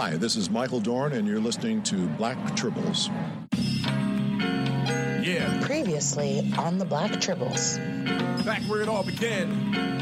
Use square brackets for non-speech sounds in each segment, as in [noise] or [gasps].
Hi, this is Michael Dorn, and you're listening to Black Tribbles. Yeah, Previously on the Black Tribbles. back where it all began.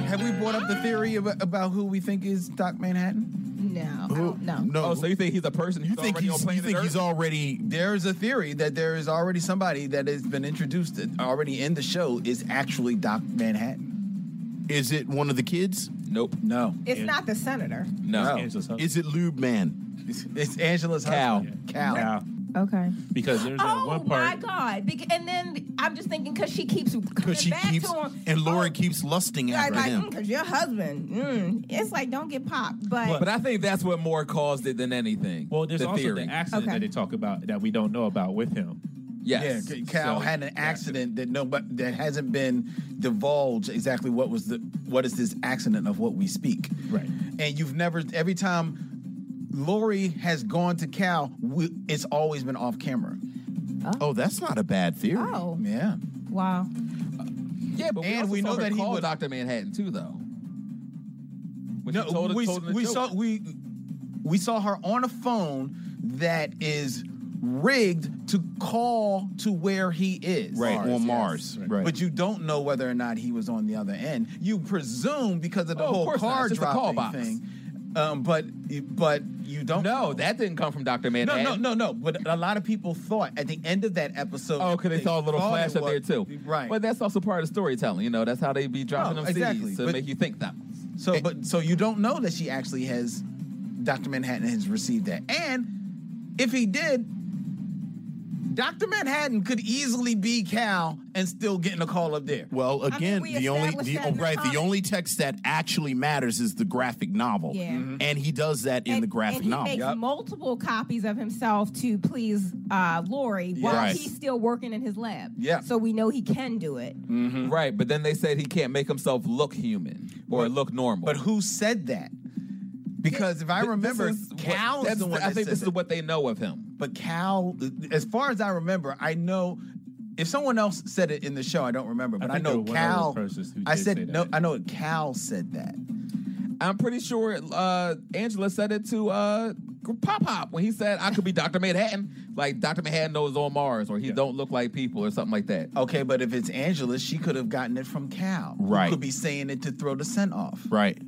Have we brought up the theory about, about who we think is Doc Manhattan? No, I don't know. No. Oh, so you think he's a person who's you think already he's, on you think Earth? he's already there's a theory that there is already somebody that has been introduced that already in the show is actually Doc Manhattan. Is it one of the kids? Nope. No. It's not the senator. No. Angela's husband. Is it Lube Man? It's, [laughs] it's Angela's Cal. husband. Cal. Now, Okay. because there's that Oh one my part. God! Bec- and then I'm just thinking because she keeps coming Because she back keeps to him, and Laura oh, keeps lusting like, after like him. because your husband. Mm, it's like don't get popped, but, But I think that's what more caused it than anything. Well, there's the also theory. the accident Okay. that they talk about that we don't know about with him. Yes. Yeah, Cal So- had an accident that no, but that hasn't been divulged exactly what was the what is this accident of what we speak. Right. And you've never every time Laurie has gone to Cal, we, it's always been off camera. Oh. oh, that's not a bad theory. oh Yeah. wow. Yeah, but we And also we saw know her that he call would- Dr. Manhattan too, though. When No, told we, told her we saw we we saw her on a phone that is rigged to call to where he is. Right, Mars, on yes. Mars. Right. But you don't know whether or not he was on the other end. You presume because of the Oh, whole course not. car It's just a call dropping box. thing. Um, but but you don't. No, that didn't come from Dr. Manhattan. no no no. No. But a lot of people thought at the end of that episode. Oh, because they saw a little flash it up there too. Right. But that's also part of the storytelling. You know, that's how they be dropping No, them exactly. seeds to But- make you think that. So, but so you don't know that she actually has, Dr. Manhattan has received that, and if he did, Dr. Manhattan could easily be Cal and still getting a call up there. Well, mean, again, we the only the that in the right the only text that actually matters is the graphic novel. Yeah. Mhm. And he does that in and, the graphic and he novel. makes Yep. multiple copies of himself to please uh, Laurie while Right. he's still working in his lab. Yeah. So we know he can do it. Right, but then they said he can't make himself look human or look normal. But who said that? Because if I remember, this is Cal's that's- the one I think this is what they know of him. But Cal, as far as I remember, I know if someone else said it in the show, I don't remember. But I, think know there were one Cal. I said no. I know Cal said that. I'm pretty sure uh, Angela said it to uh, Pop Pop when he said, "I could be Doctor Manhattan." Like Doctor Manhattan knows on Mars, or he don't look like people, or something like that. Okay, but if it's Angela, she could have gotten it from Cal. Right. could be saying it to throw the scent off. Right.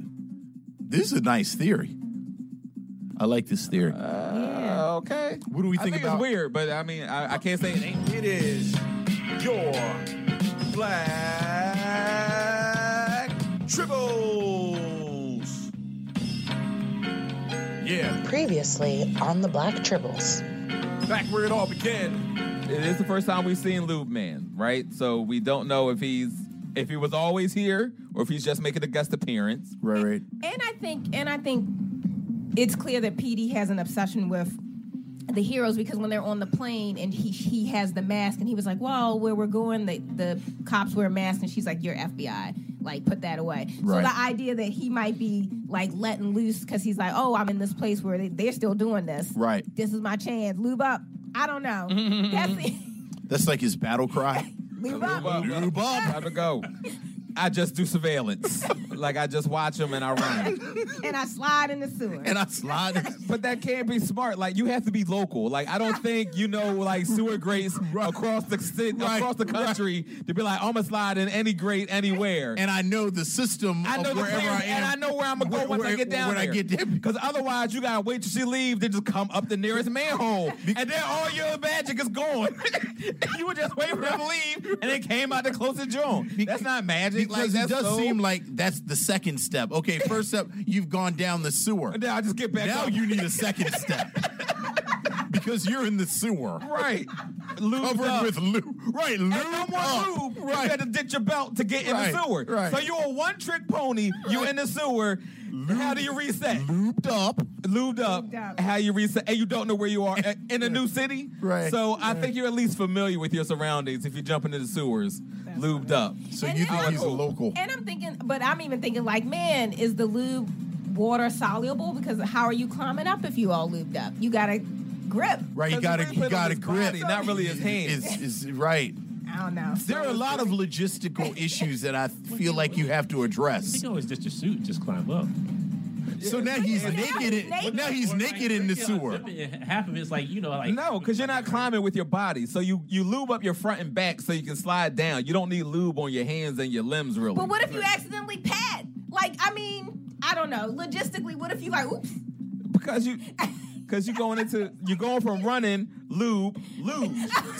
This is a nice theory. I like this theory. Uh, okay. What do we think, I think think about- it's weird, but I mean, I, I can't say it ain't. It is your Black Tribbles. Yeah, Previously on the Black Tribbles. back where it all began. It is the first time we've seen Lube Man, right? So we don't know if he's if he was always here or if he's just making a guest appearance. right, right. And I think and I think it's clear that Petey has an obsession with the heroes because when they're on the plane and he he has the mask and he was like, "Well, where we're going, the the cops wear masks," and she's like, "You're FBI." Like, put that away. Right. So the idea that he might be like letting loose because he's like, "Oh, I'm in this place where they, they're still doing this. Right. This is my chance. Lube up. I don't know. [laughs] That's it. That's like his battle cry. [laughs] Lube up. Lube up. Time to go. [laughs] I just do surveillance. [laughs] like I just watch them and I run. [laughs] and I slide in the sewer. And I slide. But that can't be smart. Like you have to be local. Like I don't think you know like sewer grates across the ci- Right, across the country to be like I'm gonna slide in any grate anywhere. and I know the system I know of the wherever clearance, I am. and I know where I'm gonna go Where- once I where- get down when I there. get there. Because otherwise, you gotta wait till she leaves, then just come up the nearest manhole, and then all your magic is gone. [laughs] you would just wait for them to leave, and then came out the closest joint. That's not magic. Because like, it does so- seem like that's the second step. Okay, [laughs] first step, you've gone down the sewer. Now I just get back Now up. you need a second step. [laughs] because you're in the sewer. right, lubed Covered up. with lube. Right, lube. And no more lube. Right. You had to ditch your belt to get in the sewer. right. So you're a one trick pony. You in the sewer. How do you reset? Lubed up. Lubed Lubed up. up. How you reset? And you don't know where you are in a new city. Right. So I think you're at least familiar with your surroundings if you jump into the sewers. lubed up. So And you then- think he's a local. And I'm thinking, but I'm even thinking, like, man, is the lube water soluble? Because how are you climbing up if you all lubed up? You got to grip. Right, you got to you put it on got to grip. body, not really his hands. Is is right. I don't know. There are a lot of logistical [laughs] issues that I feel like you have to You address. can always ditch your suit and just climb up. So now he's Now naked. he's In, naked. now he's naked in the sewer. Half of it's like you know, like No, because you're not climbing with your body. So you you lube up your front and back so you can slide down. You don't need lube on your hands and your limbs really. But what if you accidentally pad? Like, I mean, I don't know. Logistically, what if you like, oops? because you [laughs] because you're going into you're going from running lube luge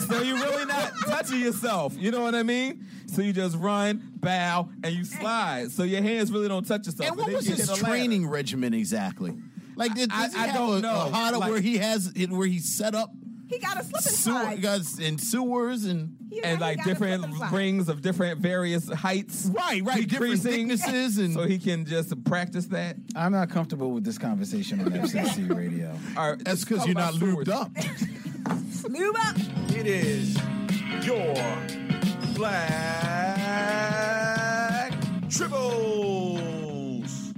so you're really not touching yourself. You know what i mean? So you just run bow and you slide. So your hands really don't touch yourself. And what was his training regimen exactly? Like, did, I- does he I have don't a, know. a hada Like- where he has where he's set up He got a slip and sewer, slide. guys in sewers and He- and he like got a slip different and slide. rings of different various heights right, right, different decreasing, thicknesses and so he can just practice that I'm not comfortable with this conversation on FCC [laughs] radio. All right, that's because you're not lubed sewers. up. [laughs] Lube up. It is your Black Tribbles.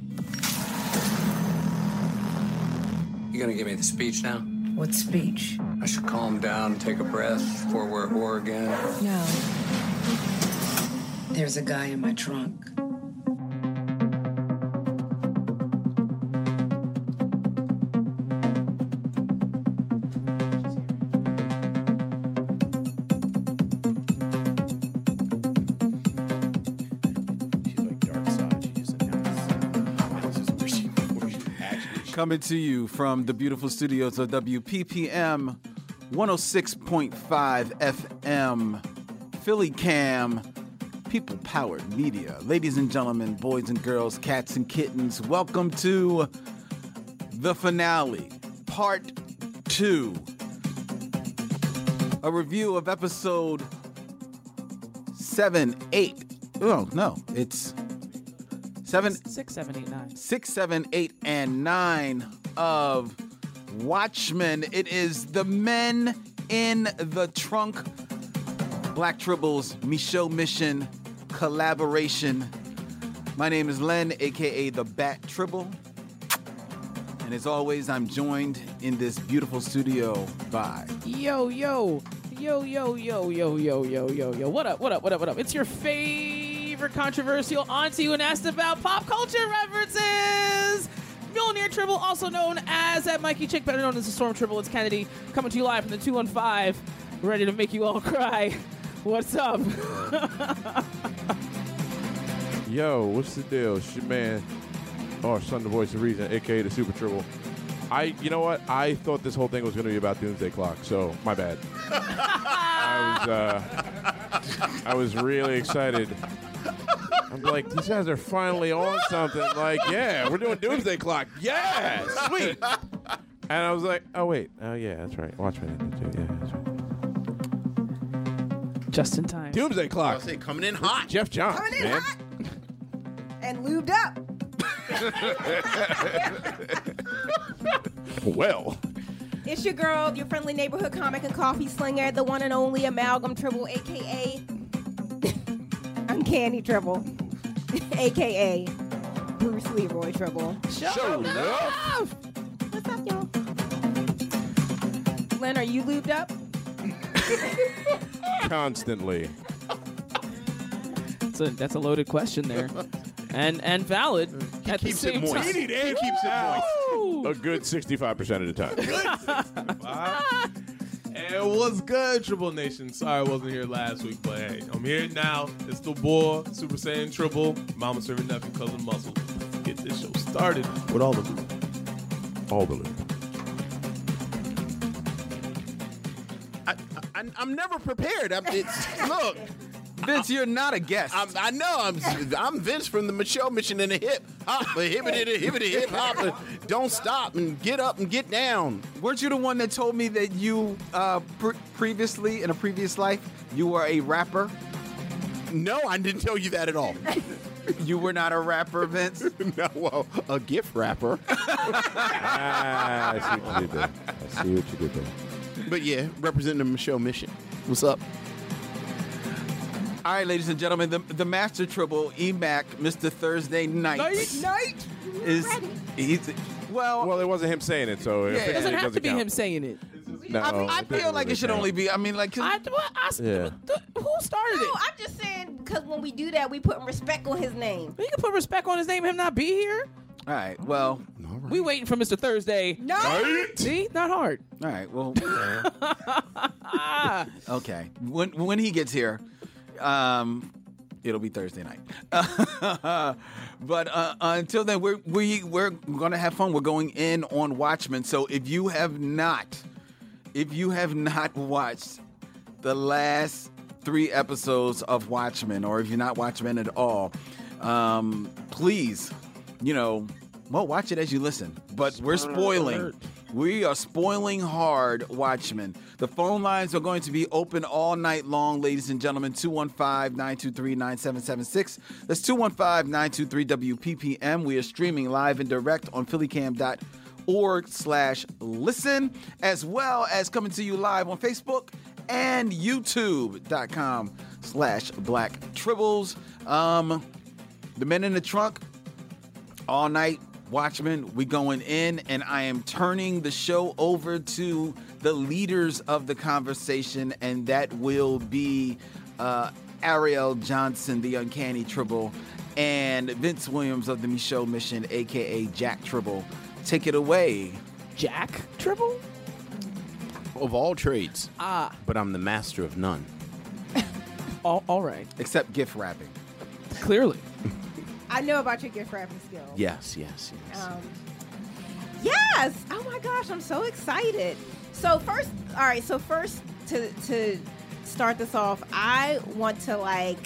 You're gonna give me the speech now? What speech? I should calm down, take a breath before we're at war again. No. There's a guy in my trunk. Coming to you from the beautiful studios of WPPM 106.5 FM, Philly Cam, People Powered Media. Ladies and gentlemen, boys and girls, cats and kittens, welcome to the finale, part two. A review of episode seven, eight. Oh, no, it's seven, Six, seven, eight, nine. six, seven, eight, and nine of Watchmen. It is the men in the trunk. Black Tribbles, Micheaux Mission collaboration. My name is Len, aka the Bat Tribble. And as always, I'm joined in this beautiful studio by Yo, yo, yo, yo, yo, yo, yo, yo, yo, yo. What up? What up? What up? What up? It's your favorite controversial auntie who asked about pop culture references. Mjolnir Tribble, also known as that Mikey Chick, better known as the Storm Tribble. It's Kennedy coming to you live from the 215, ready to make you all [laughs] cry. What's up? [laughs] Yo, what's the deal? It's your man, oh, son, the voice of reason, aka the Super Tribble. I, you know what? I thought this whole thing was going to be about Doomsday Clock, so my bad. [laughs] I was, uh, I was really excited. I'm like, these guys are finally on something. Like, yeah, we're doing Doomsday Clock. Yeah, sweet. And I was like, oh wait, oh yeah, that's right. Watchmen, yeah, that's right. Just in time. Doomsday Clock. say coming in hot. Geoff Johns, Coming in man. hot and lubed up. [laughs] Well, It's your girl, your friendly neighborhood comic and coffee slinger, the one and only Amalgam Tribble, aka Uncanny Tribble, aka [laughs] Bruce Leroy Tribble. show enough. What's up, y'all? Len, are you lubed up? [laughs] Constantly. That's a, that's a loaded question there. And and valid at the keeps it moist. time. He He keeps it Woo! A good 65% of the time. [laughs] And what's good, Tribble Nation? Sorry I wasn't here last week, but hey, I'm here now. It's the boy, Super Saiyan Tribble, Mama Serving Nephew, Cousin Muscle. Let's get this show started with all the loot. All the loot. I, I, I'm never prepared. I'm, it's, look, Vince. You're not a guest. I'm, I know I'm I'm Vince from the Micheaux Mission and the hip hop, but hippity hippity hip hop. Don't stop and get up and get down. Weren't you the one that told me that you uh, pre- previously, in a previous life, you were a rapper? No, I didn't tell you that at all. [laughs] You were not a rapper, Vince. [laughs] no, well, a gift rapper. [laughs] Ah, I see what you did there. I see what you did there. But yeah, representing the Micheaux Mission. What's up? All right, ladies and gentlemen, the, the Master Tribble, EMAC, Mr. Thursday Night, Night. is he's well. Well, it wasn't him saying it, so Yeah, it it doesn't have to be count. him saying it. No, I, I it feel doesn't like really it should count. only be. I mean, like, 'cause- I, well, I, Yeah. th- who started No, it? I'm just saying because when we do that, we put respect on his name. You can put respect on his name, him not be here. All right. Well, We waiting for Mr. Thursday. No. See, not hard. all right. Well, [laughs] okay. When when he gets here, um, it'll be Thursday night. [laughs] but uh, until then, we're we we're gonna have fun. We're going in on Watchmen. So if you have not, if you have not watched the last three episodes of Watchmen, or if you're not Watchmen at all, um, please, you know, well, watch it as you listen. But we're spoiling. We are spoiling hard, Watchmen. The phone lines are going to be open all night long, ladies and gentlemen. 215 923 9776. That's 215 923 WPPM. We are streaming live and direct on phillycam.org slash listen, as well as coming to you live on Facebook and youtube.com slash black tribbles. Um, the men in the trunk, all night watchmen we going in and i am turning the show over to the leaders of the conversation and that will be uh, ariel johnson the uncanny tribble and vince williams of the Micheaux mission aka jack tribble take it away jack tribble Of all trades, Ah. but I'm the master of none. [laughs] All, all right. except gift wrapping Clearly. I know about your gift wrapping skills. Yes, yes, yes. Um, yes. Oh my gosh, I'm so excited. So first, all right. So first, to to start this off, I want to like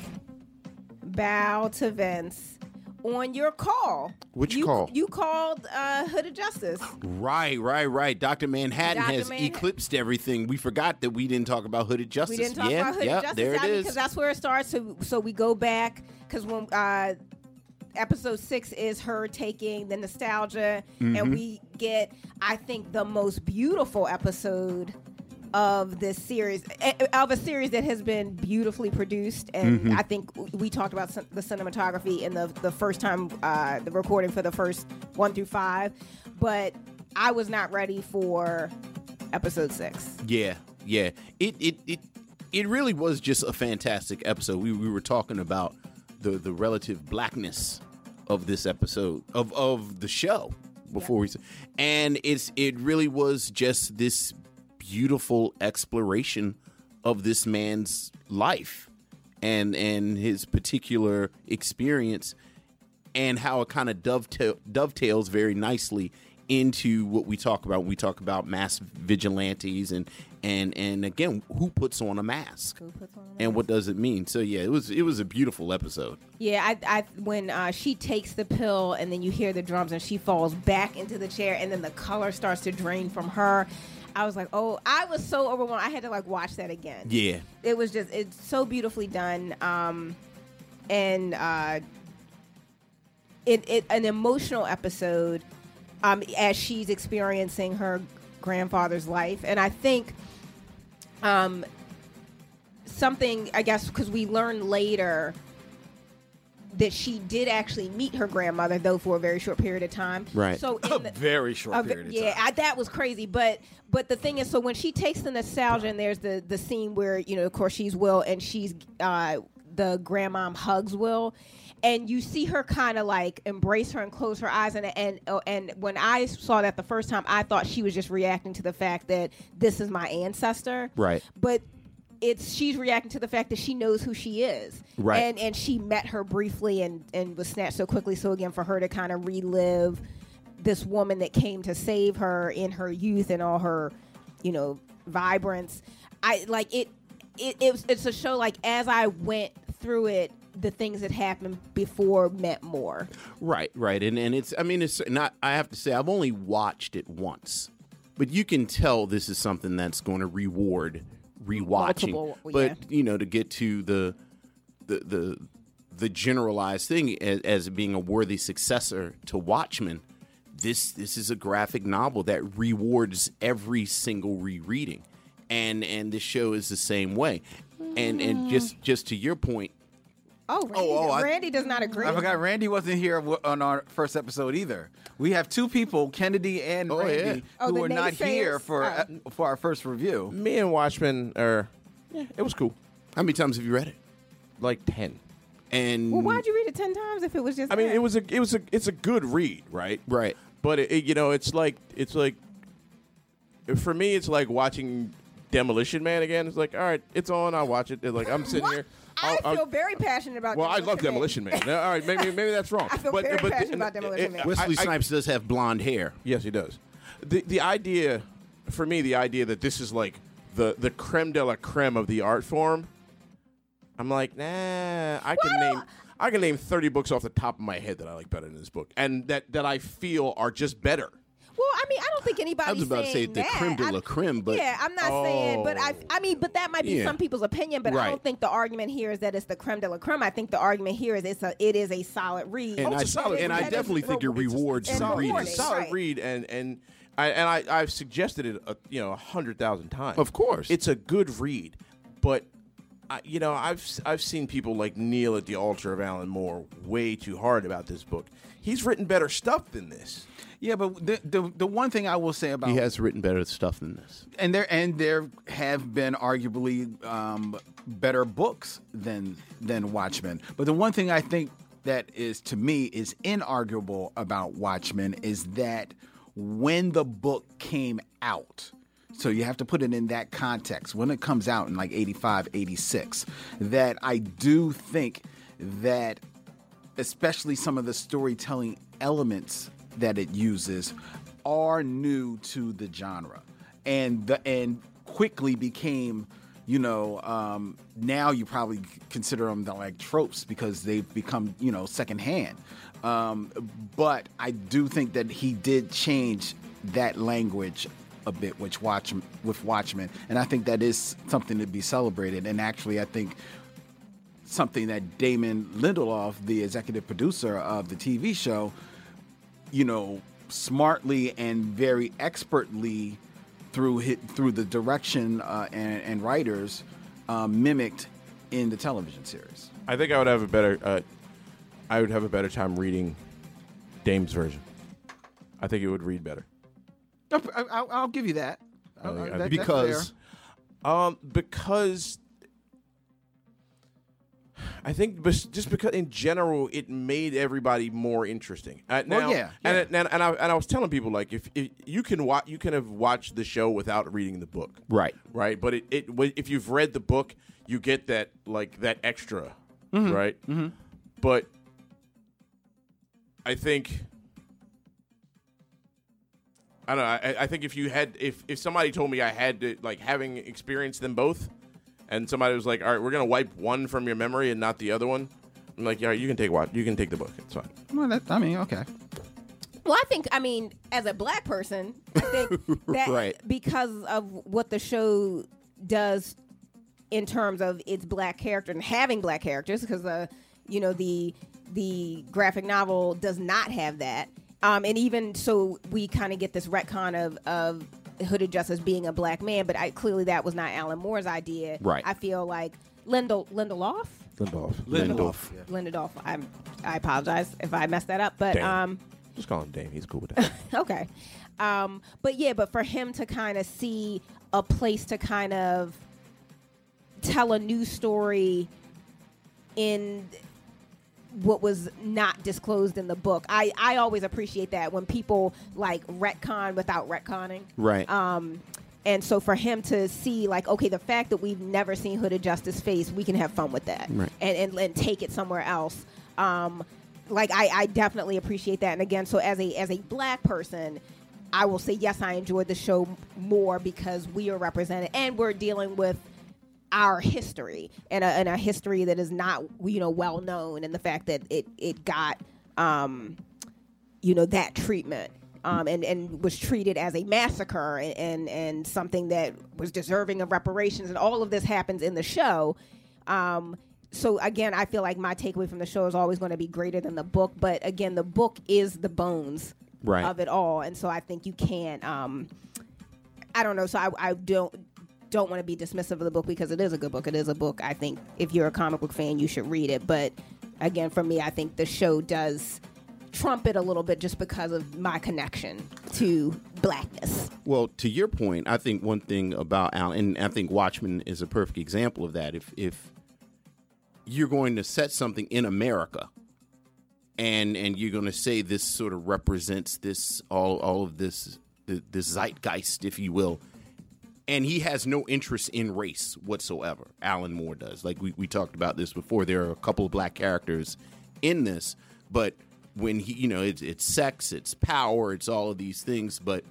bow to Vince on your call. Which You- call? You called uh, Hooded Justice. Right, right, right. Dr. Manhattan Dr. has Manhattan- eclipsed everything. We forgot that we didn't talk about Hooded Justice. We didn't talk yeah, about Hood yeah, of Justice. there it is. because that's where it starts. So so we go back because when uh, episode six is her taking the nostalgia, Mhm. and we get I think the most beautiful episode of this series eh, of a series that has been beautifully produced and Mhm. I think we talked about the cinematography in the the first time uh, the recording for the first one through five but I was not ready for episode six Yeah, yeah. It it it it really was just a fantastic episode. We we were talking about the the relative blackness of this episode of of the show before we s- and it's it really was just this beautiful exploration of this man's life and and his particular experience and how it kind of dovetail, dovetails very nicely into what we talk about when we talk about mass vigilantes and and and again who puts on a mask and what does it mean so yeah it was it was a beautiful episode Yeah, I, I when uh, she takes the pill and then you hear the drums and she falls back into the chair and then the color starts to drain from her. I was like, oh, I was so overwhelmed. I had to like watch that again. yeah It was just it's so beautifully done, um, and uh, it, it an emotional episode um, as she's experiencing her grandfather's life, and I think um, something I guess because we learn later that she did actually meet her grandmother, though for a very short period of time. Right. So A the- very short a ve- period of yeah, I, that was crazy. But but the thing is, so when she takes the nostalgia, and there's the the scene where you know, of course, she's Will, and she's uh, the grandmom hugs Will. And you see her kind of like embrace her and close her eyes, and and oh, and when I saw that the first time, I thought she was just reacting to the fact that this is my ancestor. Right. But it's she's reacting to the fact that she knows who she is. Right. and and she met her briefly and and was snatched so quickly so again for her to kind of relive this woman that came to save her in her youth and all her you know vibrance. I like it it, it was, it's a show like as i went through it the things that happened before meant more Right, right. And and it's I mean it's not I have to say I've only watched it once. But you can tell this is something that's going to reward rewatching. Multiple, but yeah. you know to get to the the the the generalized thing as, as being a worthy successor to Watchmen, this this is a graphic novel that rewards every single rereading. And and this show is the same way. And and just just to your point, oh randy, oh, I- randy does not agree I forgot Randy wasn't here on our first episode either. We have two people, Kennedy and Randy, yeah. Oh, who the were not here for Oh. uh, for our first review. Me and Watchmen are, yeah, it was cool. how many times have you read it? Like ten. And Well, why'd you read it ten times if it was just? I mean, that? it was a it was a it's a good read, right? Right. But it, it- you know, it's like it's like for me, it's like watching Demolition Man again. It's like, all right, it's on. I'll watch it. It's like I'm sitting here. I I'll- I'll- feel very passionate about. well, I love Demolition Demolition Man. All right, maybe maybe that's wrong. [laughs] I feel very passionate about Demolition Man. Wesley I- I- Snipes does have blonde hair. Yes, he does. The the idea, for me, the idea that this is like the the creme de la creme of the art form. I'm like, nah. I can name I can name 30 books off the top of my head that I like better than this book, and that that I feel are just better. Well, I mean, I don't think anybody's I was about to say saying the that. creme de la creme, but yeah, I'm not saying, but I, oh. I mean, but that might be Yeah. some people's opinion. But I don't think the argument here is that it's the creme de la creme. I think the argument here is it's a, it is a solid read. And Oh, it's I- a solid and I read. definitely think it rewards and some rewarding. readers. A solid Right. read, and and I and I I've suggested it, a, you know, a hundred thousand times. Of course. it's a good read, but. I, you know, I've s- I've seen people like kneel at the altar of Alan Moore way too hard about this book. He's written better stuff than this. Yeah, but the, the the one thing I will say about He has written better stuff than this. and there and there have been arguably um, better books than than Watchmen. But the one thing I think that is to me is inarguable about Watchmen is that when the book came out, so you have to put it in that context. When it comes out in like 85, 86, that I do think that especially some of the storytelling elements that it uses are new to the genre and the and quickly became you know um, now you probably consider them the, like tropes because they've become you know secondhand um, but i do think that he did change that language a bit which watch with watchmen and i think that is something to be celebrated and actually i think something that Damon Lindelof, the executive producer of the TV show, you know, smartly and very expertly through hit, through the direction uh, and, and writers um, mimicked in the television series. I think I would have a better uh, I would have a better time reading Dame's version. I think it would read better. I, I, I'll give you that. I I Uh, that- Because Um, because I think bes- just because in general it made everybody more interesting. Uh, now, Well, yeah, and yeah. it- and and I, and I was telling people like if, if you can watch you can have watched the show without reading the book, Right. right? But it, it if you've read the book, you get that like that extra, Mm-hmm. right? But I think I don't know. I, I think if you had, if if somebody told me I had to, like, having experienced them both, and somebody was like, "All right, we're gonna wipe one from your memory and not the other one," I'm like, "Yeah, you can take what? You can take the book. It's fine." Well, that, I mean, okay. Well, I think, I mean, as a black person, I think [laughs] that Right. because of what the show does in terms of its black character and having black characters, because the, you know, the the graphic novel does not have that, um, and even so, we kind of get this retcon of of Hooded Justice being a black man, but I, clearly that was not Alan Moore's idea. Right. I feel like Lindel Lindelof. Lindelof. Lindelof. Lindelof. I'm, I apologize if I messed that up, but Damn. um, Just call him Dame. He's cool with that. [laughs] okay. Um, but yeah, but for him to kind of see a place to kind of tell a new story in what was not disclosed in the book. I, I always appreciate that when people like retcon without retconning. Right. Um, and so for him to see like, okay, the fact that we've never seen Hooded Justice face, we can have fun with that Right. and, and, and take it somewhere else. Um, like I, I definitely appreciate that. And again, so as a as a black person, I will say yes, I enjoyed the show more because we are represented and we're dealing with our history and a, and a history that is not you know well known and the fact that it it got um you know that treatment um, and and was treated as a massacre and, and and something that was deserving of reparations. And all of this happens in the show. Um so again i feel like my takeaway from the show is always going to be greater than the book. But again the book is the bones Right. of it all. And so i think you can't um i don't know. So i, I don't don't want to be dismissive of the book because it is a good book it is a book i think if you're a comic book fan you should read it but again for me i think the show does trump it a little bit just because of my connection to blackness Well, to your point, I think one thing about Alan, and I think Watchmen is a perfect example of that. If if you're going to set something in America, and and you're going to say this sort of represents this all all of this the, this zeitgeist, if you will. And he has no interest in race whatsoever. Alan Moore does. Like we, we talked about this before. There are a couple of black characters in this, but when he, you know, it's, it's sex, it's power, it's all of these things, but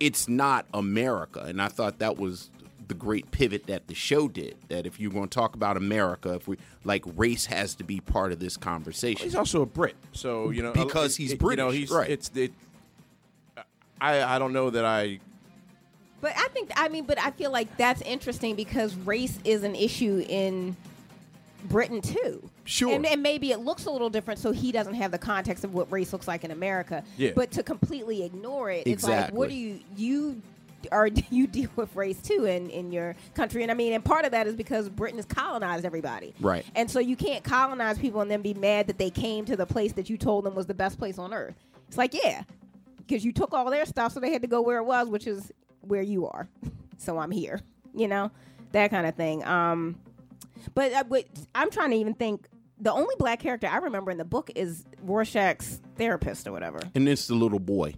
it's not America. And I thought that was the great pivot that the show did. That if you're going to talk about America, if we like race has to be part of this conversation. He's also a Brit, so you know Because he's it- You know, he's right. It's it. I I don't know that I But I think I mean, but I feel like that's interesting because race is an issue in Britain too. Sure. And, and maybe it looks a little different, so he doesn't have the context of what race looks like in America. Yeah. But to completely ignore it, it's like, what do you you are [laughs] you deal with race too in in your country? And I mean, and part of that is because Britain has colonized everybody. Right. And so you can't colonize people and then be mad that they came to the place that you told them was the best place on earth. It's like, yeah, because you took all their stuff, so they had to go where it was, which is where you are. [laughs] So I'm here, you know, that kind of thing. Um, but, uh, but I'm trying to even think. The only black character I remember in the book is Rorschach's therapist or whatever. and it's the little boy.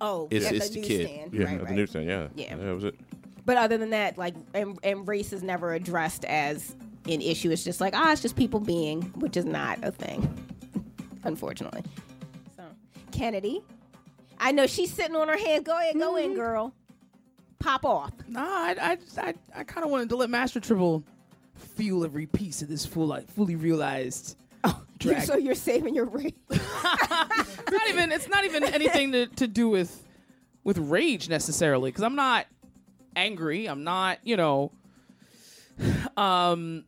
Oh, It's- at it's the the kid. newsstand. yeah right, at right. the newsstand. Yeah, Yeah. that was it. But other than that, like, and, and race is never addressed as an issue. It's just like, ah, it's just people being, which is not a thing, [laughs] unfortunately. So, Kennedy, I know she's sitting on her hands. Go ahead, go in, girl. Pop off. Nah, I, I, I, I kind of wanted to let Master Tribble feel every piece of this full, like, fully realized. [laughs] drag. so you're saving your rage. it's [laughs] not even. It's not even anything to, to do with with rage necessarily. Because I'm not angry. I'm not. You know. [sighs] Um.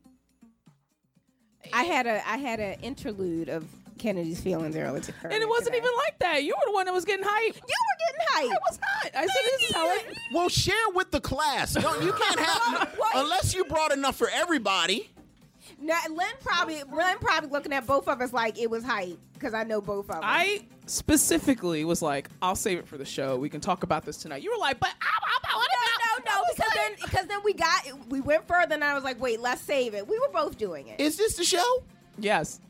I had a I had an interlude of Kennedy's feelings earlier. to her And it wasn't today. even like that. You were the one that was getting hype. You were getting hype. I was not. I said this is how it. Well, share with the class. Don't, you can't [laughs] have unless you brought enough for everybody. Now, Len probably Len probably looking at both of us like it was hype because I know both of us. I specifically was like, I'll save it for the show. We can talk about this tonight. You were like, but I want to know. no, no, no, because then because then we got we went further and I was like, wait, let's save it. We were both doing it. Is this the show? yes,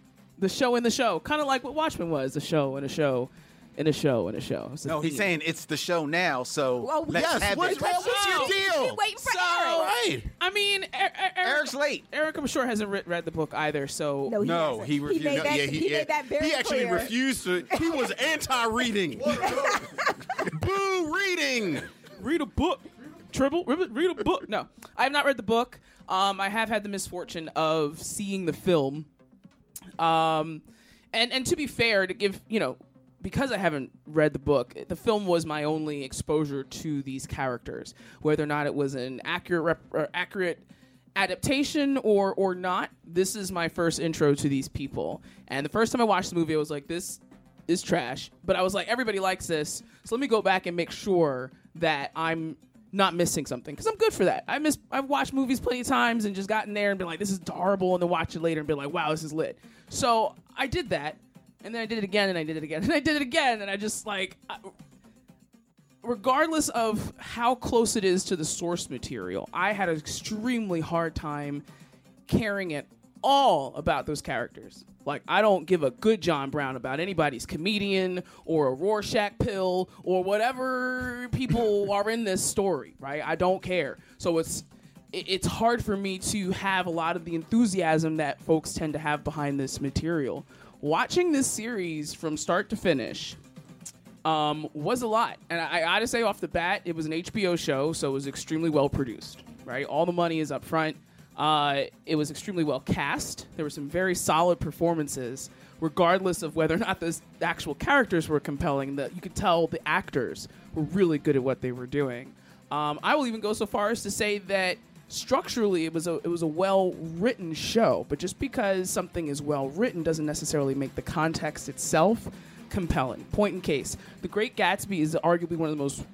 the show in the show, kind of like what Watchmen was, the show in a show, in a show in a show. A No, he's saying it's the show now, so Oh, let's yes, have what- it. what- what's your deal? She waiting for So- Eric. Right. I mean, er- er- Eric, Eric's late. Eric, I'm sure hasn't re- read the book either. So No, he, No, hasn't. he refused- made no, that, yeah, he, he, made that very he actually clear. refused to. He was [laughs] anti-reading. [laughs] Boo reading. read a book. Tribble, read read a book. No, I have not read the book. Um, I have had the misfortune of seeing the film. Um, and and to be fair, to give you know, because I haven't read the book, the film was my only exposure to these characters. Whether or not it was an accurate rep, accurate adaptation or or not, this is my first intro to these people. And the first time I watched the movie, I was like, this is trash. But I was like, everybody likes this, so let me go back and make sure that I'm not missing something because I'm good for that. I miss I've watched movies plenty of times and just gotten there and been like, this is horrible, and then watch it later and be like, wow, this is lit. So I did that, and then I did it again, and I did it again, [laughs] and I did it again, and I just like. I, regardless of how close it is to the source material, I had an extremely hard time carrying at all about those characters. Like, I don't give a good John Brown about anybody's comedian or a Rorschach pill or whatever people [laughs] are in this story, right? I don't care. So it's it's hard for me to have a lot of the enthusiasm that folks tend to have behind this material. Watching this series from start to finish, um, was a lot. And I, I gotta say off the bat, it was an HBO show, so it was extremely well produced. Right, all the money is up front. Uh, it was extremely well cast. There were some very solid performances, regardless of whether or not the actual characters were compelling. That you could tell the actors were really good at what they were doing. Um, I will even go so far as to say that structurally it was a it was a well written show. But just because something is well written doesn't necessarily make the context itself compelling. Point in case, The Great Gatsby is arguably one of the most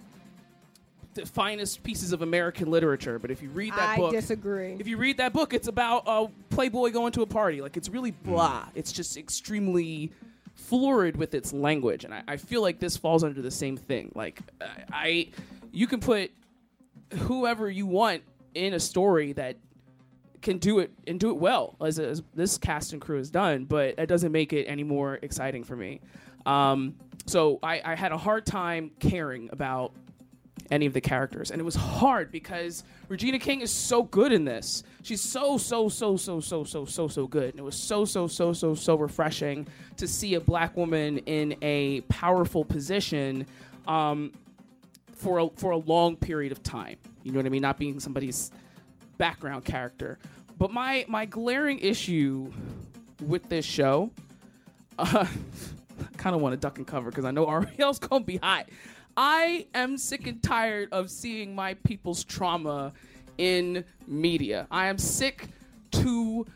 the finest pieces of American literature. But if you read that book, I book, disagree. if you read that book, it's about a playboy going to a party. Like it's really blah. It's just extremely florid with its language, and I, I feel like this falls under the same thing. Like I, I you can put whoever you want in a story that can do it and do it well as, as this cast and crew has done, but it doesn't make it any more exciting for me. Um, so I, I had a hard time caring about any of the characters. And it was hard because Regina King is so good in this. She's so, so, so, so, so, so, so, so good. And it was so, so, so, so, so refreshing to see a black woman in a powerful position um, for, a, for a long period of time. You know what I mean? Not being somebody's background character. But my, my glaring issue with this show, uh, [laughs] I kind of want to duck and cover because I know Ariel's going to be hot. I am sick and tired of seeing my people's trauma in media. I am sick to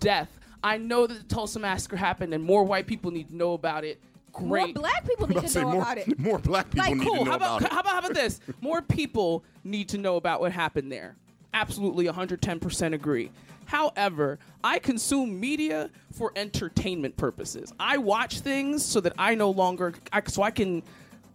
death. I know that the Tulsa massacre happened and more white people need to know about it. Great. More black people need to to know more- about it. [laughs] more black people Like, need cool. to know how about, about it. how about how about this? [laughs] More people need to know about what happened there. Absolutely, 110% agree. However, I consume media for entertainment purposes. I watch things so that I no longer, I, so I can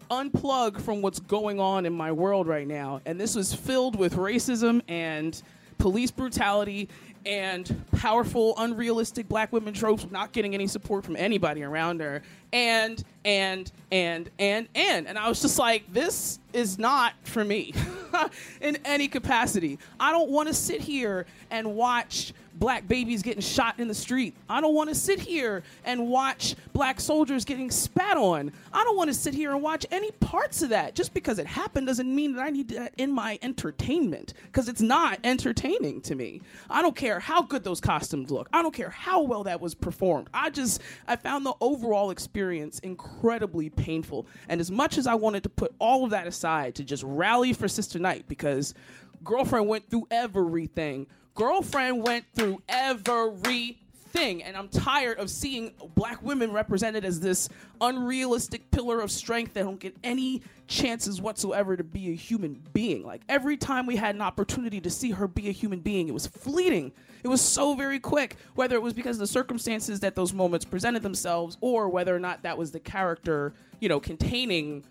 unplug from what's going on in my world right now. And this was filled with racism and police brutality and powerful, unrealistic black women tropes not getting any support from anybody around her. And, and, and, and, and. And I was just like, this is not for me [laughs] in any capacity. I don't want to sit here and watch black babies getting shot in the street. I don't want to sit here and watch black soldiers getting spat on. I don't want to sit here and watch any parts of that. Just because it happened doesn't mean that I need that in my entertainment because it's not entertaining to me. I don't care how good those costumes look. I don't care how well that was performed. I just I found the overall experience incredibly painful. And as much as I wanted to put all of that aside to just rally for Sister Night because girlfriend went through everything. Girlfriend went through everything. And I'm tired of seeing black women represented as this unrealistic pillar of strength that don't get any chances whatsoever to be a human being. Like every time we had an opportunity to see her be a human being, it was fleeting. It was so very quick, whether it was because of the circumstances that those moments presented themselves or whether or not that was the character, you know, containing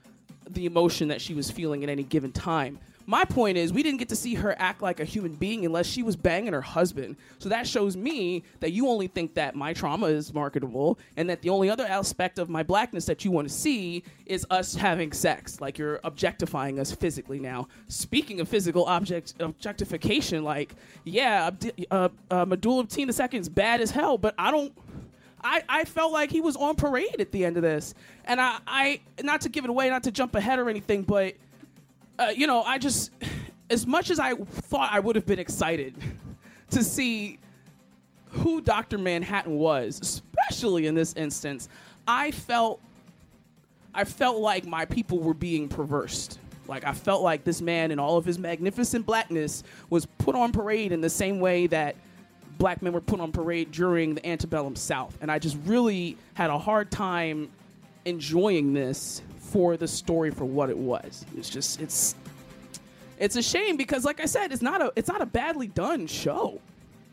the emotion that she was feeling at any given time. My point is, we didn't get to see her act like a human being unless she was banging her husband. So that shows me that you only think that my trauma is marketable, and that the only other aspect of my blackness that you want to see is us having sex. Like you're objectifying us physically now. Speaking of physical object objectification, like yeah, Abdi- uh, uh, of Tina is bad as hell, but I don't. I, I felt like he was on parade at the end of this. And I, I not to give it away, not to jump ahead or anything, but uh, you know, I just as much as I thought I would have been excited to see who Dr. Manhattan was, especially in this instance, I felt I felt like my people were being perversed. Like I felt like this man in all of his magnificent blackness was put on parade in the same way that black men were put on parade during the antebellum South. And I just really had a hard time enjoying this for the story for what it was. It's just it's it's a shame because like I said, it's not a it's not a badly done show.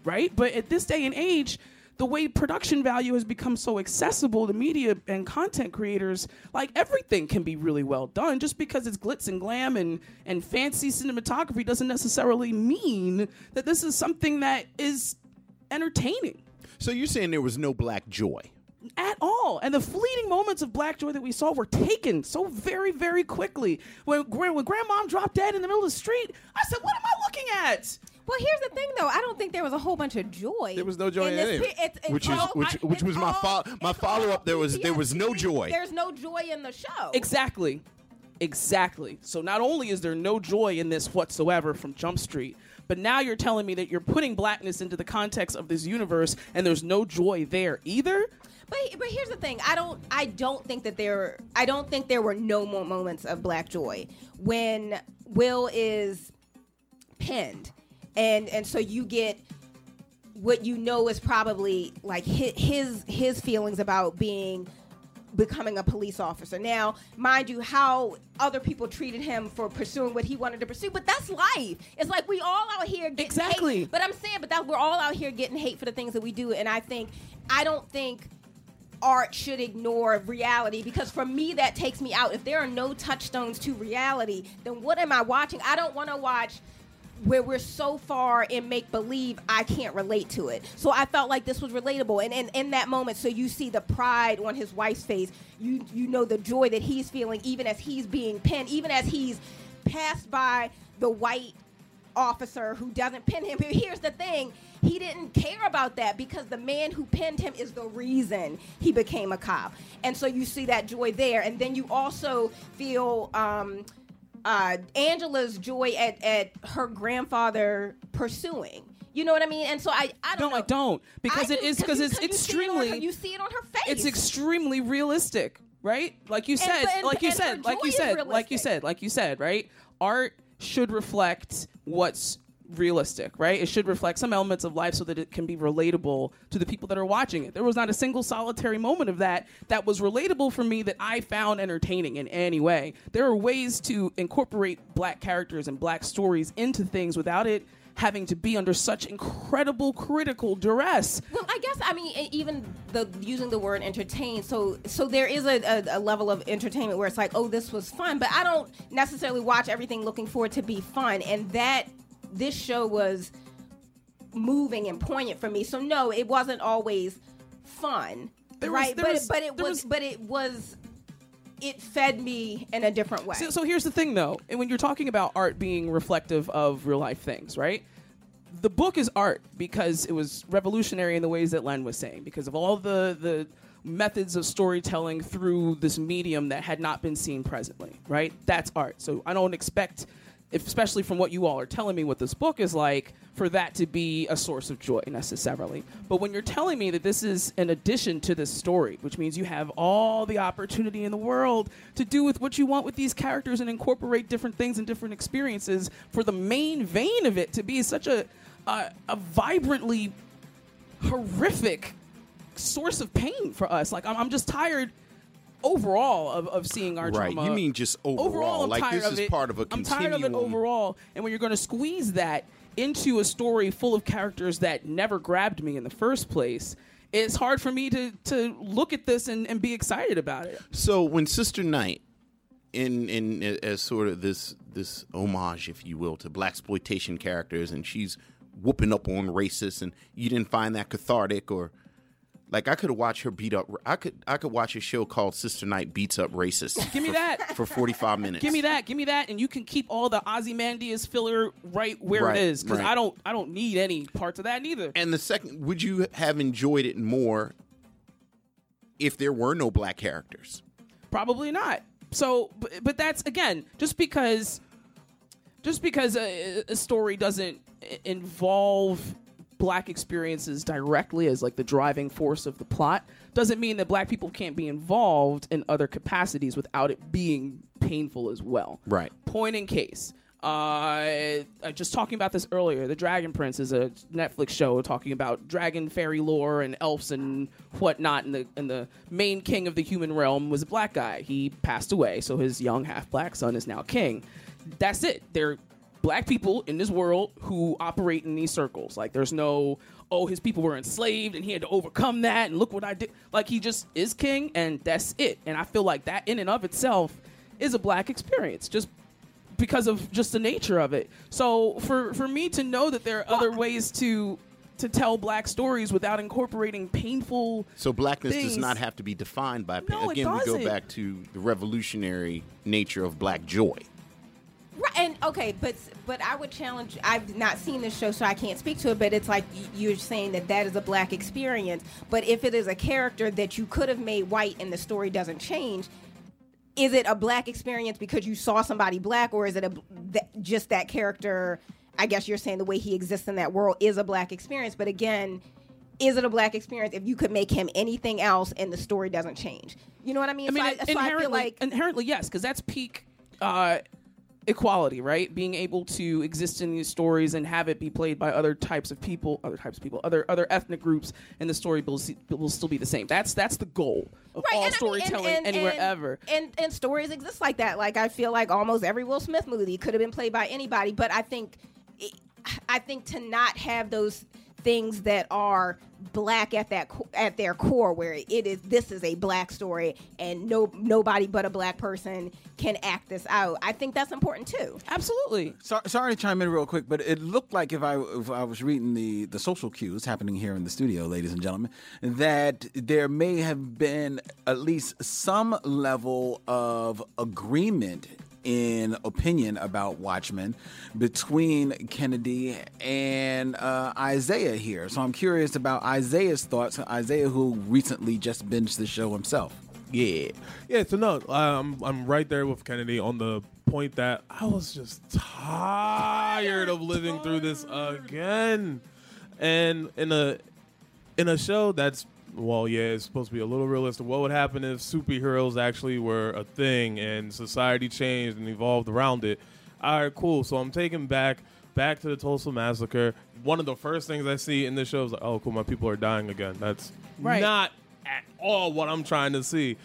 Right? But at this day and age, the way production value has become so accessible to media and content creators, like everything can be really well done. Just because it's glitz and glam and, and fancy cinematography doesn't necessarily mean that this is something that is entertaining So you're saying there was no black joy? At all. And the fleeting moments of black joy that we saw were taken so very, very quickly. When, gran- when grandmom dropped dead in the middle of the street, I said, What am I looking at? Well, here's the thing, though. I don't think there was a whole bunch of joy. There was no joy in this any of pe- it. it's- it's Which is which I- which was my fo- my follow up. There was there was no joy. There's no joy in the show. Exactly. Exactly. So not only is there no joy in this whatsoever from Jump Street, but now you're telling me that you're putting blackness into the context of this universe and there's no joy there either? But but here's the thing. I don't I don't think that there I don't think there were no more moments of black joy when Will is pinned, and and so you get what you know is probably like his his, feelings about being becoming a police officer. Now, mind you, how other people treated him for pursuing what he wanted to pursue, but that's life. It's like we all out here getting Exactly. hate. But I'm saying, but that we're all out here getting hate for the things that we do, and I think I don't think art should ignore reality because for me that takes me out. If there are no touchstones to reality, then what am I watching? I don't want to watch where we're so far in make believe I can't relate to it. So I felt like this was relatable. And in, that moment, so you see the pride on his wife's face. You you know the joy that he's feeling even as he's being pinned, even as he's passed by the white officer who doesn't pin him. Here's the thing. He didn't care about that because the man who pinned him is the reason he became a cop. And so you see that joy there. And then you also feel um, uh, Angela's joy at, at her grandfather pursuing. You know what I mean? And so I, I don't No, I don't because I it do, is because it's you see it her- extremely you see it on her face. it's extremely realistic, right? Like you said, and- like you said, like you said, like you said, like you said, right? Art should reflect what's realistic, right? It should reflect some elements of life so that it can be relatable to the people that are watching it. There was not a single solitary moment of that that was relatable for me that I found entertaining in any way. There are ways to incorporate black characters and black stories into things without it having to be under such incredible critical duress. Well, I guess I mean even the using the word entertain. So so there is a, a, a level of entertainment where it's like, oh, this was fun, but I don't necessarily watch everything looking for it to be fun. And that this show was moving and poignant for me. So no, it wasn't always fun, There was- right? there but was- but it was, was- but it was it fed me in a different way. So, so here's the thing, though, and when you're talking about art being reflective of real life things, right? The book is art because it was revolutionary in the ways that Len was saying, because of all the the methods of storytelling through this medium that had not been seen presently, right? That's art. So I don't expect, if, especially from what you all are telling me, what this book is like, for that to be a source of joy necessarily. But when you're telling me that this is an addition to this story, which means you have all the opportunity in the world to do with what you want with these characters and incorporate different things and different experiences, for the main vein of it to be such a a, a vibrantly horrific source of pain for us. Like I'm, I'm just tired overall of, of seeing our Right. drama. You mean just overall, I'm like tired this of is it. part of a I'm tired of it overall. And when you're going to squeeze that into a story full of characters that never grabbed me in the first place, it's hard for me to to look at this and, and be excited about it. So when Sister Night, in in as sort of this this homage, if you will, to black exploitation characters, and she's whooping up on racists, and you didn't find that cathartic, or like I could watch her beat up. I could I could watch a show called Sister Night beats up racists. Give me for- that. [laughs] for forty five minutes. Give me that. Give me that, and you can keep all the Ozymandias filler right where Right, it is because right. I don't I don't need any parts of that neither. And the second, would you have enjoyed it more if there were no black characters? Probably not. So, but, but that's again just because, just because a, a story doesn't involve black experiences directly as like the driving force of the plot doesn't mean that black people can't be involved in other capacities without it being painful as well. Right. Point in case. Uh, just talking about this earlier. The Dragon Prince is a Netflix show talking about dragon fairy lore and elves and whatnot. And the and the main king of the human realm was a black guy. He passed away, so his young half black son is now king. That's it. They're black people in this world who operate in these circles. Like there's no oh his people were enslaved and he had to overcome that and look what I did. Like he just is king and that's it. And I feel like that in and of itself is a black experience. Just because of just the nature of it. So for for me to know that there are other ways to to tell black stories without incorporating painful So blackness does not have to be defined by. No, it Again, we go back to the revolutionary nature of black joy. Right, and okay, but but I would challenge. I've not seen this show, so I can't speak to it. But it's like you're saying that that is a black experience. But if it is a character that you could have made white and the story doesn't change, is it a black experience because you saw somebody black, or is it a just that character? I guess you're saying the way he exists in that world is a black experience. But again, is it a black experience if you could make him anything else and the story doesn't change? You know what I mean? I mean, so, I, so I inherently, feel like inherently, yes, because that's peak uh, equality, right? Being able to exist in these stories and have it be played by other types of people, other types of people, other other ethnic groups, and the story will, will still be the same. That's that's the goal of all and I mean, and- storytelling and- anywhere and- ever. And and stories exist like that. Like I feel like almost every Will Smith movie could have been played by anybody, but I think I think to not have those things that are black at that at their core where it is this is a black story and no nobody but a black person can act this out. I think that's important too. Absolutely. So, sorry to chime in real quick, but it looked like if I if I was reading the the social cues happening here in the studio, ladies and gentlemen, that there may have been at least some level of agreement in opinion about Watchmen between Kennedy and uh, Isaiah here. So I'm curious about Isaiah's thoughts. Isaiah, who recently just binged the show himself. Yeah. Yeah, so no, I'm I'm right there with Kennedy on the point that I was just tired of living through this again. And in a in a show that's well, yeah, it's supposed to be a little realistic. What would happen if superheroes actually were a thing and society changed and evolved around it? All right, cool. So I'm taken back back to the Tulsa massacre. One of the first things I see in this show is like, oh, cool, my people are dying again. That's Right. not at all what I'm trying to see.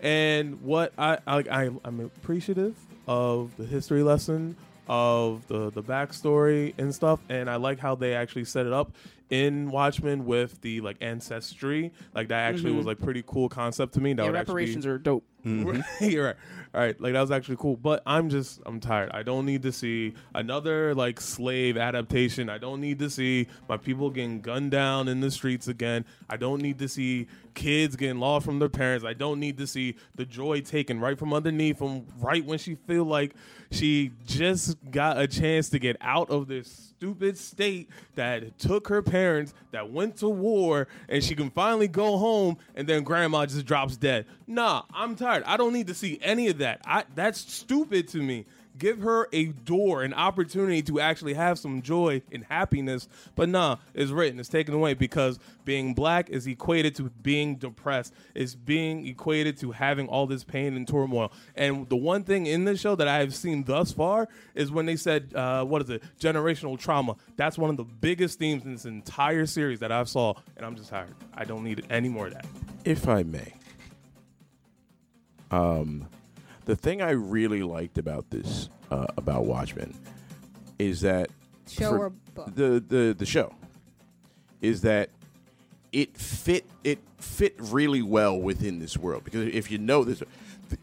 And what I, I, I I'm appreciative of the history lesson of the the backstory and stuff, and I like how they actually set it up in Watchmen with the like ancestry. Like that actually Mhm. was like pretty cool concept to me. That Yeah, would actually be- reparations are dope. [laughs] You're right. All right. Like that was actually cool. But I'm just I'm tired. I don't need to see another like slave adaptation. I don't need to see my people getting gunned down in the streets again. I don't need to see kids getting lost from their parents. I don't need to see the joy taken right from underneath them right when she feel like she just got a chance to get out of this stupid state that took her parents that went to war and she can finally go home and then grandma just drops dead. Nah, I'm tired. I don't need to see any of that. I that's stupid to me. Give her a door, an opportunity to actually have some joy and happiness. But nah, it's written, it's taken away because being black is equated to being depressed, is being equated to having all this pain and turmoil. And the one thing in this show that I have seen thus far is when they said, uh, what is it, generational trauma. That's one of the biggest themes in this entire series that I've saw, and I'm just tired. I don't need any more of that. if I may. Um, the thing I really liked about this uh, about Watchmen is that Show or book? the the the show is that it fit it fit really well within this world because if you know this, th-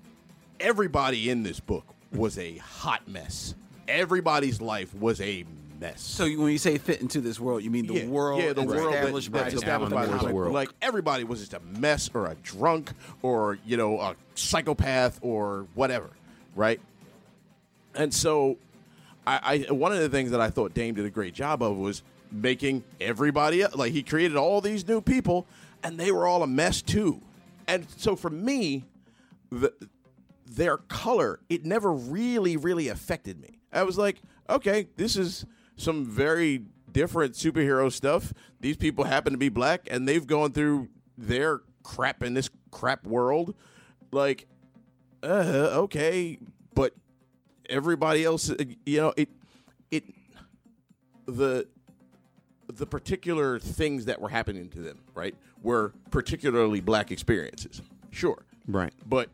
everybody in this book was a hot mess. Everybody's life was a mess. So you- when you say fit into this world, you mean the world yeah, the world established that, by that's established by the comic book. Like everybody was just a mess or a drunk or you know a psychopath or whatever, right? And so, I, I one of the things that I thought Dame did a great job of was making everybody like he created all these new people and they were all a mess too. And so for me, the their color, it never really, really affected me. I was like, okay, this is some very different superhero stuff. These people happen to be black and they've gone through their crap in this crap world. Like, uh, okay, but everybody else, uh, you know, it, it, the, the particular things that were happening to them, right, were particularly black experiences. Sure. Right. But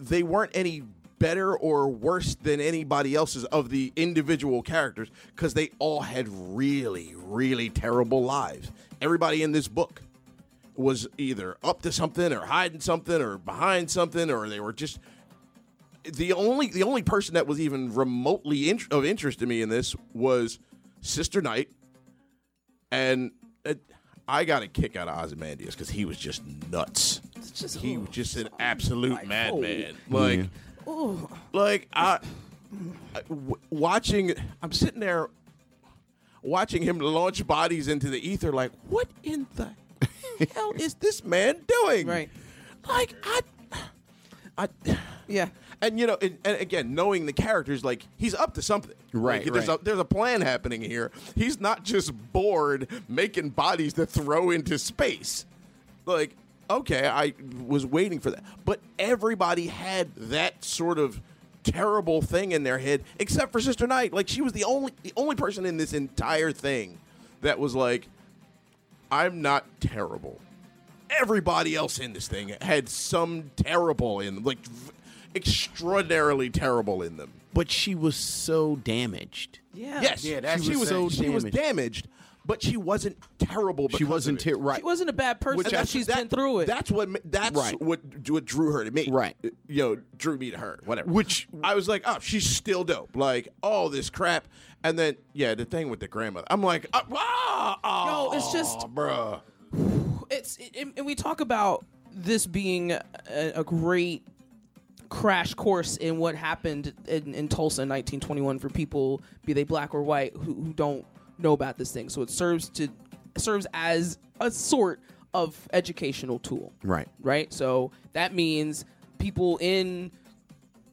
they weren't any better or worse than anybody else's of the individual characters because they all had really, really terrible lives. Everybody in this book was either up to something or hiding something or behind something or they were just the only the only person that was even remotely in, of interest to me in this was Sister Night, and uh, I got a kick out of Ozymandias because he was just nuts. he was just an absolute madman. Like, Oh, like I, I- w- watching. I'm sitting there watching him launch bodies into the ether. Like, what in the [laughs] hell is this man doing? Right. Like, I, I, yeah. And you know, and, and again, knowing the characters, like he's up to something. Right, Like, there's right. a there's a plan happening here. He's not just bored making bodies to throw into space. Like, okay, I was waiting for that, but everybody had that sort of terrible thing in their head, except for Sister Night. Like, she was the only the only person in this entire thing that was like, I'm not terrible. Everybody else in this thing had some terrible in them, like v- extraordinarily terrible in them. But she was so damaged. Yeah. Yes, Yeah, that's she what was I'm so saying. she was Damaged. Damaged, but she wasn't terrible. She wasn't of it. ter- right. She wasn't a bad person. Which but that's- she's that- been through it. That's what that's Right. what what drew her to me. Right. You know, drew me to her. Whatever. Which- I was like, oh, she's still dope. Like all this crap, and then yeah, the thing with the grandmother. I'm like, uh, ah, oh, Yo, it's just- bruh. it's it, and we talk about this being a, a great crash course in what happened in, in Tulsa in 1921 for people, be they black or white, who, who don't know about this thing. So it serves to serves as a sort of educational tool. Right. Right. So that means people in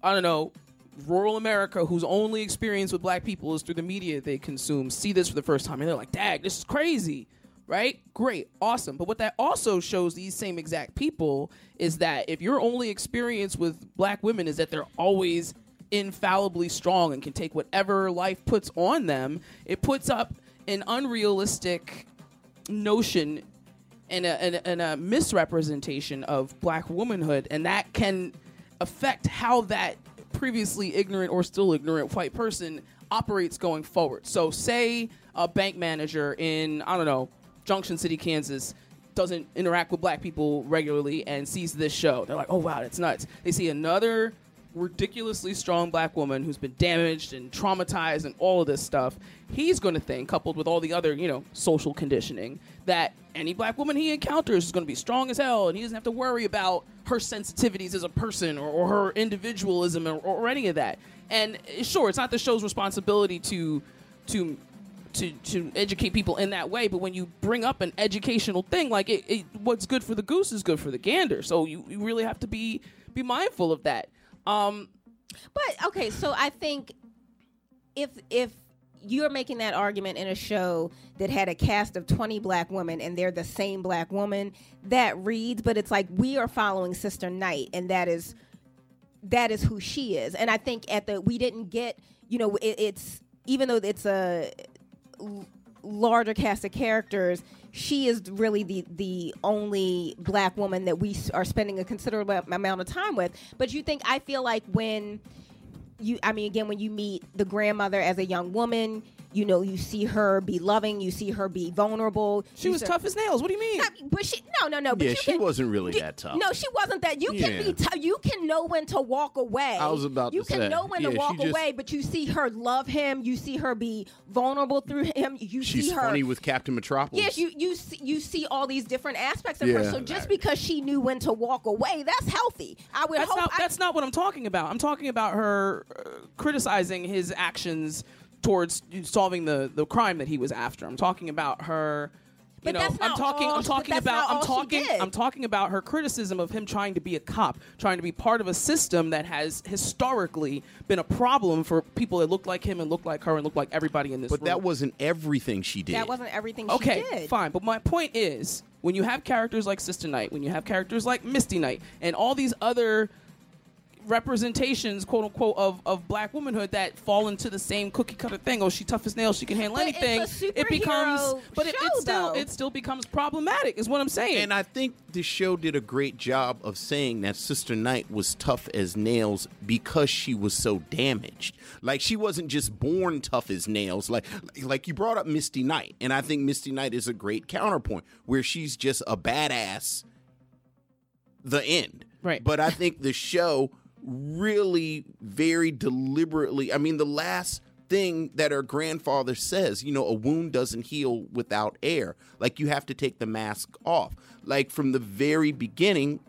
I don't know rural America whose only experience with black people is through the media they consume see this for the first time and they're like, "Dag, this is crazy." Right? Great. Awesome. But what that also shows these same exact people is that if your only experience with black women is that they're always infallibly strong and can take whatever life puts on them, it puts up an unrealistic notion and a, and and a misrepresentation of black womanhood, and that can affect how that previously ignorant or still ignorant white person operates going forward. So, say a bank manager in, I don't know, Junction City, Kansas, doesn't interact with black people regularly and sees this show. They're like, oh, wow, that's nuts. They see another ridiculously strong black woman who's been damaged and traumatized and all of this stuff, he's going to think, coupled with all the other, you know, social conditioning, that any black woman he encounters is going to be strong as hell and he doesn't have to worry about her sensitivities as a person or, or her individualism or, or any of that. And sure, it's not the show's responsibility to to to to educate people in that way. But when you bring up an educational thing, like it, it, what's good for the goose is good for the gander. So you, you really have to be be mindful of that. Um, But okay, so I think if if you're making that argument in a show that had a cast of 20 black women and they're the same black woman, that reads, but it's like we are following Sister Night and that is that is who she is. And I think at the we didn't get, you know, it, it's even though it's a larger cast of characters, she is really the the only black woman that we are spending a considerable amount of time with. But you think I feel like when you I mean again when you meet the grandmother as a young woman, you know, you see her be loving, you see her be vulnerable. She You was see- tough as nails. What do you mean? Not- but she no no no. But Yeah, you she can- wasn't really you- that tough. No, she wasn't that. You can be t- you can know when to walk away. I was about you to say. You can know when yeah, to walk just- away, but you see her love him. You see her be vulnerable through him. You She's see her. funny with Captain Metropolis. Yes, you you see, you see all these different aspects of her. So just because she knew when to walk away, that's healthy. I would That's hope. not, I- that's not what I'm talking about. I'm talking about her uh, criticizing his actions towards solving the, the crime that he was after. I'm talking about her. You But know, that's I'm not talking. all- I'm talking about. I'm talking. I'm talking about her criticism of him trying to be a cop, trying to be part of a system that has historically been a problem for people that look like him and look like her and look like everybody in this but room. that wasn't everything she did. that wasn't everything she Okay, did. fine. But my point is, when you have characters like Sister Night, when you have characters like Misty Knight, and all these other representations, quote unquote, of, of black womanhood that fall into the same cookie cutter thing. Oh, she tough as nails, she can handle But it's a anything. it becomes, superhero but it, it still though. it still becomes problematic. Is what I'm saying. And I think the show did a great job of saying that Sister Night was tough as nails because she was so damaged. Like she wasn't just born tough as nails. Like like you brought up Misty Knight, and I think Misty Knight is a great counterpoint where she's just a badass. The end. Right. But I think the show really very deliberately. I mean, the last thing that her grandfather says, you know, a wound doesn't heal without air. Like you have to take the mask off. Like from the very beginning,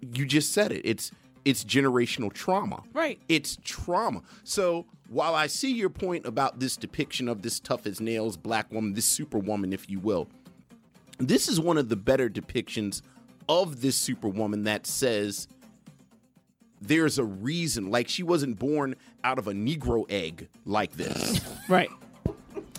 you just said it. It's it's generational trauma. Right. It's trauma. So while I see your point about this depiction of this tough as nails black woman, this superwoman, if you will, this is one of the better depictions of this superwoman that says there's a reason. Like she wasn't born out of a Negro egg like this. [laughs] right.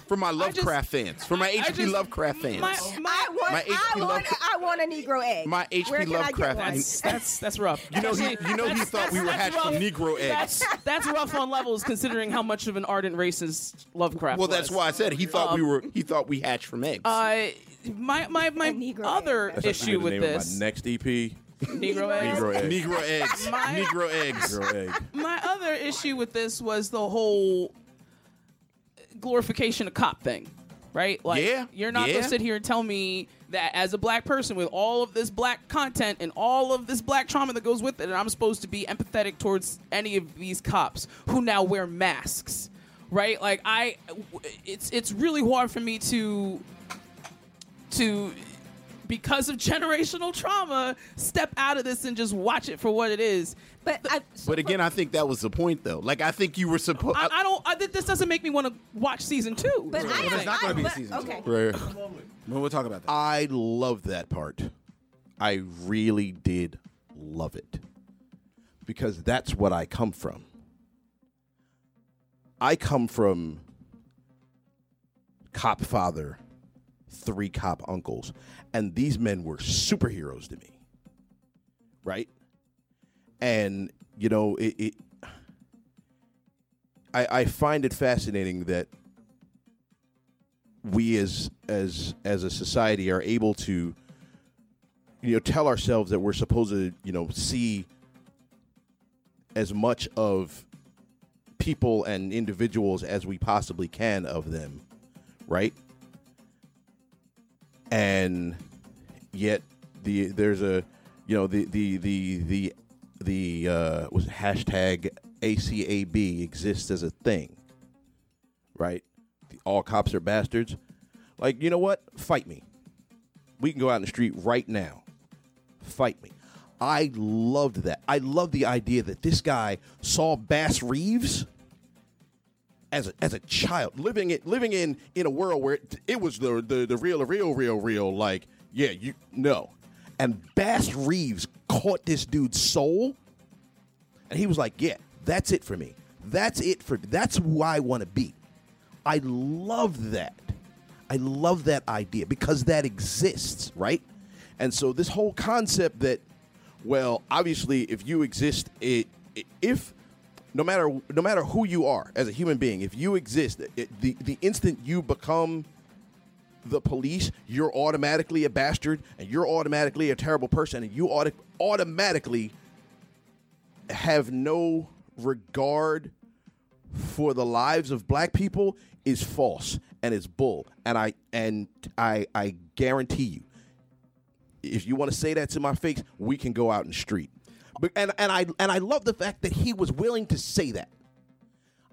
For my Lovecraft fans, for my I HP just- Lovecraft fans. my, I want, My I HP want, Lovecraft- I want a Negro egg. My HP Where can I get Lovecraft one? that's that's that's rough. You know, he, you know, he thought we were that's hatched from. Negro eggs. That's that's rough on levels considering how much of an ardent racist Lovecraft. Well, that's why I said he thought we were. He thought we hatched from eggs. Uh, my my my other issue with name this my next EP. [laughs] Negro Negro eggs. Negro eggs. [laughs] My- Negro eggs. Negro egg. My other issue with this was the whole glorification of cop thing, right? Like, Yeah, you're not yeah. gonna sit here and tell me that as a black person with all of this black content and all of this black trauma that goes with it, and I'm supposed to be empathetic towards any of these cops who now wear masks, right? Like, I, it's it's really hard for me to to because of generational trauma step out of this and just watch it for what it is but I, But again, I think that was the point, though. Like, I think you were supposed. I, I don't I, this doesn't make me want to watch season two But I, There's not going to be but- season two. Okay. Right. Well, we'll talk about that. I love that part. I really did love it. Because that's what I come from. I come from cop father, three cop uncles, and these men were superheroes to me. Right? And, you know, it, it I, I find it fascinating that we as as as a society are able to you know tell ourselves that we're supposed to you know see as much of people and individuals as we possibly can of them right and yet the there's a you know the the the the the uh was hashtag ACAB exists as a thing right? The all cops are bastards. Like you know what? Fight me. We can go out in the street right now. Fight me. I loved that. I love the idea that this guy saw bass reeves as a, as a child living it living in in a world where it, it was the, the the real real real real like yeah you no. And bass reeves caught this dude's soul and he was like yeah that's it for me. That's it for that's who i want to be. I love that. I love that idea because that exists right? And so this whole concept that well obviously if you exist it, if no matter no matter who you are as a human being, if you exist, it, the the instant you become the police, you're automatically a bastard, and you're automatically a terrible person, and you auto- automatically have no regard for the lives of black people is false and it's bull. And I and I I guarantee you, if you want to say that to my face, we can go out in the street. And and I and I love the fact that he was willing to say that.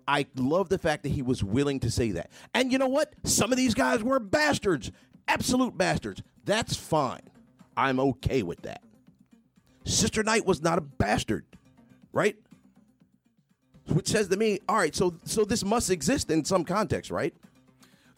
I love the fact that he was willing to say that. And you know what? Some of these guys were bastards, absolute bastards. That's fine. I'm okay with that. Sister Night was not a bastard, right? Which says to me, all right, so so this must exist in some context, right?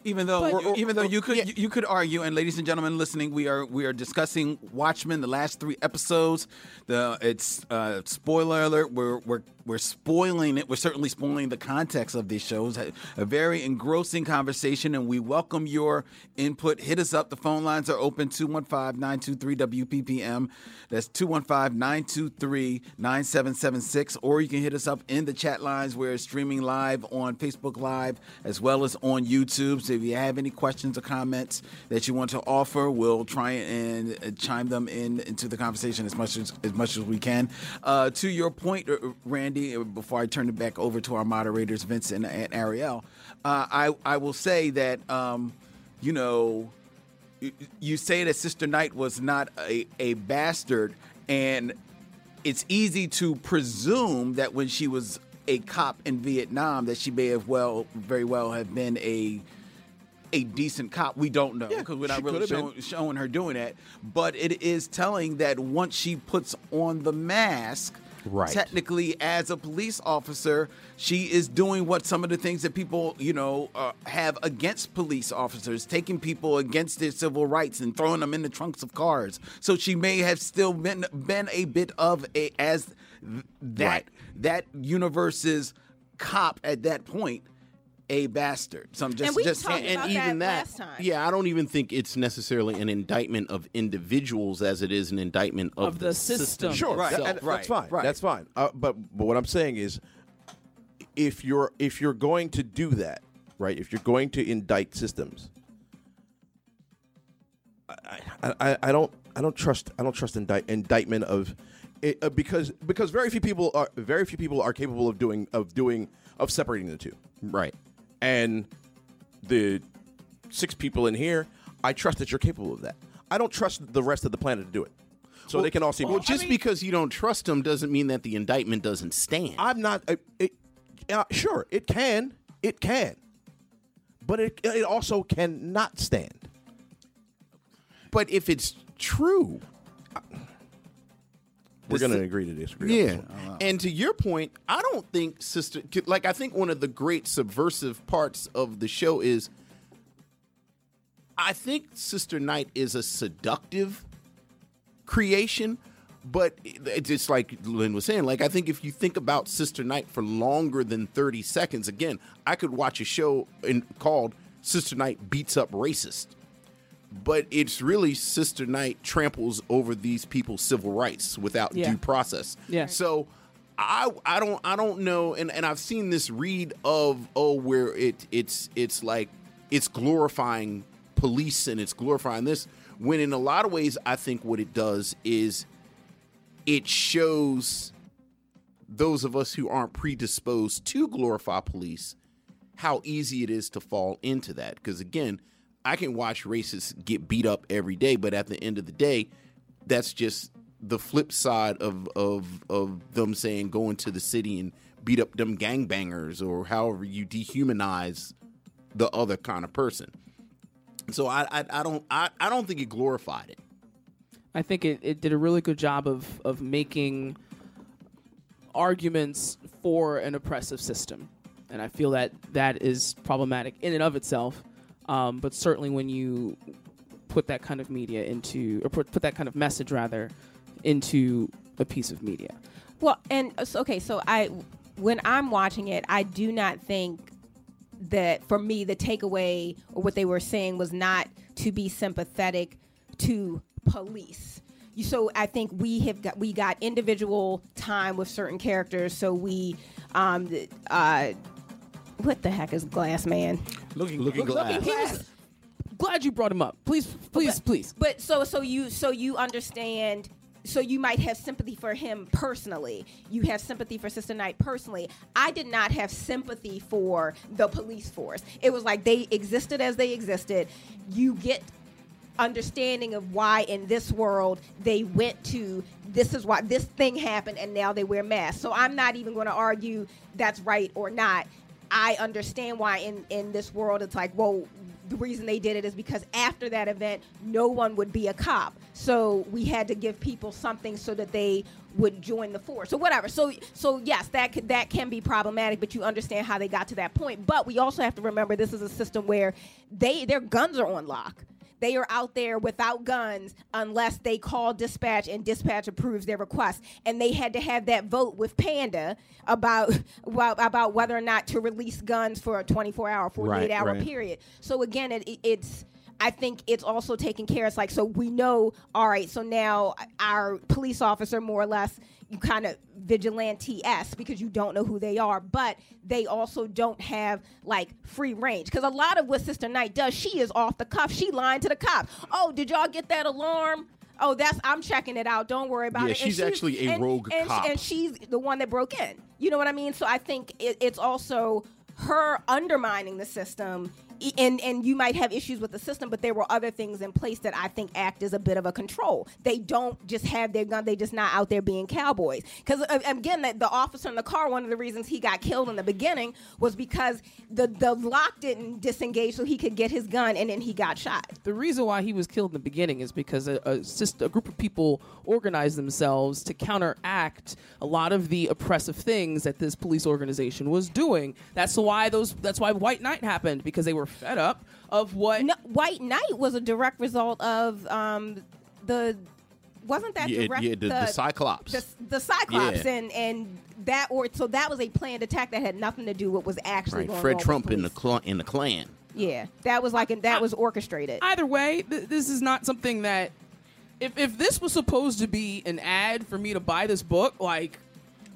Even though, But- you- even though you could, yeah. you, you could argue, and ladies and gentlemen listening, we are we are discussing Watchmen, the last three episodes. The it's uh, spoiler alert. We're we're we're spoiling it. We're certainly spoiling the context of these shows. A, very engrossing conversation, and we welcome your input. Hit us up. The phone lines are open 215-923-WPPM. That's 215-923-9776. Or you can hit us up in the chat lines. We're streaming live on Facebook Live as well as on YouTube. So if you have any questions or comments that you want to offer, we'll try and uh, chime them in into the conversation as much as as much as we can. Uh, to your point, uh, Randy, uh, before I turn it back over to our moderators, Vincent and, Ariel, uh, I I will say that um, you know you- you say that Sister Night was not a, a bastard, and it's easy to presume that when she was a cop in Vietnam, that she may have well, very well have been a a decent cop. We don't know because we're not really showing, showing her doing that. But it is telling that once she puts on the mask, Right. technically as a police officer, she is doing what some of the things that people, you know, uh, have against police officers, taking people against their civil rights and throwing them in the trunks of cars. So she may have still been been a bit of a as th- that Right. that universe's cop at that point. A bastard. So I'm just And we just talked saying. about even that that, last time. yeah, I don't even think it's necessarily an indictment of individuals as it is an indictment of, Of the system. Sure, Right, that- right, right, that's fine. right. That's fine. Uh, but but what I'm saying is, if you're if you're going to do that, right? If you're going to indict systems, I I, I, I don't I don't trust I don't trust indict, indictment of it, uh, because because very few people are very few people are capable of doing of doing of separating the two, right. And the six people in here. I trust that you're capable of that. I don't trust the rest of the planet to do it. So Well- they can all see. Well, just because you don't trust them doesn't mean that the indictment doesn't stand. I'm not. uh, It, uh, sure, it can. It can. But it, it also cannot stand. But if it's true, We're going to agree to disagree. on this Yeah. Oh, and to your point, I don't think Sister like I think one of the great subversive parts of the show is I think Sister Night is a seductive creation, but it's just like Lynn was saying. Like I think if you think about Sister Night for longer than thirty seconds, again, I could watch a show in, called Sister Night beats up racist. But it's really Sister Night tramples over these people's civil rights without Yeah. due process. Yeah. So I I don't I don't know and, and I've seen this read of oh where it it's it's like it's glorifying police and it's glorifying this when in a lot of ways I think what it does is it shows those of us who aren't predisposed to glorify police how easy it is to fall into that because again I can watch racists get beat up every day but at the end of the day that's just the flip side of of of them saying go into the city and beat up them gangbangers or however you dehumanize the other kind of person. So I I, I don't I, I don't think it glorified it. I think it, it did a really good job of of making arguments for an oppressive system, and I feel that that is problematic in and of itself. Um, but certainly when you put that kind of media into, or put, put that kind of message rather, into a piece of media. Well, and uh, okay, so I when I'm watching it, I do not think that for me the takeaway or what they were saying was not to be sympathetic to police. So I think we have got we got individual time with certain characters. So we, um, uh, what the heck is Glass Man? Looking looking glass. Glass. Glad you brought him up. Please, please, please. But so so you so you understand so you might have sympathy for him personally. You have sympathy for Sister Night personally. I did not have sympathy for the police force. It was like they existed as they existed. You get understanding of why in this world they went to this is why this thing happened and now they wear masks. So I'm not even going to argue that's right or not. I understand why in in this world it's like, well, the reason they did it is because after that event, no one would be a cop. So we had to give people something so that they would join the force or whatever. So so yes, that could, that can be problematic, but you understand how they got to that point. But we also have to remember this is a system where they their guns are on lock. They are out there without guns unless they call dispatch and dispatch approves their request. And they had to have that vote with Panda about well, about whether or not to release guns for a 24 hour, 48 Right, hour right. period. So again, it, it- it's I think it's also taking care. It's like so we know. All right, so now our police officer more or less you kind of vigilante s because you don't know who they are, but they also don't have like free range because a lot of what Sister Night does, she is off the cuff. She lying to the cops. Oh, did y'all get that alarm? Oh, that's I'm checking it out. Don't worry about Yeah, it. And she's actually a and- rogue and, cop. and she's the one that broke in. You know what I mean? So I think it, it's also her undermining the system. And and you might have issues with the system, but there were other things in place that I think act as a bit of a control. They don't just have their gun; they just not out there being cowboys. Because again, the, the officer in the car, one of the reasons he got killed in the beginning was because the the lock didn't disengage, so he could get his gun, and then he got shot. The reason why he was killed in the beginning is because a, a, a group of people organized themselves to counteract a lot of the oppressive things that this police organization was doing. That's why those. That's why White Night happened because they were fed up of what. No, White Night was a direct result of um, the wasn't that Yeah, direct yeah, the- the Cyclops. the, the Cyclops Yeah. and and that or so that was a planned attack that had nothing to do with what was actually Right, going Fred on Trump in the cl- in the Klan. yeah that was like that was orchestrated Either way, th- this is not something that. If, if this was supposed to be an ad for me to buy this book, like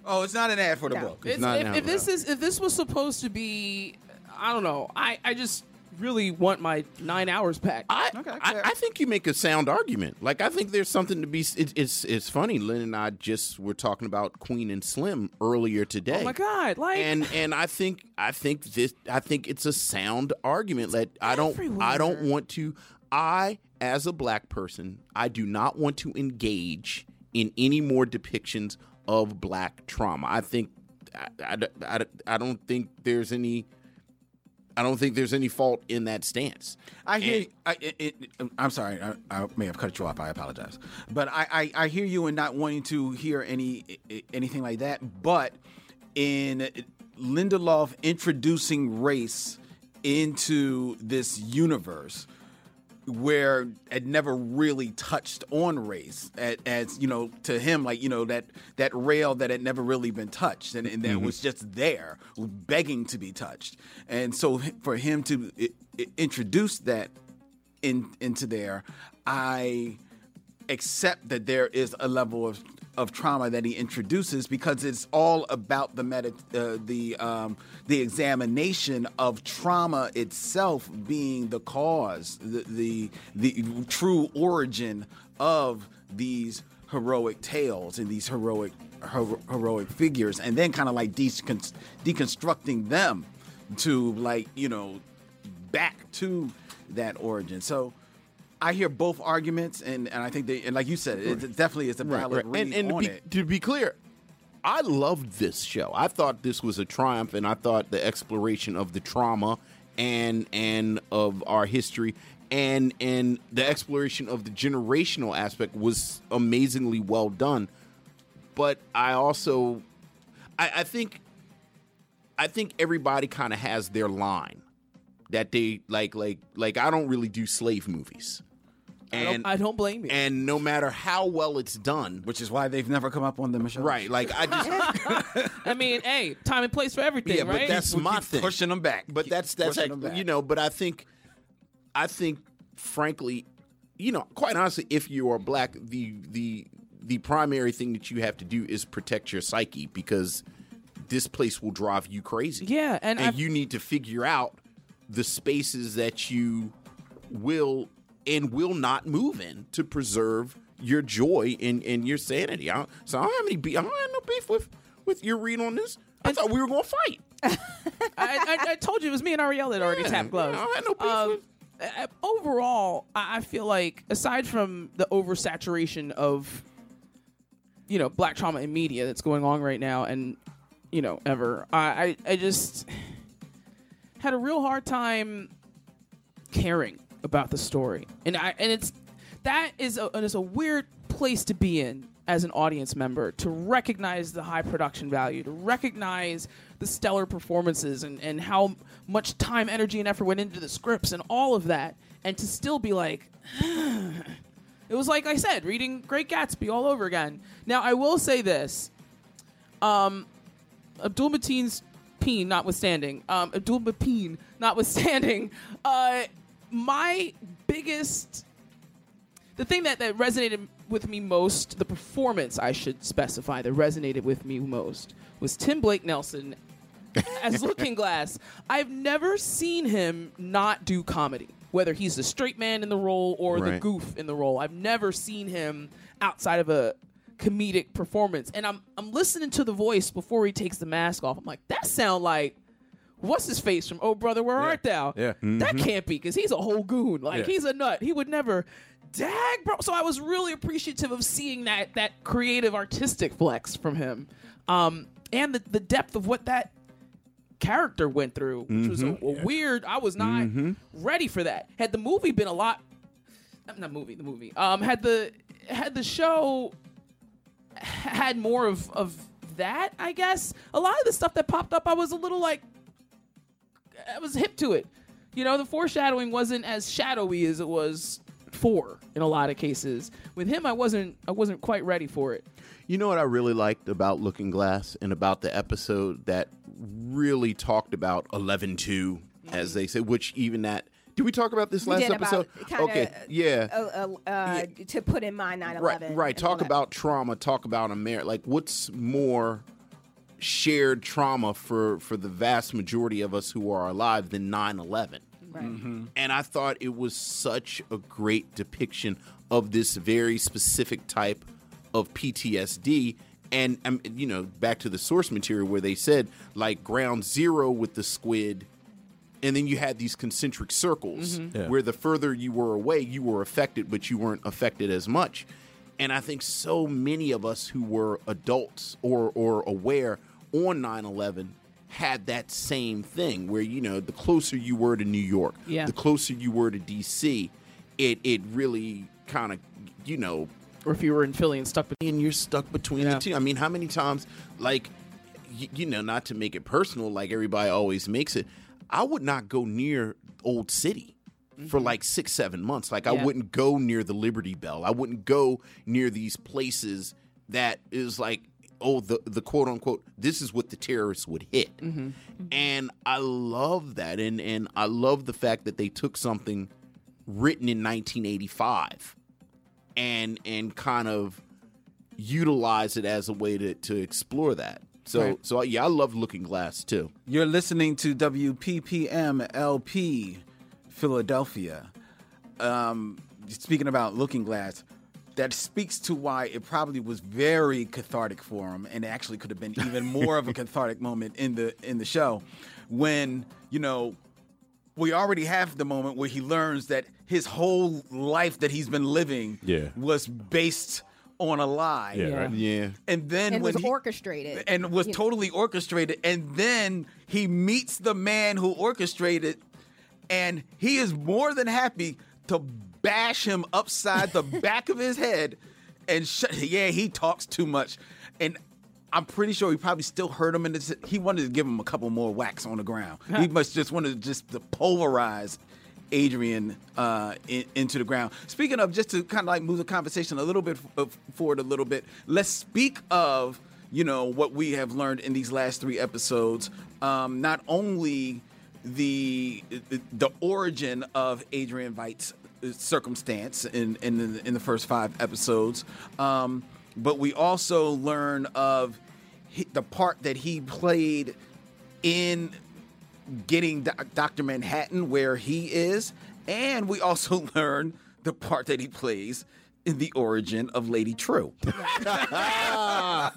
Oh, it's not an ad for the No. book. It's, if, if this is if this was supposed to be, I don't know. I I just really want my nine hours back. I, I, I think you make a sound argument. Like I think there's something to be. It, it's it's funny. Lynn and I just were talking about Queen and Slim earlier today. Oh my god! Like and and I think I think this I think it's a sound argument that I don't I don't want to I as a black person I do not want to engage in any more depictions of black trauma. I think I, I, I, I don't think there's any I don't think there's any fault in that stance. I hear. I, it, it, I'm sorry. I, I may have cut you off. I apologize. But I, I, I hear you in not wanting to hear any anything like that. But in Lindelof introducing race into this universe where it never really touched on race as, as you know to him like you know that that rail that had never really been touched and, and that Mm-hmm. was just there begging to be touched and so for him to introduce that in into there i accept that there is a level of of trauma that he introduces because it's all about the uh, the um, the examination of trauma itself being the cause, the the, the true origin of these heroic tales and these heroic hero, heroic figures, and then kind of like decon- deconstructing them to like you know back to that origin. So. I hear both arguments, and, and I think they, and like you said, it, it definitely is a valid read And, and to, be, it. to be clear, I loved this show. I thought this was a triumph, and I thought the exploration of the trauma and and of our history and and the exploration of the generational aspect was amazingly well done. But I also, I, I think, I think everybody kind of has their line that they like, like, like. I don't really do slave movies. I don't- I don't blame you. And no matter how well it's done, which is why they've never come up on the Micheaux. Right, like I just [laughs] I mean, hey, time and place for everything, yeah, right? but that's my thing. pushing them back. But that's that's pushing like, you know. But I think, I think, frankly, you know, quite honestly, if you are black, the the the primary thing that you have to do is protect your psyche because this place will drive you crazy. Yeah, and and you need to figure out the spaces that you will and will not move in to preserve your joy and, and your sanity. I don't, so I don't have any beef. I don't have no beef with with your read on this. I thought we were going to fight. [laughs] I, I, I told you it was me and Ariel that already Yeah, tapped gloves. I had no beef Um, with- overall, I feel like aside from the oversaturation of you know black trauma in media that's going on right now, and you know ever, I, I just had a real hard time caring about the story, and I and it's that is a, it's a weird place to be in as an audience member to recognize the high production value, to recognize the stellar performances and, and how much time, energy, and effort went into the scripts and all of that, and to still be like, [sighs] it was like I said, reading Great Gatsby all over again. Now I will say this, um, Abdul Mateen's peen notwithstanding, um, Abdul Mateen notwithstanding, [laughs] uh, my biggest the thing that, that resonated with me most, the performance I should specify that resonated with me most, was Tim Blake Nelson [laughs] as Looking Glass. I've never seen him not do comedy, whether he's the straight man in the role or the goof in the role. I've never seen him outside of a comedic performance. And I'm I'm listening to the voice before he takes the mask off. I'm like, that sound like what's his face from Oh Brother Where Art Thou? Yeah. That can't be because he's a whole goon. Like Yeah. he's a nut. He would never. Dag, bro. So I was really appreciative of seeing that that creative, artistic flex from him, um, and the the depth of what that character went through, which was a, a weird. I was not ready for that. Had the movie been a lot, not movie, the movie. Um, had the had the show had more of of that, I guess. A lot of the stuff that popped up, I was a little like, I was hip to it. You know, the foreshadowing wasn't as shadowy as it was for in a lot of cases. With him, I wasn't I wasn't quite ready for it. You know what I really liked about Looking Glass and about the episode that really talked about 11 2, as they say, which even that. Did we talk about this We last did episode? about okay, yeah. Uh, uh, uh, To put in mind 9 right, 11. right. Talk about trauma. Talk about America. Like, what's more shared trauma for for the vast majority of us who are alive than 9-11? And I thought it was such a great depiction of this very specific type of PTSD. And, um, you know, back to the source material where they said, like, ground zero with the squid, and then you had these concentric circles Mhm. Yeah. where the further you were away, you were affected, but you weren't affected as much. And I think so many of us who were adults or, or aware on 9 11 had that same thing where, you know, the closer you were to New York, Yeah. the closer you were to DC, it, it really kind of, you know, or if you were in Philly and stuck between, and you're stuck between the two. I mean, how many times, like, y- you know, not to make it personal, like everybody always makes it, I would not go near Old City for mm-hmm. like six, seven months. Like, I wouldn't go near the Liberty Bell. I wouldn't go near these places that is like, oh, the, the quote unquote, this is what the terrorists would hit. And I love that. And, and I love the fact that they took something written in 1985 and and kind of utilize it as a way to, to explore that. So Right. so yeah, I love Looking Glass too. You're listening to WPPM LP Philadelphia. Um, speaking about Looking Glass, that speaks to why it probably was very cathartic for him, and actually could have been even more of a [laughs] cathartic moment in the in the show when you know we already have the moment where he learns that his whole life that he's been living Yeah. was based on a lie. Yeah, right. Yeah. And then and when was he, orchestrated and was You know, totally orchestrated. And then he meets the man who orchestrated, and he is more than happy to bash him upside the back of his head. And yeah, he talks too much, and I'm pretty sure he probably still hurt him. And he wanted to give him a couple more whacks on the ground. he must just wanted just to pulverize Adrian uh, in, into the ground. Speaking of, just to kind of like move the conversation a little bit f- uh, forward a little bit, let's speak of you know what we have learned in these last three episodes. Um, not only the the origin of Adrian Veidt's circumstance in in the, in the first five episodes, um, but we also learn of the part that he played in getting Dr. Manhattan where he is, and we also [laughs] learn the part that he plays the origin of Lady True. [laughs] that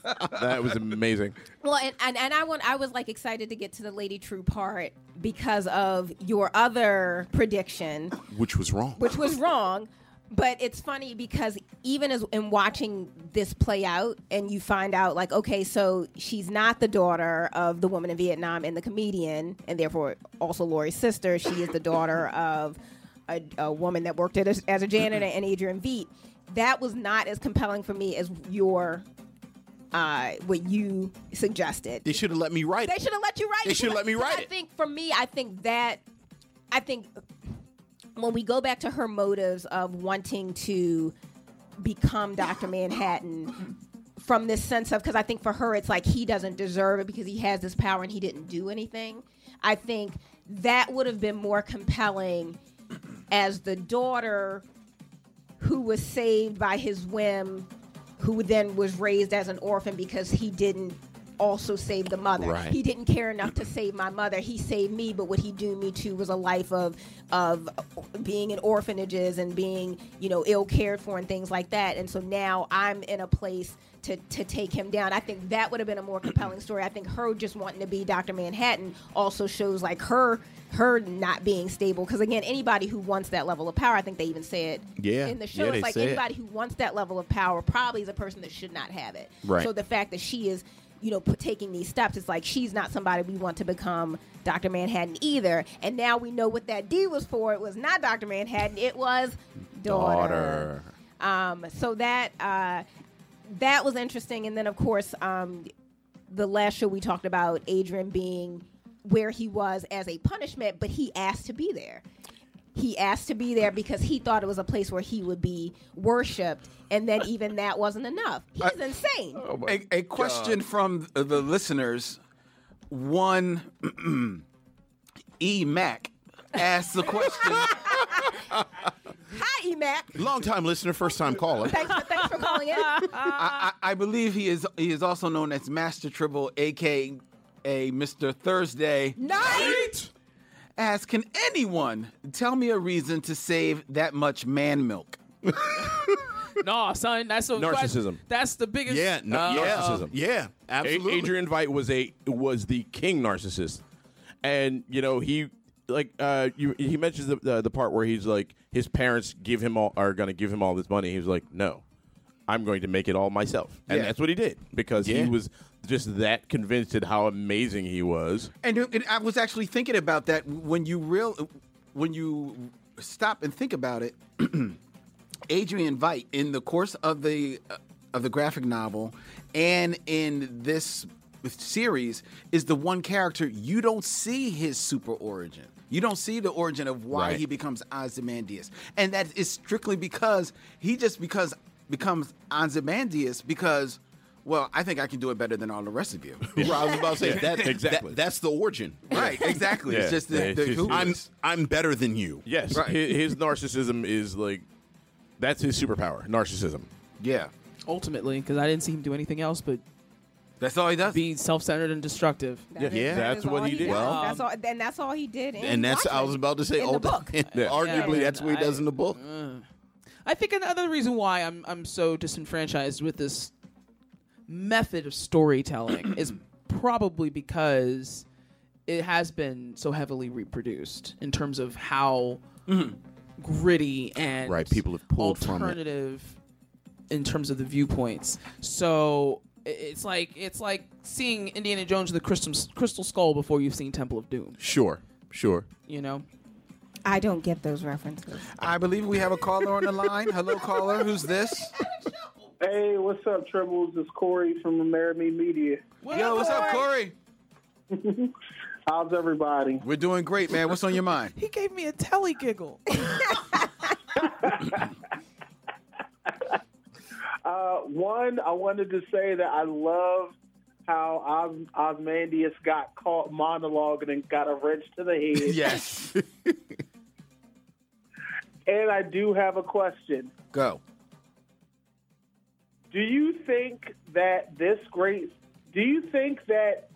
was amazing. Well, and, and, and I want I was like excited to get to the Lady True part because of your other prediction, Which was wrong. which was wrong. But it's funny because even as in watching this play out, and you find out like, okay, so she's not the daughter of the woman in Vietnam and the comedian, and therefore also Laurie's sister. She is the daughter of a, a woman that worked at as, as a janitor and Adrian Veidt. That was not as compelling for me as your uh, what you suggested. They should have let me write They should have let you write They should have let me write I it. think for me, I think that I think when we go back to her motives of wanting to become Dr. Manhattan from this sense of because I think for her it's like he doesn't deserve it because he has this power and he didn't do anything. I think that would have been more compelling as the daughter who was saved by his whim, who then was raised as an orphan because he didn't also save the mother. Right. He didn't care enough to save my mother. He saved me, but what he doomed me to was a life of of being in orphanages and being, you know, ill cared for and things like that. And so now I'm in a place to, to take him down. I think that would have been a more compelling story. I think her just wanting to be Dr. Manhattan also shows like her her not being stable. Because again, anybody who wants that level of power, I think they even said it Yeah. in the show. Yeah, it's like say it. anybody who wants that level of power probably is a person that should not have it. Right. So the fact that she is, you know, put, taking these steps, it's like she's not somebody we want to become Dr. Manhattan either. And now we know what that D was for. It was not Dr. Manhattan. It was daughter. Um, so that uh, that was interesting. And then of course, um, the last show we talked about Adrian being where he was as a punishment, but he asked to be there. He asked to be there because he thought it was a place where he would be worshipped, and then even that wasn't enough. He's insane. Oh a, a question from the the listeners. One [clears throat] E Mac asked the question. [laughs] Hi, Emac. Long time listener, first time caller. Thanks for, thanks for calling in. [laughs] I, I, I believe he is he is also known as Master Tribble, aka Mr. Thursday. Night. Asks, "Can anyone tell me a reason to save that much man milk?" [laughs] no, son, that's a Narcissism. That's the biggest. Yeah, no, uh, yeah, narcissism. yeah, absolutely. A- Adrian Veidt was a was the king narcissist, and you know he like uh you, he mentions the, the the part where he's like his parents give him all are going to give him all this money. He was like, no, I'm going to make it all myself, and Yeah. that's what he did because Yeah. he was just that convinced at how amazing he was. And, I was actually thinking about that when you real when you stop and think about it. [clears throat] Adrian Veidt, in the course of the uh, of the graphic novel and in this series, is the one character you don't see his super origin. You don't see the origin of why Right. he becomes Ozymandias, and that is strictly because he just because becomes Ozymandias because. Well, I think I can do it better than all the rest of you. [laughs] Well, I was about to say that, Exactly. that- that's the origin. Right, exactly. Yeah. It's just Yeah, the, it's the just- who I'm. I'm better than you. Yes, Right. his, his narcissism is like that's his superpower, narcissism. Yeah, Ultimately, because I didn't see him do anything else but that's all he does. be self-centered and destructive. That is- Yeah. that That's what all he did. does. Well- that's all, and that's all he did. In And that's I was about to say. in the oh, book. [laughs] Arguably, Yeah. that's what he does in the book. Uh, I think another reason why I'm I'm so disenfranchised with this method of storytelling is probably because it has been so heavily reproduced in terms of how mm-hmm. gritty and Right, people have pulled from it. alternative in terms of the viewpoints. So it's like it's like seeing Indiana Jones and the Crystal Crystal Skull before you've seen Temple of Doom. Sure, sure. You know, I don't get those references. I believe we have a caller on the line. Hello, caller. Who's this? [laughs] Hey, what's up, Tribbles? It's Corey from Laramie Media. Yo, what's up, Corey? [laughs] How's everybody? We're doing great, man. What's on your mind? he gave me a telly giggle. [laughs] Uh, one, I wanted to say that I love how Os- Ozymandias got caught monologuing and got a wrench to the head. [laughs] Yes. And I do have a question. Go. Do you think that this great? Do you think that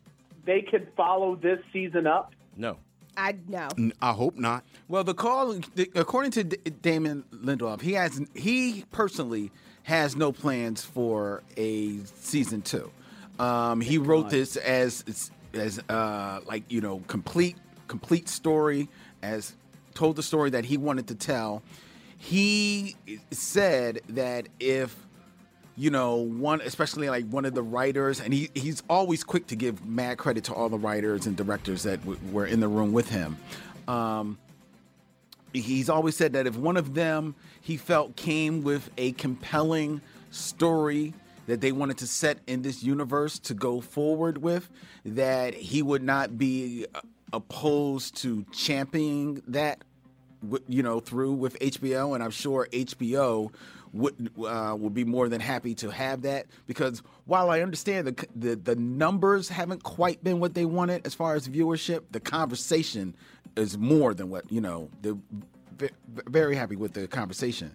they could follow this season up? No. I know. I hope not. Well, the call, according to D- Damon Lindelof, he has he personally has no plans for a season two. Um, he wrote this as as uh, like you know complete complete story as told the story that he wanted to tell. He said that if you know, one especially like one of the writers, and he he's always quick to give mad credit to all the writers and directors that w- were in the room with him. Um, he's always said that if one of them he felt came with a compelling story that they wanted to set in this universe to go forward with, that he would not be uh, opposed to championing that you know, through with HBO, and I'm sure HBO would uh, would be more than happy to have that because while I understand the, the the numbers haven't quite been what they wanted as far as viewership, the conversation is more than what you know. They're very happy with the conversation,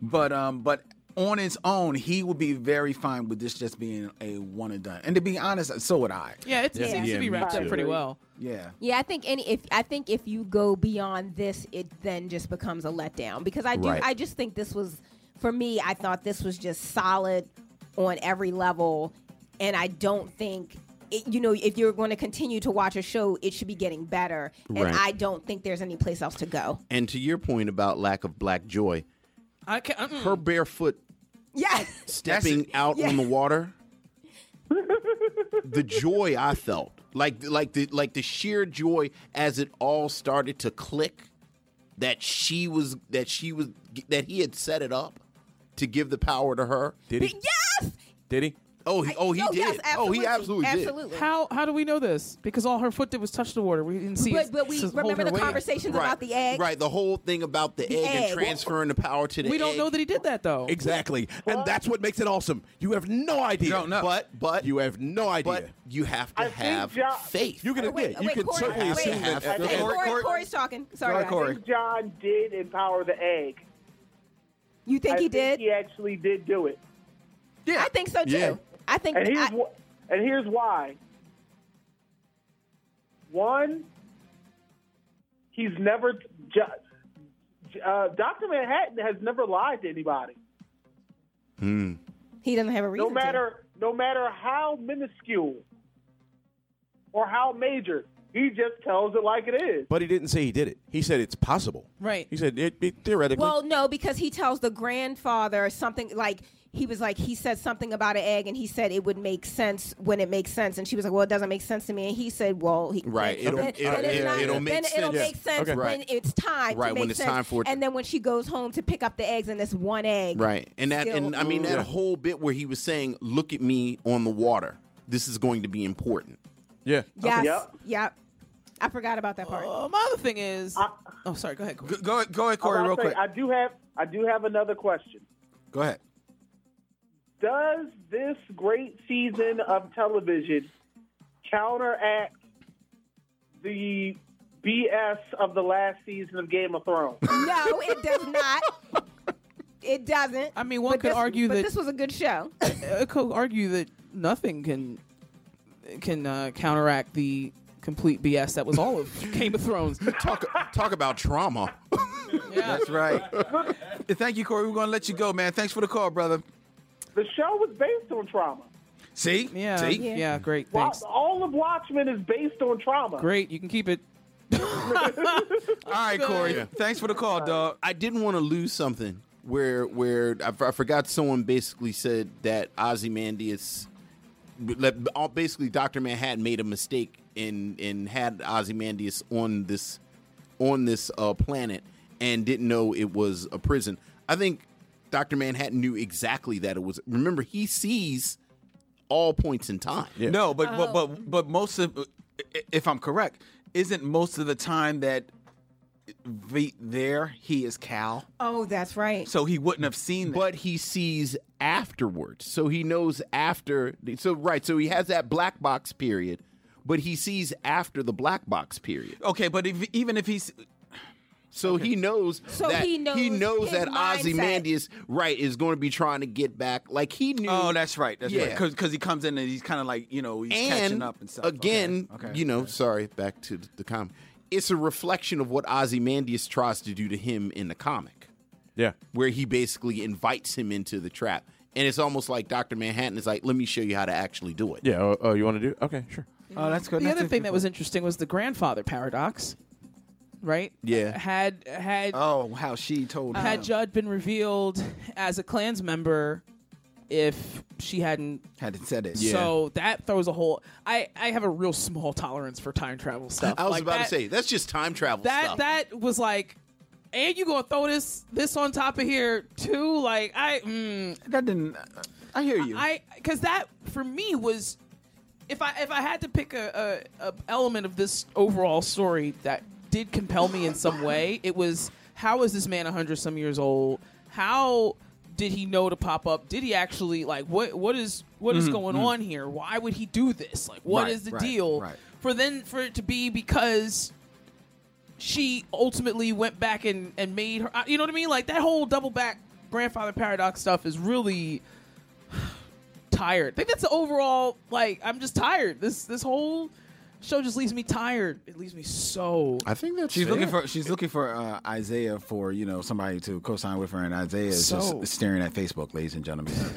but um, but on its own, he would be very fine with this just being a one and done. And to be honest, so would I. Yeah, it seems to be wrapped up pretty well. Yeah. Yeah, I think any if I think if you go beyond this, it then just becomes a letdown because I do Right. I just think this was for me. I thought this was just solid on every level, and I don't think. It, you know, if you're going to continue to watch a show, it should be getting better, and Right. I don't think there's any place else to go. And to your point about lack of black joy, I can mm. her barefoot Yes, [laughs] stepping out Yeah. on the water, [laughs] the joy I felt, like like the like the sheer joy as it all started to click, that she was that she was that he had set it up to give the power to her. Did he? Yes. Did he? Oh, he, oh, he Oh, did. yes, oh, he absolutely. absolutely, Absolutely. How how do we know this? Because all her foot did was touch the water. We didn't see. But, but we s- remember the conversations did. about the egg. Right, the whole thing about the, The egg, egg. and transferring the power to the egg. We don't egg. know that he did that though. Exactly. And that's what makes it awesome. You have no idea. don't know. But but You have no idea. but you have to I have John- faith. you can Wait, admit, you wait, can Corey, certainly wait, assume wait. that. I Hey, Corey, Corey- Corey's talking. Sorry, Go ahead, guys. Corey. I think John did empower the egg. You think I he think did? He actually did do it. Yeah. I think so too. Yeah. I think. And here's I, wh- and here's why. One, he's never. ju- Uh, Doctor Manhattan has never lied to anybody. Hmm. He doesn't have a reason. No matter no matter how minuscule or how major, he just tells it like it is. But he didn't say he did it. He said it's possible. Right. He said it, it theoretically. Well, no, because he tells the grandfather something like he was like he said something about an egg, and he said it would make sense when it makes sense, and she was like, "Well, it doesn't make sense to me," and he said, "Well, he, Right. then- It'll- then- it'll- then it'll- not- it'll then make it'll sense. make sense Okay. when Right. it's time Right, when it's sense." time for it And then when she goes home to pick up the eggs, and this one egg, Right. And that still- and I mean that Yeah. whole bit where he was saying, "Look at me on the water. This is going to be important." Yeah. Yes, Yep. yep. I forgot about that part. Uh, my other thing is, oh, sorry. Go ahead. Corey. Go, go, go ahead, Corey, real about to quick. I do have I do have another question. Go ahead. Does this great season of television counteract the BS of the last season of Game of Thrones? No, it does not. It doesn't. I mean, one But could this- argue but that this was a good show. [coughs] I could argue that nothing can can uh, counteract the complete BS that was all of [laughs] Game of Thrones. Talk talk about trauma. That's right. [laughs] Thank you, Corey. We're going to let you go, man. Thanks for the call, brother. The show was based on trauma. See? Yeah, See? yeah, great. Thanks. All of Watchmen is based on trauma. Great, you can keep it. [laughs] All right, Corey. Yeah. Thanks for the call, dog. I didn't want to lose something where where I, f- I forgot someone basically said that Ozymandias that basically Dr. Manhattan made a mistake and and had Ozymandias on this on this uh, planet and didn't know it was a prison. I think Dr. Manhattan knew exactly that it was. Remember, he sees all points in time. No, but, but Oh. but but most of, if I'm correct, isn't most of the time that V there he is Cal, Oh, that's right. so he wouldn't have seen that. but he sees afterwards. So he knows after. So right. So he has that black box period, but he sees after the black box period. Okay, but if, even if he's So he knows So that he knows his that mindset. Ozymandias right is going to be trying to get back. Like he knew. oh, that's right, that's right, Yeah. because he comes in and he's kind of like you know he's and catching up and stuff. again, Okay, okay, you know, okay. sorry, back to the, the comic. It's a reflection of what Ozymandias tries to do to him in the comic. Yeah. where he basically invites him into the trap. And it's almost like Dr. Manhattan is like, let me show you how to actually do it. Yeah. Oh, oh you want to do? Okay, sure. Oh, that's good. The That's other thing that was interesting was the grandfather paradox, right? Yeah. Had had oh how she told him. had Judd been revealed as a Klans member if she hadn't hadn't said it. So that throws a whole. I I have a real small tolerance for time travel [laughs] stuff. I was Like about that, to say, that's just time travel that stuff. that was like, and you gonna throw this this on top of here too? Like I mm, that didn't. I hear you. I because that for me was if I if I had to pick a, a, a element of this overall story that did compel me in some way, it was how is this man hundred some years old? How did he know to pop up? Did he actually like what what is what is Mhm, going mhm. on here? Why would he do this? Like what is Right, the right, deal? right. For then for it to be because she ultimately went back and, and made her you know what I mean? Like that whole double back grandfather paradox stuff is really [sighs] tired. I think that's the overall like I'm just tired. This this whole show just leaves me tired. It leaves me so I think that She's fair. looking for she's looking for uh, Isaiah for you know somebody to co-sign with her, and Isaiah is So- just staring at Facebook, ladies and gentlemen. [laughs]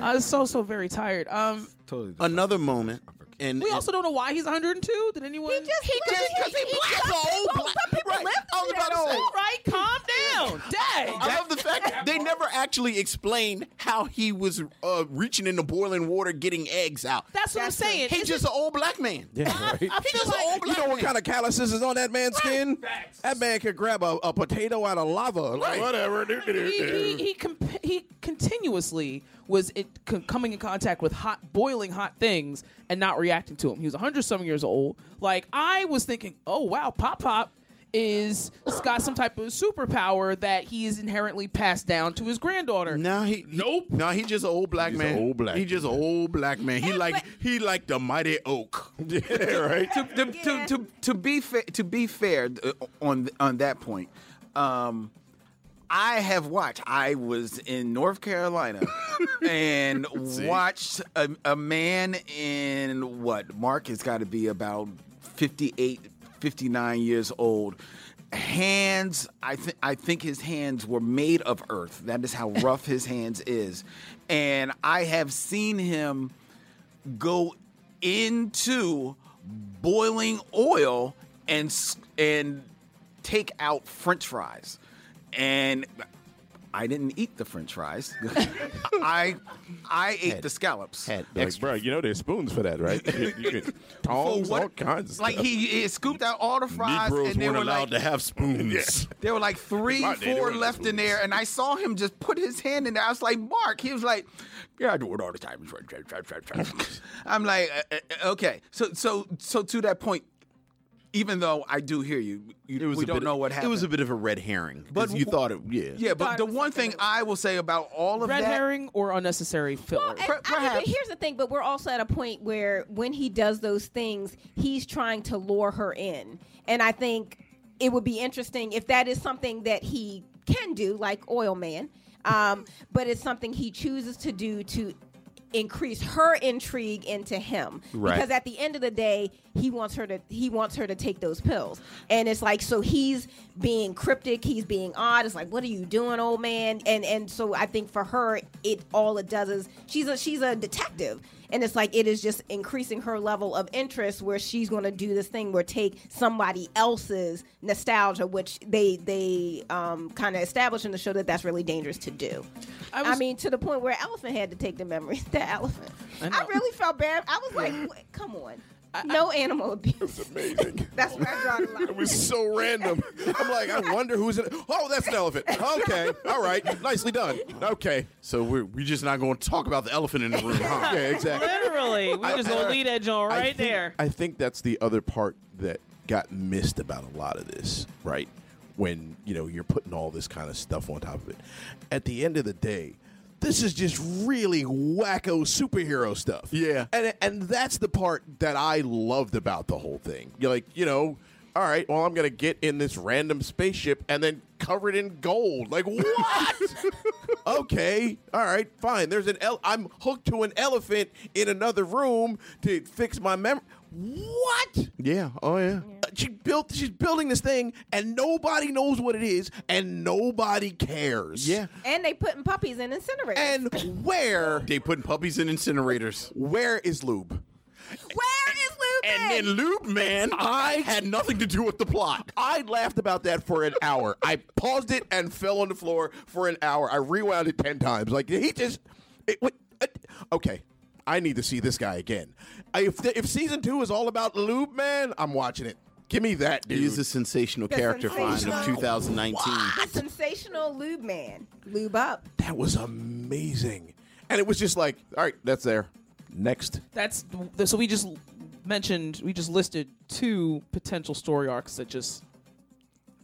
I was so so very tired. Um totally. Another moment. And, we also don't know why he's 102. Did anyone He just he just because he black old black. Right. I was about to say. All right, calm [laughs] down. Dang. I love the fact that they never actually explained how he was uh, reaching into boiling water, getting eggs out. That's what I'm saying. He's Is just it- an old black man. Yeah, right. He's just an old You know what man. kind of calluses is on that man's skin? That man could grab a, a potato out of lava. Like, whatever. he, he, he, comp- he continuously was it, c- coming in contact with hot, boiling hot things and not reacting to them. He was 100 some years old. Like, I was thinking, oh, wow, Pop Pop is got some type of superpower that he is inherently passed down to his granddaughter. No, he nope. No, he just an old black He's man. old black He just an old black man. He like he like the mighty oak. [laughs] yeah, right. to, to, to, to, to be fair, to be fair uh, on on that point, um, I have watched. I was in North Carolina [laughs] and watched a, a man in what Mark has got to be about 58, 59 years old. Hands, I think I think his hands were made of earth. That is how [laughs] rough his hands is. And I have seen him go into boiling oil and and take out french fries. And I didn't eat the french fries. [laughs] I I ate the scallops. Like, bro, you know there's spoons for that, right? You, you could [laughs] tongs, what- all kinds of Like stuff. he, he scooped out all the fries, Negroes and they weren't were allowed like, to have spoons. There were like three, day, four left in there, and I saw him just put his hand in there. I was like, Mark. He was like, Yeah, I do it all the time. [laughs] I'm like, uh, uh, okay. So, so, so to that point, even though I do hear you, you It was we don't know of- what happened. It was a bit of a red herring. But But you w- thought it, yeah. yeah, but the one thing I will say about all of Red that, herring or unnecessary filler? And, I mean, but here's the thing, but we're also at a point where when he does those things, he's trying to lure her in. And I think it would be interesting if that is something that he can do, like Oil Man, um, but it's something he chooses to do to increase her intrigue into him Right. because at the end of the day he wants her to he wants her to take those pills. And it's like so he's being cryptic he's being odd. It's like what are you doing old man? And and so i think for her it all it does is she's a she's a detective. And it's like it is just increasing her level of interest where she's going to do this thing where take somebody else's nostalgia which they they um, kind of establish in the show that that's really dangerous to do. I, mean to the point where elephant had to take the memories the [laughs] elephant. I, really felt bad. I was like come on no animal [laughs] abuse amazing [laughs] that's where i draw the line It was so random. I'm like, I wonder who's in. It. Oh, that's an elephant. Okay, all right, nicely done. Okay, so we're we're just not going to talk about the elephant in the room, huh? [laughs] yeah, exactly. Literally, we just gonna lead edge on I right think- there. I think that's the other part that got missed about a lot of this, right? When you know you're putting all this kind of stuff on top of it. At the end of the day, this is just really wacko superhero stuff. Yeah. and and that's the part that I loved about the whole thing. You're like, you know. All right, well, I'm gonna get in this random spaceship and then cover it in gold. Like what? [laughs] okay, all right, fine. There's an el- I'm hooked to an elephant in another room to fix my memory. What? Yeah. Oh yeah. Uh, She built. She's building this thing, and nobody knows what it is, and nobody cares. Yeah. and they putting puppies in incinerators And where? [laughs] They putting puppies in incinerators. Where is lube? where is Lube And then Lube Man, I had nothing to do with the plot. I laughed about that for an hour. I paused it and fell on the floor for an hour. I rewound it ten times. Like he just. It, what, uh, okay, I need to see this guy again. I- If the, if season two is all about Lube Man, I'm watching it. Give me that, dude. He's a sensational The character find of 2019. the sensational lube man lube up That was amazing, and it was just like, all right, that's there. Next, That's so we just mentioned we just listed two potential story arcs that just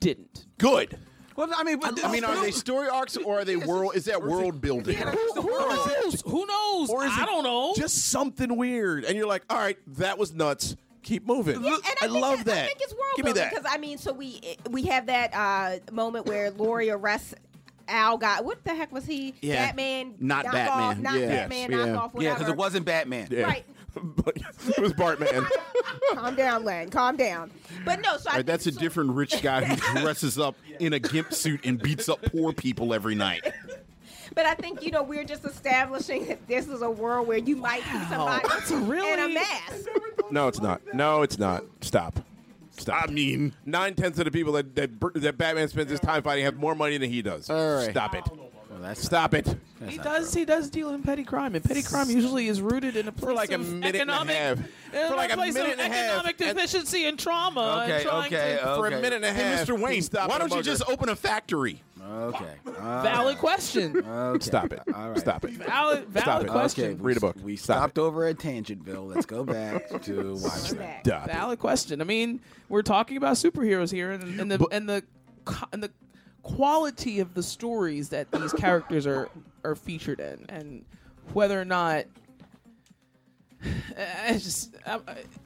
didn't. good. Well, I mean, but I mean, are they story arcs or are they world? Is that world building? Who knows? Who knows? Or is I don't know. Just something weird, and you're like, all right, that was nuts. Keep moving. Yeah, and I, I, think love that. I think it's world Give me building that. because I mean, so we we have that uh, moment where Laurie arrests Al. Got what the heck was he? Yeah. Batman, Not Batman. off, not Yeah. Batman, Yes. knock Yeah. off, yeah, because it wasn't Batman. Yeah. Right. But it was Bartman. Calm down, Len. Calm down. But no, so I Right, that's a so- different rich guy who dresses up in a gimp suit and beats up poor people every night. But I think you know we're just establishing that this is a world where you might see somebody that's a really- in a mask. no, it's not. No, it's not. Stop. Stop. I mean, Nine tenths of the people that, that Br- that Batman spends his time fighting have more money than he does. All right. Stop it. Well, that's Stop it. He does. He does deal in petty crime, and petty crime usually is rooted in a place For like a of minute and a economic, half. in For like a place minute of and a half. economic And- deficiency and trauma. and Okay, trying okay, to- For a Okay. minute and a Hey, half. Mr. Wayne, he's stopping why don't you just open a factory? Okay. Uh, Valid question. [laughs] okay. Stop it. All right. Stop it. Valid, Stop valid it. question. Okay, Read a book. We Stop stopped over at Tangentville. Let's go back [laughs] to Watchmen. Back. Stop it. Valid question. I mean, we're talking about superheroes here, and, and the and the co- and the quality of the stories that these characters are are featured in, and whether or not. [sighs] I just, I,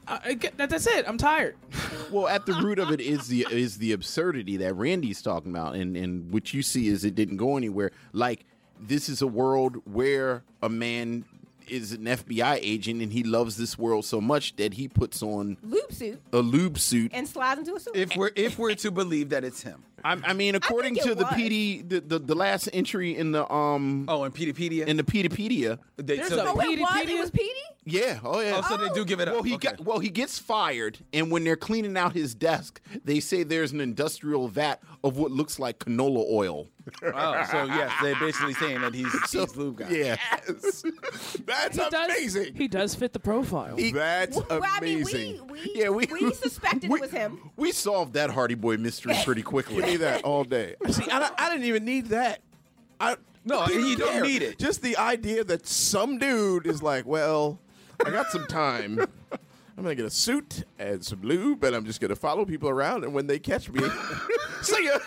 I, I get- that- that's it. I'm tired. [laughs] Well, at the root of it is the is the absurdity that Randy's talking about, and and what you see is it didn't go anywhere. Like this is a world where a man is an FBI agent and he loves this world so much that he puts on Lube suit a lube suit. and slides into a suit. If we're if we're to believe that it's him. I, I mean, according think to the was. PD, the, the the last entry in the um Oh, in Peteypedia. in the Peteypedia, They, There's so a they- oh, it was. It was Petey. yeah, oh yeah. oh, so they do give it up. Well, he Okay. got well. He gets fired, and when they're cleaning out his desk, they say there's an industrial vat of what looks like canola oil. Oh, so yes, they're basically saying that he's he's lube guy. Yeah, [laughs] That's He does, amazing. he does fit the profile. That's Well, I mean, amazing. we we, Yeah, we- we, suspected we- it was him. we solved that Hardy Boy mystery [laughs] pretty quickly. Give me that all day. [laughs] See, I, I didn't even need that. I No, didn't you don't care. need it. Just the idea that some dude is like, well, I got some time. I'm gonna get a suit and some lube, and I'm just gonna follow people around. And when they catch me, [laughs] see ya.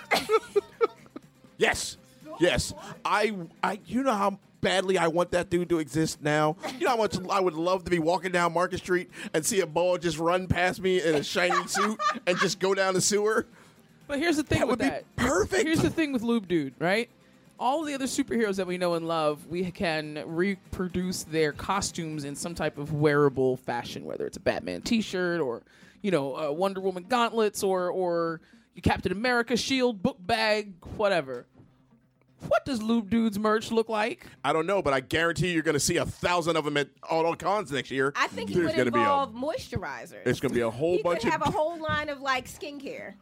yes, yes. I, I, you know how badly I want that dude to exist now. You know how much I would love to be walking down Market Street and see a ball just run past me in a shiny suit and just go down the sewer. But here's the thing That with would be that. perfect. Here's the thing with Lube Dude, right? All the other superheroes that we know and love, we can reproduce their costumes in some type of wearable fashion, whether it's a Batman T-shirt or, you know, uh, Wonder Woman gauntlets or or your Captain America shield, book bag, whatever. What does Lube Dude's merch look like? I don't know, but I guarantee you're going to see a thousand of them at all cons next year. I think it There's would gonna be a- involve moisturizers. It's going to be a whole he bunch could of have a [laughs] whole line of like skincare.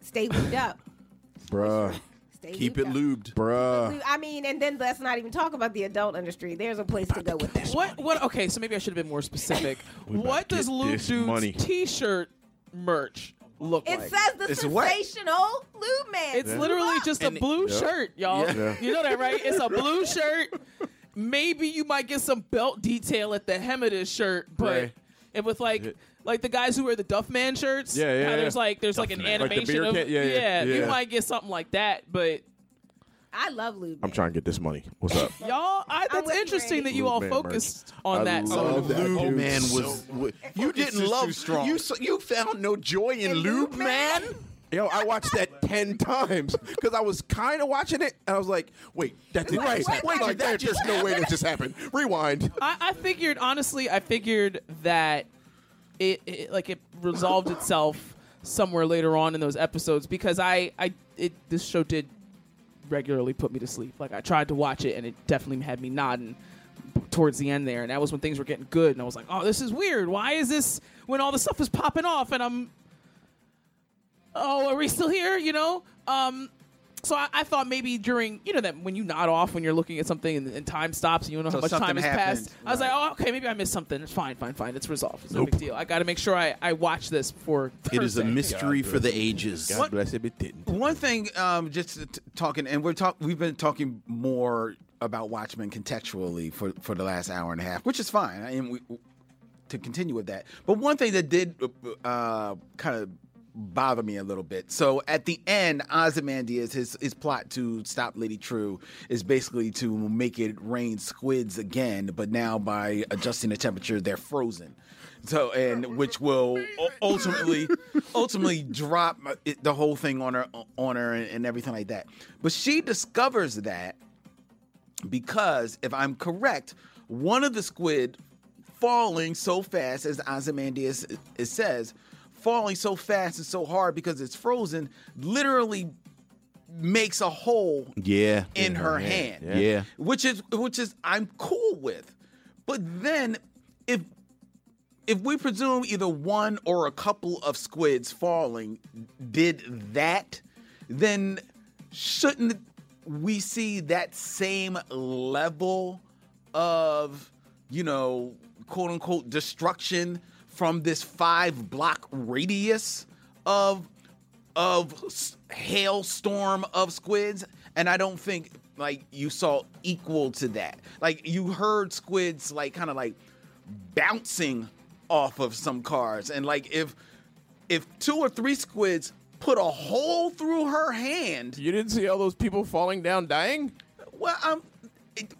Stay lubed up. bruh, [laughs] Stay Keep it up. lubed. bruh. I mean, and then let's not even talk about the adult industry. There's a place to go with that. What? What? Okay, so maybe I should have been more specific. [laughs] what does get Lube this Dude's money. T-shirt merch look like? It like? says the It's what? sensational lube man. It's Lube literally up. just a blue Yeah. shirt, y'all. Yeah. You know that, right? It's a blue [laughs] shirt. Maybe you might get some belt detail at the hem of this shirt, but Right. and with like like the guys who wear the Duff Man shirts. Yeah, yeah, how. There's like there's like an Man. Like the animation beer of can- yeah, yeah, You yeah. might get something like that, but I love lube. I'm man. trying to get this money. What's up? [laughs] y'all, I, I'm that's with you, interesting Randy. that you Lube all Man focused merch. on I that. so that Lube dude man was. wa- you didn't just love strong. You s- you found no joy in Lube man. Yo, I watched that [laughs] ten times because I was kind of watching it, and I was like, "Wait, that didn't Wait, wait, wait, Like, that there's just no way that [laughs] just happened." Rewind. I, I figured honestly, I figured that it, it like it resolved itself somewhere later on in those episodes because I I it this show did regularly put me to sleep. Like I tried to watch it and it definitely had me nodding towards the end there and that was when things were getting good and I was like, "Oh, this is weird. Why is this when all the stuff is popping off and I'm Oh, are we still here, you know? Um so I, I thought maybe during you know that when you nod off when you're looking at something and, and time stops and you don't know So how much time has happened, passed. I was like, oh, okay, maybe I missed something. It's fine, fine, fine. It's resolved. It's no big deal. I got to make sure I, I watch this before. It is a Thursday. mystery for the ages. God What- bless him, it didn't. One thing, um, just t- t- talking, and we're talk. We've been talking more about Watchmen contextually for for the last hour and a half, which is fine. I mean, we, to continue with that. But one thing that did uh, kind of bother me a little bit. So at the end, Ozymandias, his his plot to stop Lady True is basically to make it rain squids again, but now by adjusting the temperature, they're frozen. So and which will ultimately [laughs] ultimately drop uh, it, the whole thing on her on her and, and everything like that. But she discovers that because if I'm correct, one of the squid falling so fast, as Ozymandias uh, it says, falling so fast and so hard because it's frozen, literally makes a hole Yeah. in her hand. Yeah. Which is which is I'm cool with. But then if if we presume either one or a couple of squids falling did that, then shouldn't we see that same level of, you know, quote unquote destruction from this five block radius of of hailstorm of squids and i don't think like you saw equal to that like you heard squids like kind of like bouncing off of some cars and like if if two or three squids put a hole through her hand You didn't see all those people falling down, dying. well i'm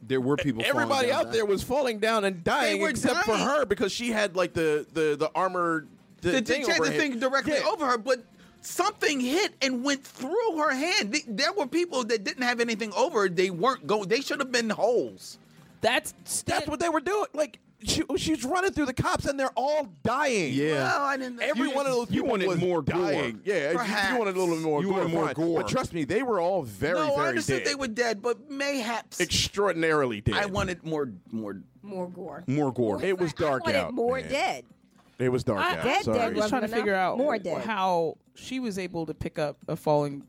There were people. Everybody down out that. there was falling down and dying, except dying. for her because she had like the the the armor. The, the, thing she had over the thing directly Yeah. over her, but something hit and went through her hand. There were people that didn't have anything over. They weren't going. They should have been holes. That's That's what they were doing. Like she, she was running through the cops, and they're all dying. Yeah. Well, I didn't. Every you- one of those You wanted was more gore. dying. Yeah, you- Perhaps. you wanted a little bit more. You gore, wanted more fine. gore. But trust me, they were all very, no, very I understood dead. they were dead, but mayhaps extraordinarily dead. I wanted more, more. More gore. More gore. It was dark I out. more man. dead. It was dark I, out. Dead, Sorry. dead I'm just trying to wasn't figure out More dead. how she was able to pick up a falling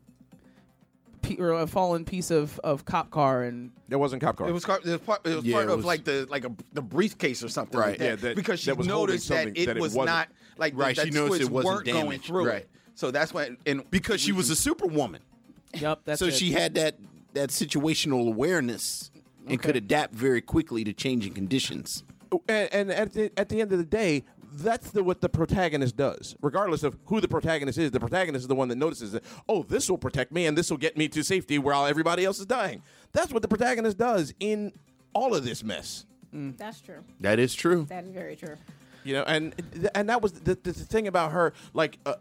pe- or a fallen piece of, of cop car and It wasn't cop car. It was, car- it was part, it was Yeah, part it of was- like the like a the briefcase or something Right. like that. Yeah, that- because she that was holding noticed that something it that it was wasn't. not like Right, that she noticed switch it wasn't weren't going damaged. through Right. it. So that's why and because she was a superwoman. Yep, that's so it. she had that that situational awareness and could adapt very quickly to changing conditions. and, and at the at the end of the day, that's the what the protagonist does. Regardless of who the protagonist is, the protagonist is the one that notices that. Oh, this will protect me, and this will get me to safety while everybody else is dying. That's what the protagonist does in all of this mess. That's true. That is true. That is very true. You know, and and that was the, the, the thing about her, like uh,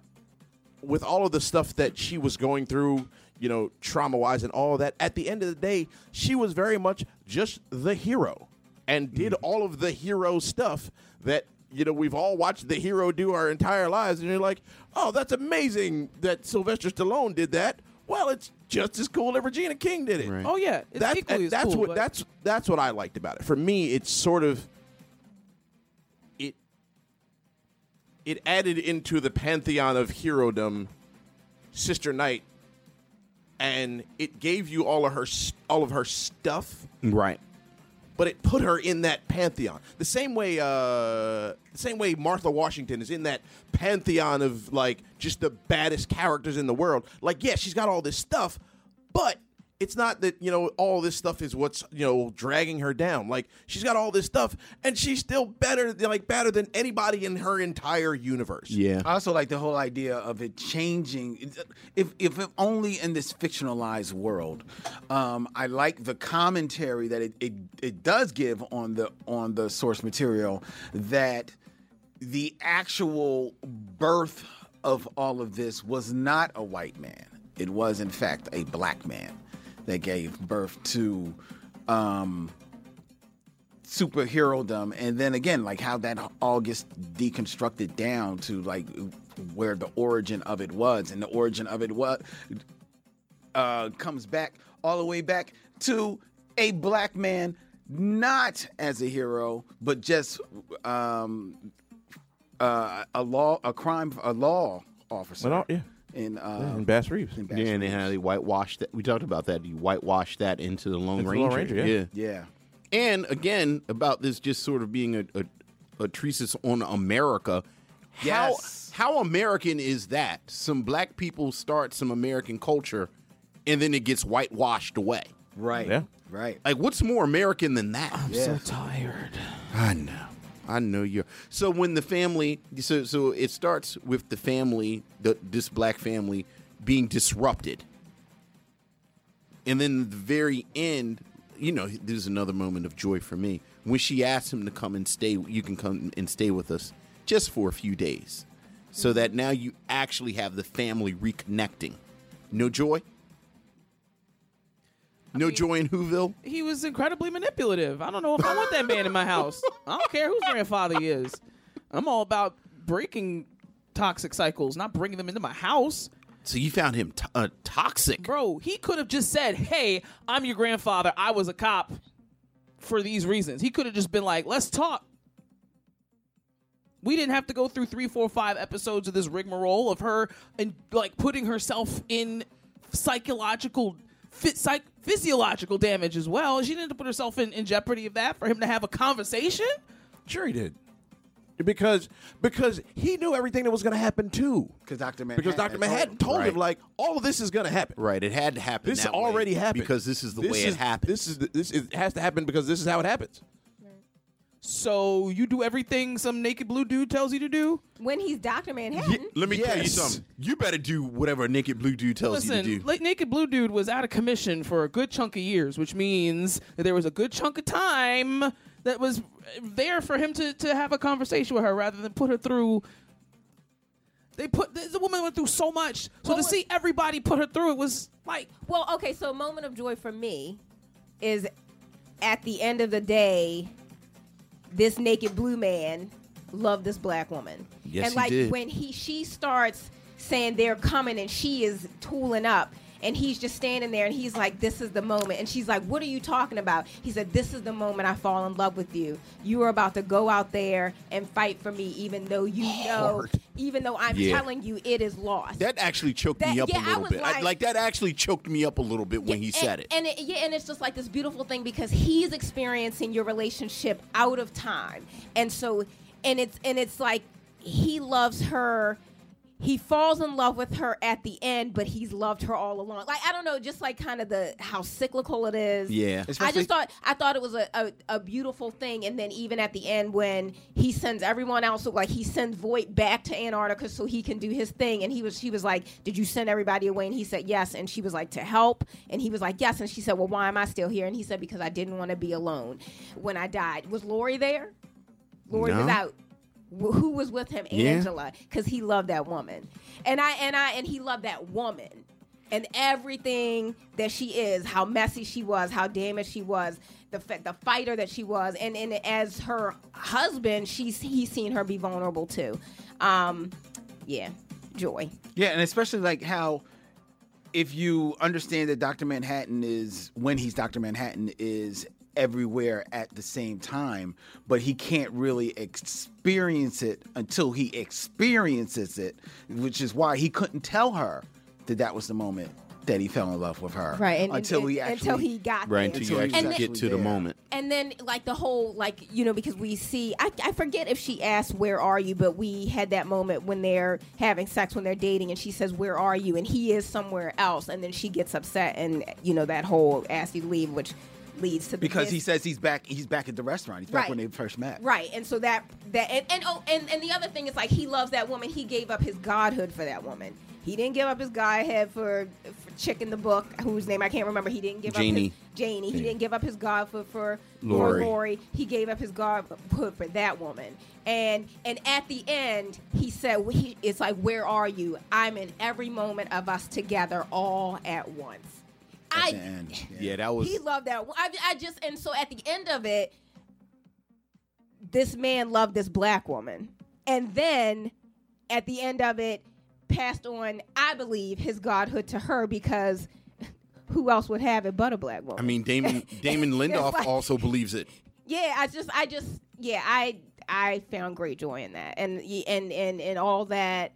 with all of the stuff that she was going through, you know, trauma wise and all of that. At the end of the day, she was very much just the hero, and did all of the hero stuff that you know we've all watched the hero do our entire lives, and you're like, oh, that's amazing that Sylvester Stallone did that. Well, it's just as cool that Regina King did it. Oh yeah, it's That- equally as that's cool, what but- that's that's what I liked about it. For me, it's sort of it it added into the pantheon of herodom, Sister Night, and it gave you all of her all of her stuff, Right. But it put her in that pantheon. The same way, uh, the same way Martha Washington is in that pantheon of like just the baddest characters in the world. Like, yeah, she's got all this stuff, but it's not that you know all this stuff is what's you know dragging her down. Like, she's got all this stuff, and she's still better, like better than anybody in her entire universe. Yeah. I also like the whole idea of it changing. If if only in this fictionalized world, um, I like the commentary that it, it it does give on the on the source material that the actual birth of all of this was not a white man. It was in fact a black man that gave birth to um, superherodom. And then again like how that all gets deconstructed down to like where the origin of it was. And the origin of it was uh comes back all the way back to a black man not as a hero but just um uh a law a crime a law officer. Well, yeah. In uh Yeah, and Bass Reeves. in Bass Yeah, and they Reeves. had they whitewashed that. We talked about that. You whitewashed that into the Lone Into the Ranger. Lone Ranger, yeah. yeah And again, about this just sort of being a, a, a treatise on America. Yes. How how American is that? Some black people start some American culture, and then it gets whitewashed away. right Yeah. right Like, what's more American than that? yeah. tired. I know. I know you're. So when the family, so so it starts with the family, the, this black family being disrupted, and then the very end, you know, there's another moment of joy for me when she asks him to come and stay. You can come and stay with us just for a few days, so that now you actually have the family reconnecting. No joy. No joy in Whoville. He was incredibly manipulative. I don't know if I want that man in my house. I don't care whose grandfather he is. I'm all about breaking toxic cycles, not bringing them into my house. So you found him to- uh, toxic. Bro, he could have just said, "Hey, I'm your grandfather. I was a cop for these reasons." He could have just been like, "Let's talk." We didn't have to go through three, four, five episodes of this rigmarole of her and like putting herself in psychological, fit, psych, physiological damage as well. She didn't put herself in, in jeopardy of that for him to have a conversation. Sure, he did. Because because he knew everything that was going to happen too. because Dr. Manhattan Because Dr. had Manhattan told told Right. him like all of this is going to happen. Right, it had to happen. This that way already happened because this is the way is, it happened. This is the, this is, it has to happen because this is how it happens. So you do everything some naked blue dude tells you to do. When he's Dr. Manhattan. Let me tell you Yes. something. You better do whatever a naked blue dude tells Listen, you to do. like Naked Blue Dude was out of commission for a good chunk of years, which means that there was a good chunk of time that was there for him to, to have a conversation with her rather than put her through. They put the, the woman went through so much, so to see everybody put her through it was like Well, okay, so a moment of joy for me is at the end of the day, this naked blue man loved this black woman. Yes, and he like did. when he she starts saying they're coming and she is tooling up and he's just standing there and he's like this is the moment and she's like what are you talking about he said this is the moment i fall in love with you you are about to go out there and fight for me even though you know even though i'm Yeah. telling you it is lost That actually choked me up yeah, a I little was bit. I- like- like that actually choked me up a little bit when he and, said it. And it, yeah, and it's just like this beautiful thing because he's experiencing your relationship out of time, and so, and it's and it's like he loves her. He falls in love with her at the end, but he's loved her all along. Like I don't know, just like kind of the how cyclical it is. Yeah. I just thought I thought it was a, a, a beautiful thing, and then even at the end when he sends everyone else, like he sends Veidt back to Antarctica so he can do his thing, and he was she was like, "Did you send everybody away?" And he said yes, and she was like, "To help," and he was like, "Yes," and she said, "Well, why am I still here?" And he said, "Because I didn't want to be alone when I died." Was Laurie there? Laurie was out. Wh- Who was with him? Yeah. Angela, because he loved that woman, and I and I and he loved that woman and everything that she is, how messy she was, how damaged she was, the fa- the fighter that she was, and and as her husband, she's he's seen her be vulnerable too. Um, yeah, joy. Yeah, and especially like how if you understand that Dr. Manhattan is when he's Dr. Manhattan is everywhere at the same time, but he can't really experience it until he experiences it, which is why he couldn't tell her that that was the moment that he fell in love with her. Right, and- until and- he actually until he got right there. until you actually he's get to the there. moment. And then like the whole like you know because we see I, I forget if she asked where are you but we had that moment when they're having sex when they're dating and she says where are you and he is somewhere else and then she gets upset and you know that whole ask you to leave which leads to the because he says he's back he's back at the restaurant. He's back Right. when they first met. Right, and so that that and, and oh and, and the other thing is like he loves that woman. He gave up his godhood for that woman. He didn't give up his godhead for, for Chick in the book, whose name I can't remember. He didn't give up Janie. his Janie. He Yeah. didn't give up his god for for Laurie. for Laurie. He gave up his godhood for that woman. And and at the end, he said, "It's like, where are you? I'm in every moment of us together, all at once." I Yeah, that was he loved that. I, I just and so at the end of it, this man loved this black woman, and then at the end of it, passed on. I believe his godhood to her because [laughs] who else would have it but a black woman? I mean, Damon [laughs] Damon Lindelof like- also believes it. yeah, I just, I just, yeah, I, I found great joy in that, and and and and all that.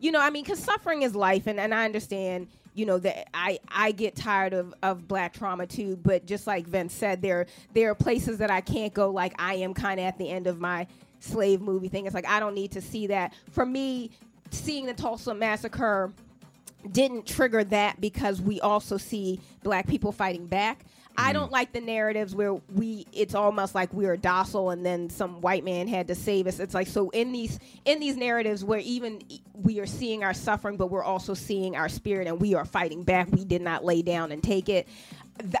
You know, I mean, because suffering is life, and and I understand. You know that I I get tired of of black trauma too, but just like Vince said, there there are places that I can't go. Like I am kind of at the end of my slave movie thing. It's like I don't need to see that. For me, seeing the Tulsa massacre didn't trigger that because we also see black people fighting back. I don't like the narratives where we it's almost like we are docile and then some white man had to save us. It's like so in these in these narratives where even we are seeing our suffering but we're also seeing our spirit and we are fighting back. We did not lay down and take it.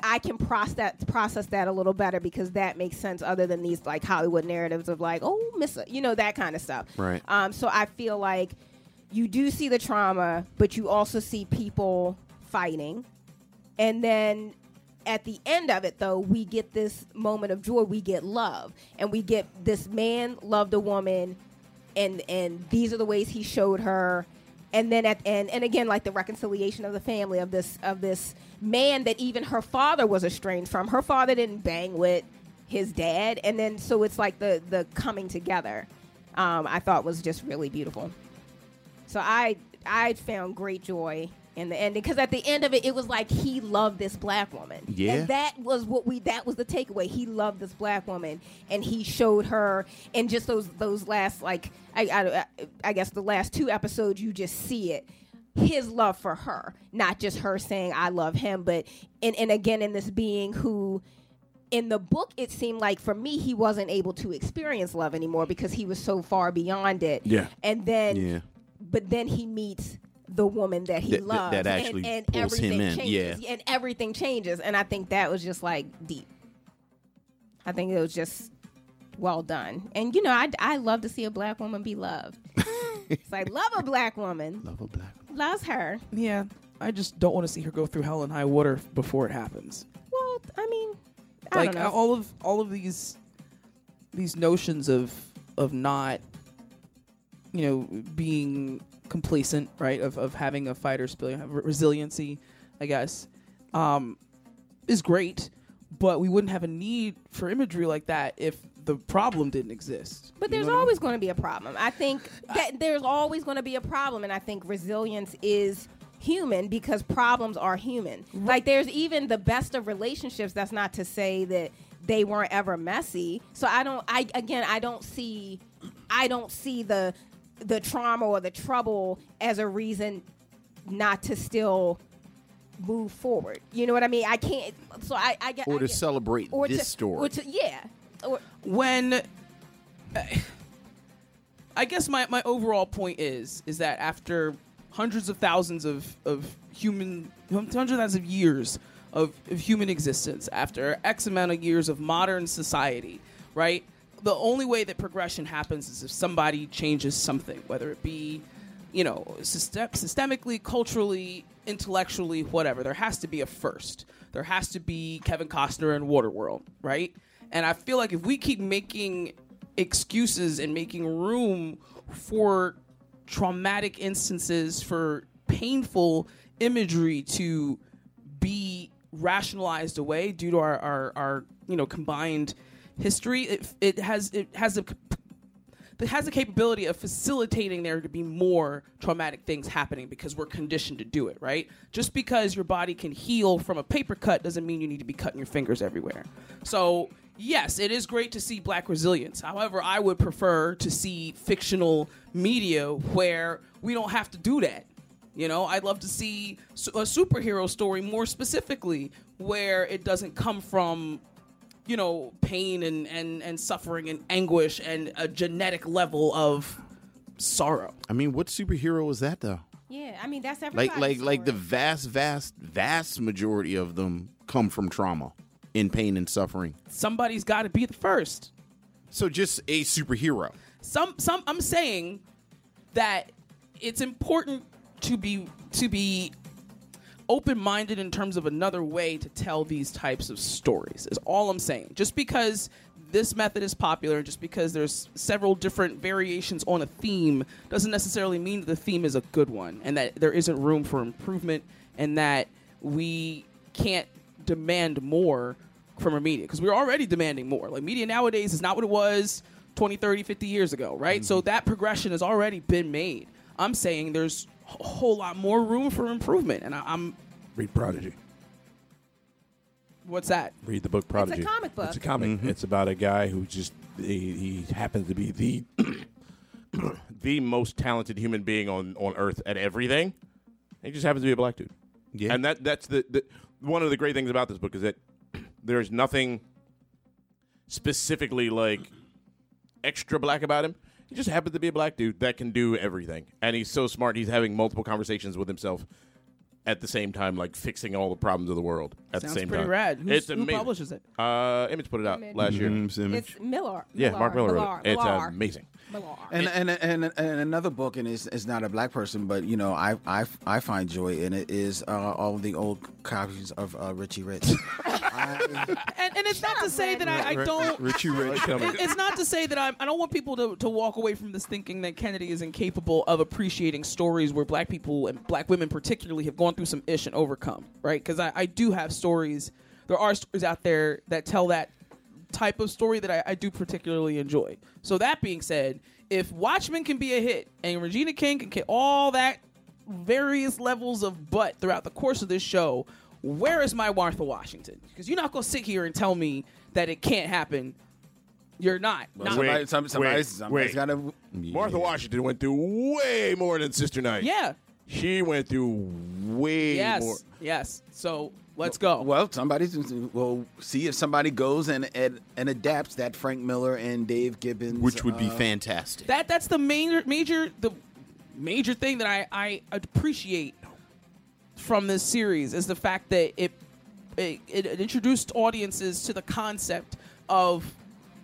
I can process that process that a little better because that makes sense other than these like Hollywood narratives of like, oh, miss you know, that kind of stuff. Right. Um, so I feel like you do see the trauma, but you also see people fighting. And then at the end of it, though, we get this moment of joy. We get love, and we get this man loved a woman, and and these are the ways he showed her. And then at and and again, like the reconciliation of the family of this of this man that even her father was estranged from. Her father didn't bang with his dad, and then so it's like the the coming together. Um, I thought was just really beautiful. So I I found great joy in the ending because at the end of it, it was like he loved this black woman. Yeah. and that was what we that was the takeaway. He loved this black woman, and he showed her in just those those last like I I, I guess the last two episodes. You just see it. His love for her, not just her saying I love him, but and and again in this being who in the book it seemed like for me he wasn't able to experience love anymore because he was so far beyond it Yeah. and then Yeah. but then he meets the woman that he That- that- loves that actually and, and pulls him everything in, changes yeah. and everything changes and i think that was just like deep i think it was just well done and you know i, I love to see a black woman be loved [laughs] it's like love a black woman love a black woman. loves her Yeah, I just don't want to see her go through hell and high water before it happens. well i mean I like don't know. all of all of these these notions of of not you know being complacent right of, of having a fighter spirit have resiliency i guess um is great but we wouldn't have a need for imagery like that if the problem didn't exist But there's what I mean? always going to be a problem. I think that there's always going to be a problem, and I think resilience is human because problems are human. Like there's even the best of relationships. That's not to say that they weren't ever messy. So I don't. I again, I don't see. I don't see the the trauma or the trouble as a reason not to still move forward. You know what I mean? I can't. So I. I get. Or I to get- celebrate or this to, story. Or to, yeah. Or, when I guess my, my overall point is is that after hundreds of thousands of, of human hundreds of thousands of years of, of human existence, after X amount of years of modern society, right? The only way that progression happens is if somebody changes something, whether it be, you know, system, systemically, culturally, intellectually, whatever. There has to be a first. There has to be Kevin Costner in Waterworld, right? And I feel like if we keep making excuses and making room for traumatic instances, for painful imagery to be rationalized away due to our, our, our you know combined history, it, it has it has a that has the capability of facilitating there to be more traumatic things happening because we're conditioned to do it, right? Just because your body can heal from a paper cut doesn't mean you need to be cutting your fingers everywhere. So, yes, it is great to see black resilience. However, I would prefer to see fictional media where we don't have to do that. You know, I'd love to see a superhero story more specifically where it doesn't come from you know, pain and, and, and suffering and anguish and a genetic level of sorrow. I mean, what superhero is that though? yeah, I mean that's everybody. Like, like, like the vast, vast, vast majority of them come from trauma, in pain and suffering. Somebody's got to be the first. So just a superhero. Some some I'm saying that it's important to be to be open-minded in terms of another way to tell these types of stories. Is all I'm saying. Just because this method is popular, just because there's several different variations on a theme, doesn't necessarily mean that the theme is a good one, and that there isn't room for improvement, and that we can't demand more from our media because we're already demanding more. Like media nowadays is not what it was 20, 30, 50 years ago, right? Mm-hmm. So that progression has already been made. I'm saying there's a whole lot more room for improvement, and I, I'm Read Prodigy. what's that? Read the book Prodigy. It's a comic book. It's a comic. Mm-hmm. It's about a guy who just he, he happens to be the [coughs] the most talented human being on on earth at everything. He just happens to be a black dude. Yeah. And that that's the, the one of the great things about this book is that [coughs] there's nothing specifically like extra black about him. He just happens to be a black dude that can do everything. And he's so smart, he's having multiple conversations with himself at the same time, like fixing all the problems of the world at Sounds the same pretty time. rad. Who's- it's who amazing. publishes it? Uh, Image put it out Image. last year. Mhm, Image. It's Miller. Yeah, Mark Miller wrote it. It's Millar. amazing. Millar. And, and and and another book, and it's, it's not a black person, but you know, I I, I find joy in it. Is uh, all of the old copies of uh, Richie Rich. I, [laughs] And, and it's not to say that I, I don't. Richie Rich. it- it's not to say that I'm, I don't want people to, to walk away from this thinking that Kennedy is incapable of appreciating stories where black people and black women particularly have gone through some ish and overcome, right? Because I, I do have stories. There are stories out there that tell that type of story that I, I do particularly enjoy. So that being said, if Watchmen can be a hit and Regina King can get all that various levels of butt throughout the course of this show, where is my Martha Washington? Because you're not gonna sit here and tell me that it can't happen. You're not. well, Not- somebody, some, somebody's, wait, somebody's wait. got to. Martha Washington went through way more than Sister Night. yeah. She went through way Yes. more. Yes. So let's go. Well, somebody's will see if somebody goes and, and and adapts that Frank Miller and Dave Gibbons, Which would be uh, fantastic. That that's the major major the major thing that I I appreciate from this series is the fact that it it, it introduced audiences to the concept of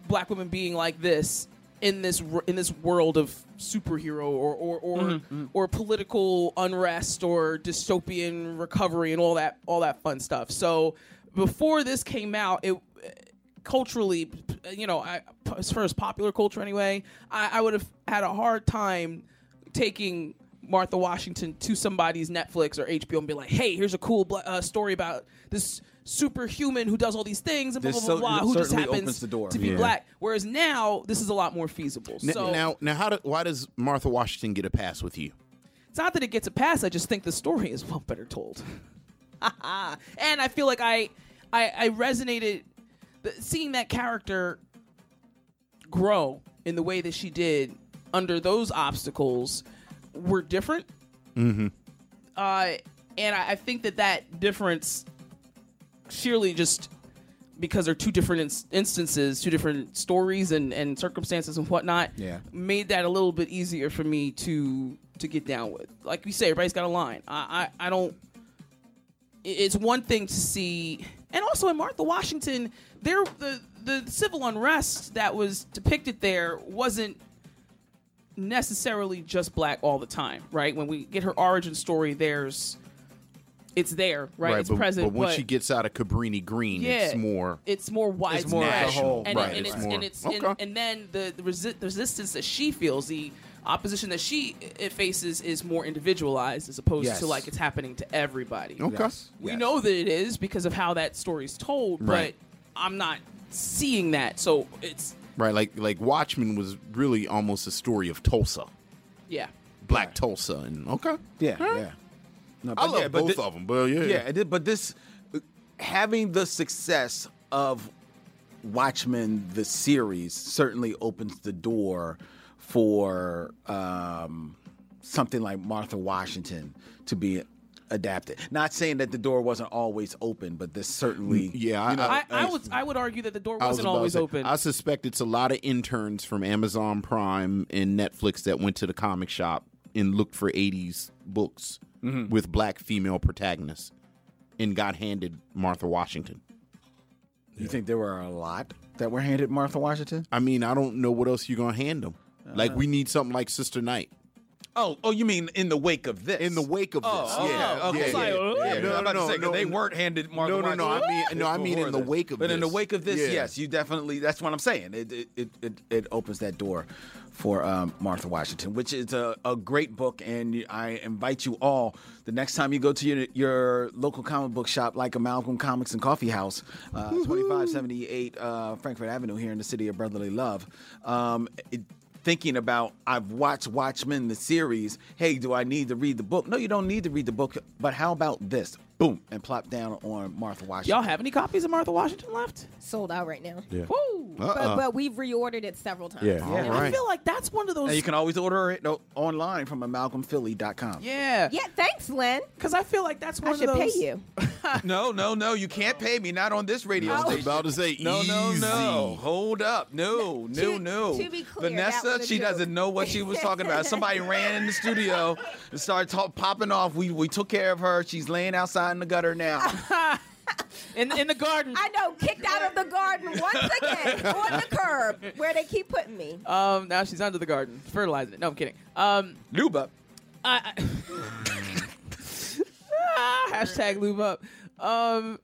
black women being like this in this in this world of superhero or or or, or political unrest or dystopian recovery and all that all that fun stuff. So before this came out, it culturally, you know, I, as far as popular culture anyway, I, I would have had a hard time taking Martha Washington to somebody's Netflix or HBO and be like, "Hey, here's a cool uh, story about this superhuman who does all these things and blah This blah blah, so- blah who just happens opens the door. to be Yeah. black." Whereas now, this is a lot more feasible. N- So now, now, how do, why does Martha Washington get a pass with you? it's not that it gets a pass. I just think the story is well better told. [laughs] and I feel like I, I, I resonated seeing that character grow in the way that she did under those obstacles were different. Mm-hmm. Uh, and I, I think that that difference, surely just because they're two different ins- instances, two different stories and, and circumstances and whatnot, Yeah. made that a little bit easier for me to to get down with. Like we say, everybody's got a line. I I, I don't. It's one thing to see, and also in Martha Washington, there the the civil unrest that was depicted there wasn't necessarily just black all the time, right? When we get her origin story, there's it's there, right? it's but, present, But when she gets out of Cabrini Green, yeah, it's more. it's more widespread. more of the whole- and, right, and it's it's, more- and it's okay. and, and then the the, resi- the resistance that she feels, the opposition that she it faces is more individualized as opposed Yes. to like it's happening to everybody. Okay. Yes, We yes. know that it is because of how that story's told, Right. but I'm not seeing that. So it's Right, like like Watchmen was really almost a story of Tulsa, yeah. Black Tulsa, and okay, Yeah, yeah. No, I love yeah, but both thi- of them, but yeah, Yeah, it but this having the success of Watchmen the series certainly opens the door for um, something like Martha Washington to be adapted. Not saying that the door wasn't always open, but this certainly yeah. you know, I, I would I would argue that the door was wasn't about to always say, open. I suspect it's a lot of interns from Amazon Prime and Netflix that went to the comic shop and looked for '80s books Mm-hmm. with black female protagonists, and got handed Martha Washington. you think there were a lot that were handed Martha Washington? I mean, I don't know what else you're gonna hand them. Uh. like we need something like Sister Night. Oh, oh, you mean in the wake of this? In the wake of this, Oh, yeah, okay. yeah, It's like, yeah, oh, yeah. yeah, No, I'm about no, to say, 'cause no, they weren't handed Martha Washington. No, no, no. I mean, no, I mean in the wake of But in the this. wake of this, Yeah. yes, you definitely. That's what I'm saying. It it it, it, it opens that door for um, Martha Washington, which is a, a great book, and I invite you all the next time you go to your your local comic book shop, like Amalgam Comics and Coffee House, uh, 2578 uh, Frankford Avenue here in the city of brotherly love. Um, it, thinking about I've watched Watchmen the series. Hey, do I need to read the book? No, you don't need to read the book. But how about this? Boom, and plop down on Martha Washington. Y'all have any copies of Martha Washington left? Sold out right now. Yeah. Woo! But, uh-uh. but we've reordered it several times. Yeah. Yeah. And I feel like that's one of those. And you can always order it no, online from amalgamphilly.com. yeah. Yeah, thanks, Len. Because I feel like that's one I of should pay those. you. [laughs] no, no, no. You can't pay me. Not on this radio Oh. I was station. about to say No, no, no. easy. Hold up. No, no, To- no. to be clear, that Vanessa, was a she joke. doesn't know what she was talking about. [laughs] Somebody ran in the studio and started talk, popping off. We we took care of her. She's laying outside in the gutter now. [laughs] in in the garden. I know, kicked out of the garden once again on the curb where they keep putting me. Um, now she's under the garden, fertilizing it. No, I'm kidding. Um, Lube up. I, I Ah, [laughs] hashtag lube up. Um,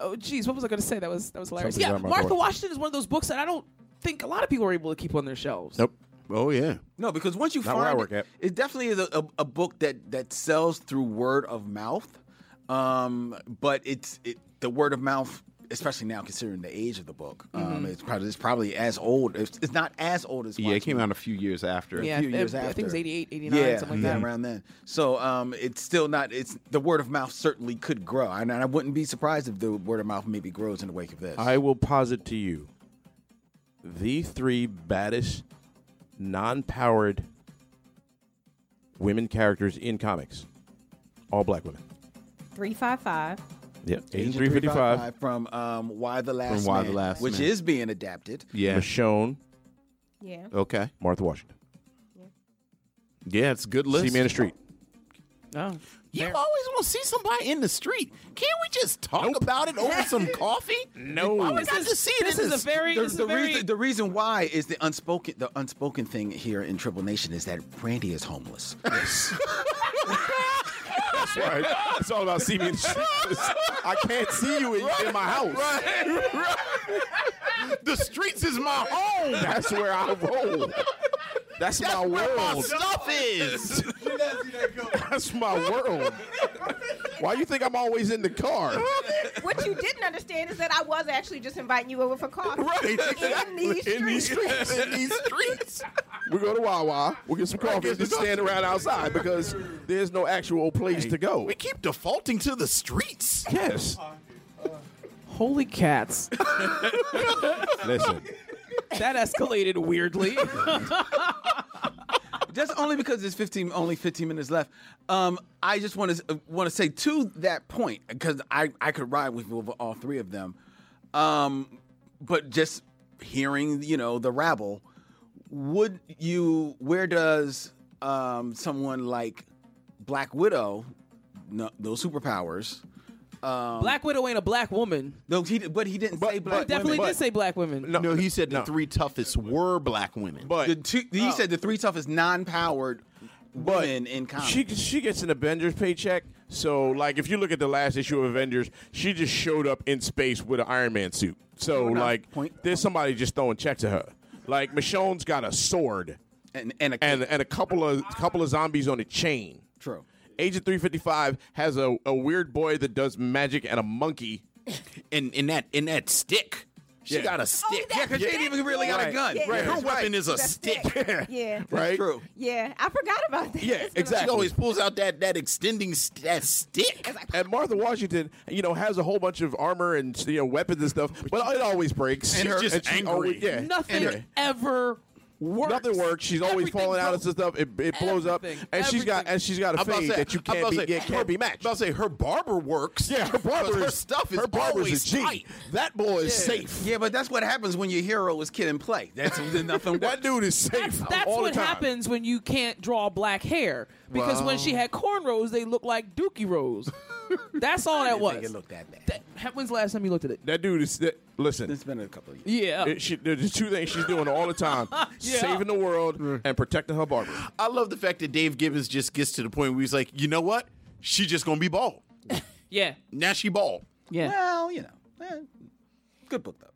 oh, geez, what was I going to say? That was that was hilarious. Something yeah, about my Martha daughter. Washington is one of those books that I don't think a lot of people are able to keep on their shelves. Nope. Oh yeah. No, because once you Not where I find work it, at. it definitely is a, a, a book that that sells through word of mouth. Um, but it's it, the word of mouth, especially now considering the age of the book. Um, it's probably it's probably as old. It's, it's not as old as Yeah, it came out a few years after. Yeah, few I- years I, think it was after. 88, 89, yeah, something like yeah, that. around then. So um, it's still not. It's the word of mouth certainly could grow, and I wouldn't be surprised if the word of mouth maybe grows in the wake of this. I will posit to you the three baddest, non-powered women characters in comics, all black women. 355. Yeah, Agent Agent Three Fifty Five, from um, Why the Last From Why Man, the Last which Man. is being adapted. Yeah. Michonne, Yeah. Okay. Martha Washington. Yeah, it's a good list. See me in the street. Oh. You always want to see somebody in the street. Can't we just talk about it over some [laughs] coffee? No. Why we This got is- to see it this in is the a very- the, this is the a very- reason, the reason why is the unspoken the unspoken thing here in Tribble Nation is that Brandy is homeless. [laughs] [laughs] That's right. It's all about see me in the streets. I can't see you in, in my house. The streets is my home. That's where I roll. That's, That's my where my world. stuff is. [laughs] That's my world. Why do you think I'm always in the car? What you didn't understand is that I was actually just inviting you over for coffee. Right, In these In these streets. streets. in these streets. We go to Wawa. We get some coffee and just stand around outside because there's no actual place to go. We keep defaulting to the streets. Yes. Holy cats. [laughs] Listen. That escalated weirdly. [laughs] just only because there's 15 only 15 minutes left um, i just want to want to say to that point because I, I could ride with, all three of them um, but just hearing you know the rabble would you where does um, someone like black widow no, those superpowers um, Black Widow ain't a black woman. no he but he didn't say black He definitely women. did say black women. No, he said the three toughest were black women. But the two, he said the three toughest non-powered women in comics she she gets an Avengers paycheck. So like if you look at the last issue of Avengers, she just showed up in space with an Iron Man suit. So Fair enough. like Point. there's somebody just throwing checks at her. Like Michonne's got a sword and, and a and and a couple of couple of zombies on a chain. True. Agent 355 has a, a weird boy that does magic and a monkey. And in that in that stick. She Yeah. got a oh, stick. yeah because she ain't even really got a gun Yeah. Right, her That's weapon is a The stick. [laughs] Yeah. Right? true Yeah. I forgot about that. Yeah, It's been a- exactly. She always pulls out that that extending st- that stick. And Martha Washington, you know, has a whole bunch of armor and you know weapons and stuff, but it always breaks. And She's her- just she angry. always- yeah, Nothing Yeah. ever works. Nothing works. She's always Everything falling out broke. and stuff. It, it blows up, Everything. and she's got and she's got a I'm fade say- that you can't be say, get, can't be matched. I'm about to say her barber works. Yeah, her barber But her stuff is her barber's always a G. tight. That boy is Yeah. safe. Yeah, but that's what happens when your hero is Kid 'n Play. That's nothing. [laughs] That dude is safe That's all what the time. happens when you can't draw black hair. Because when she had cornrows, they look like Dookie Rose. [laughs] That's all that was. think it looked that bad. That- when's the last time you looked at it? That dude is that, listen. It's been a couple of years. Yeah. It, she, there's two things she's doing all the time: [laughs] Yeah. saving the world and protecting her barber. I love the fact that Dave Gibbons just gets to the point where he's like, you know what? She just gonna be bald. [laughs] yeah. Now she bald. Yeah. Well, you know, eh, good book though.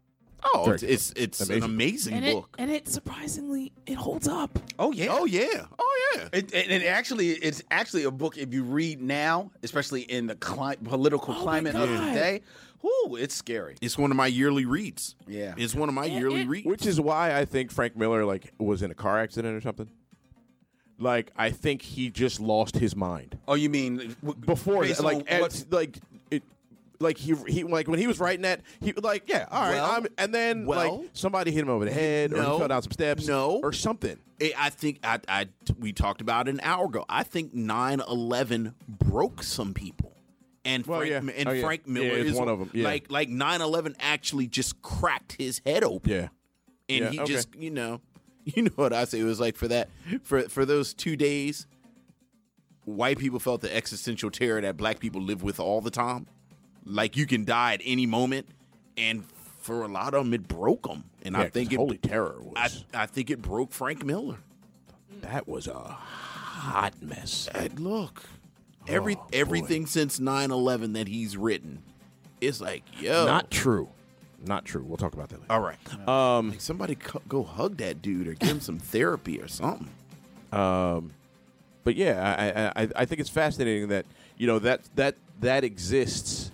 Oh, Very it's it's, it's Amazing. an amazing And it, book. and it surprisingly it holds up. Oh yeah. oh yeah. Oh yeah. It, and it actually, it's actually a book. If you read now, especially in the cli- political Oh climate of God. today, whoo, it's scary. It's one of my yearly reads. Yeah. It's one of my yearly it- reads. Which is why I think Frank Miller like was in a car accident or something. Like I think he just lost his mind Oh, you mean w- before based that. Like what- at, like it. Like he, he like when he was writing that he like yeah all right Well- I'm, and then well- like somebody hit him over the head or No. he fell down some steps No. or something I- I think I, I we talked about it an hour ago. I think 9/11 broke some people, and Well, Frank yeah. and Oh, yeah. Frank Yeah, Miller it's is one of 'em, yeah. Like like 9/11 actually just cracked his head open. yeah and Yeah, he okay. just you know [laughs] you know what I say it was like for that for for those two days. White people felt the existential terror that black people live with all the time. Like you can die at any moment, and for a lot of them, it broke them. And Yeah, I think it, Holy Terror I, was I think it broke Frank Miller. that was a hot mess And look, every Oh, boy. everything since 9-11 that he's written, it's like yo, not true not true we'll talk about that later all right. Um, like somebody co- go hug that dude or give him some [laughs] therapy or something. Um, but yeah, I, I I I think it's fascinating that you know that that that exists.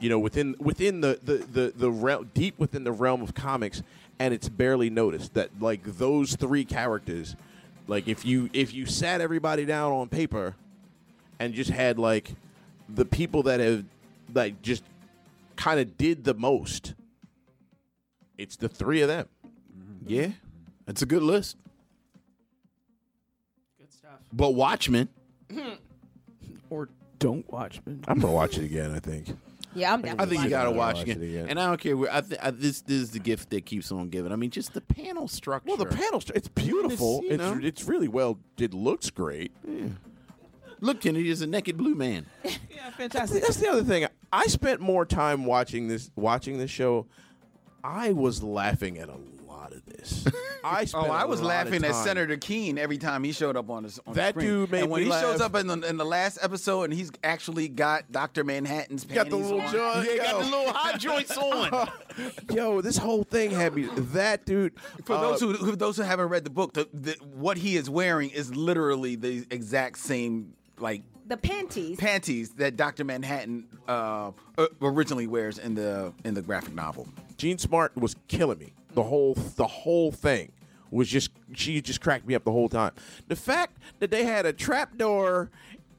You know, within within the the the, the realm, deep within the realm of comics, and it's barely noticed that like those three characters, like if you if you sat everybody down on paper, and just had like the people that have like just kind of did the most, it's the three of them. Mm-hmm. Yeah, that's a good list. Good stuff. But Watchmen, [laughs] Or don't watch me. I'm gonna watch it again. I think. Yeah, I'm I think you got to watch, watch again. it again. And I don't care. Where, I, th- I this this is the gift that keeps on giving. I mean, just the panel structure. Well, the panel, stru- it's beautiful. you It's, know. it's really well. It looks great. Look, Kennedy is a naked blue man. [laughs] Yeah, fantastic. that's the other thing. I spent more time watching this watching this show. I was laughing at a lot lot of this. [laughs] I Oh, spent I a was lot laughing at Senator Keene every time he showed up on his on That the screen. dude made And when me he shows up in the, in the last episode, and he's actually got Doctor Manhattan's Got the panties little on. joint. Yeah, got the little hot joints [laughs] on. [laughs] Yo, this whole thing had me. That dude. For uh, those who, who those who haven't read the book, the, the, what he is wearing is literally the exact same like The panties. panties that Doctor Manhattan uh, uh, originally wears in the in the graphic novel. Jean Smart was killing me. The whole the whole thing was just she just cracked me up the whole time. The fact that they had a trap door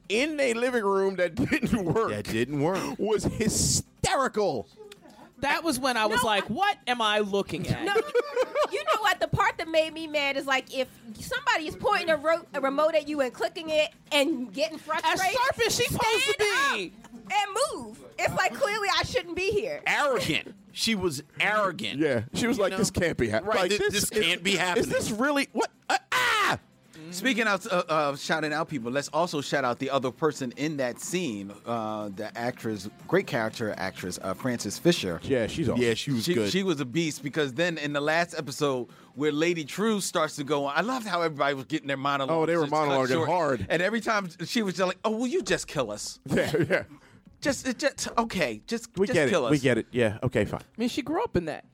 in a living room that [laughs] didn't work That didn't work. was hysterical. That was when I was No, like, "What am I looking at?" No, you know what? The part that made me mad is like if somebody is pointing a, ro- a remote at you and clicking it and getting frustrated. As sharp as she supposed to be. and move. It's like clearly I shouldn't be here. Arrogant. She was arrogant. Yeah, she was You like, know? "This can't be happening. Right, Like, thi- this can't be happening. Is this really what? Uh, ah!" Speaking of uh, uh, shouting out people, let's also shout out the other person in that scene, uh, the actress, great character actress, uh, Frances Fisher. Yeah, she's awesome. Yeah, she was She, good. she was a beast because then in the last episode where Lady Trieu starts to go on, I loved how everybody was getting their monologue. Oh, they were just cut monologuing hard. And every time she was just like, "Oh, will you just kill us? [laughs] Yeah, yeah. Just, just okay, just We just get kill it. us." We get it. Yeah. Okay. Fine. I mean, she grew up in that.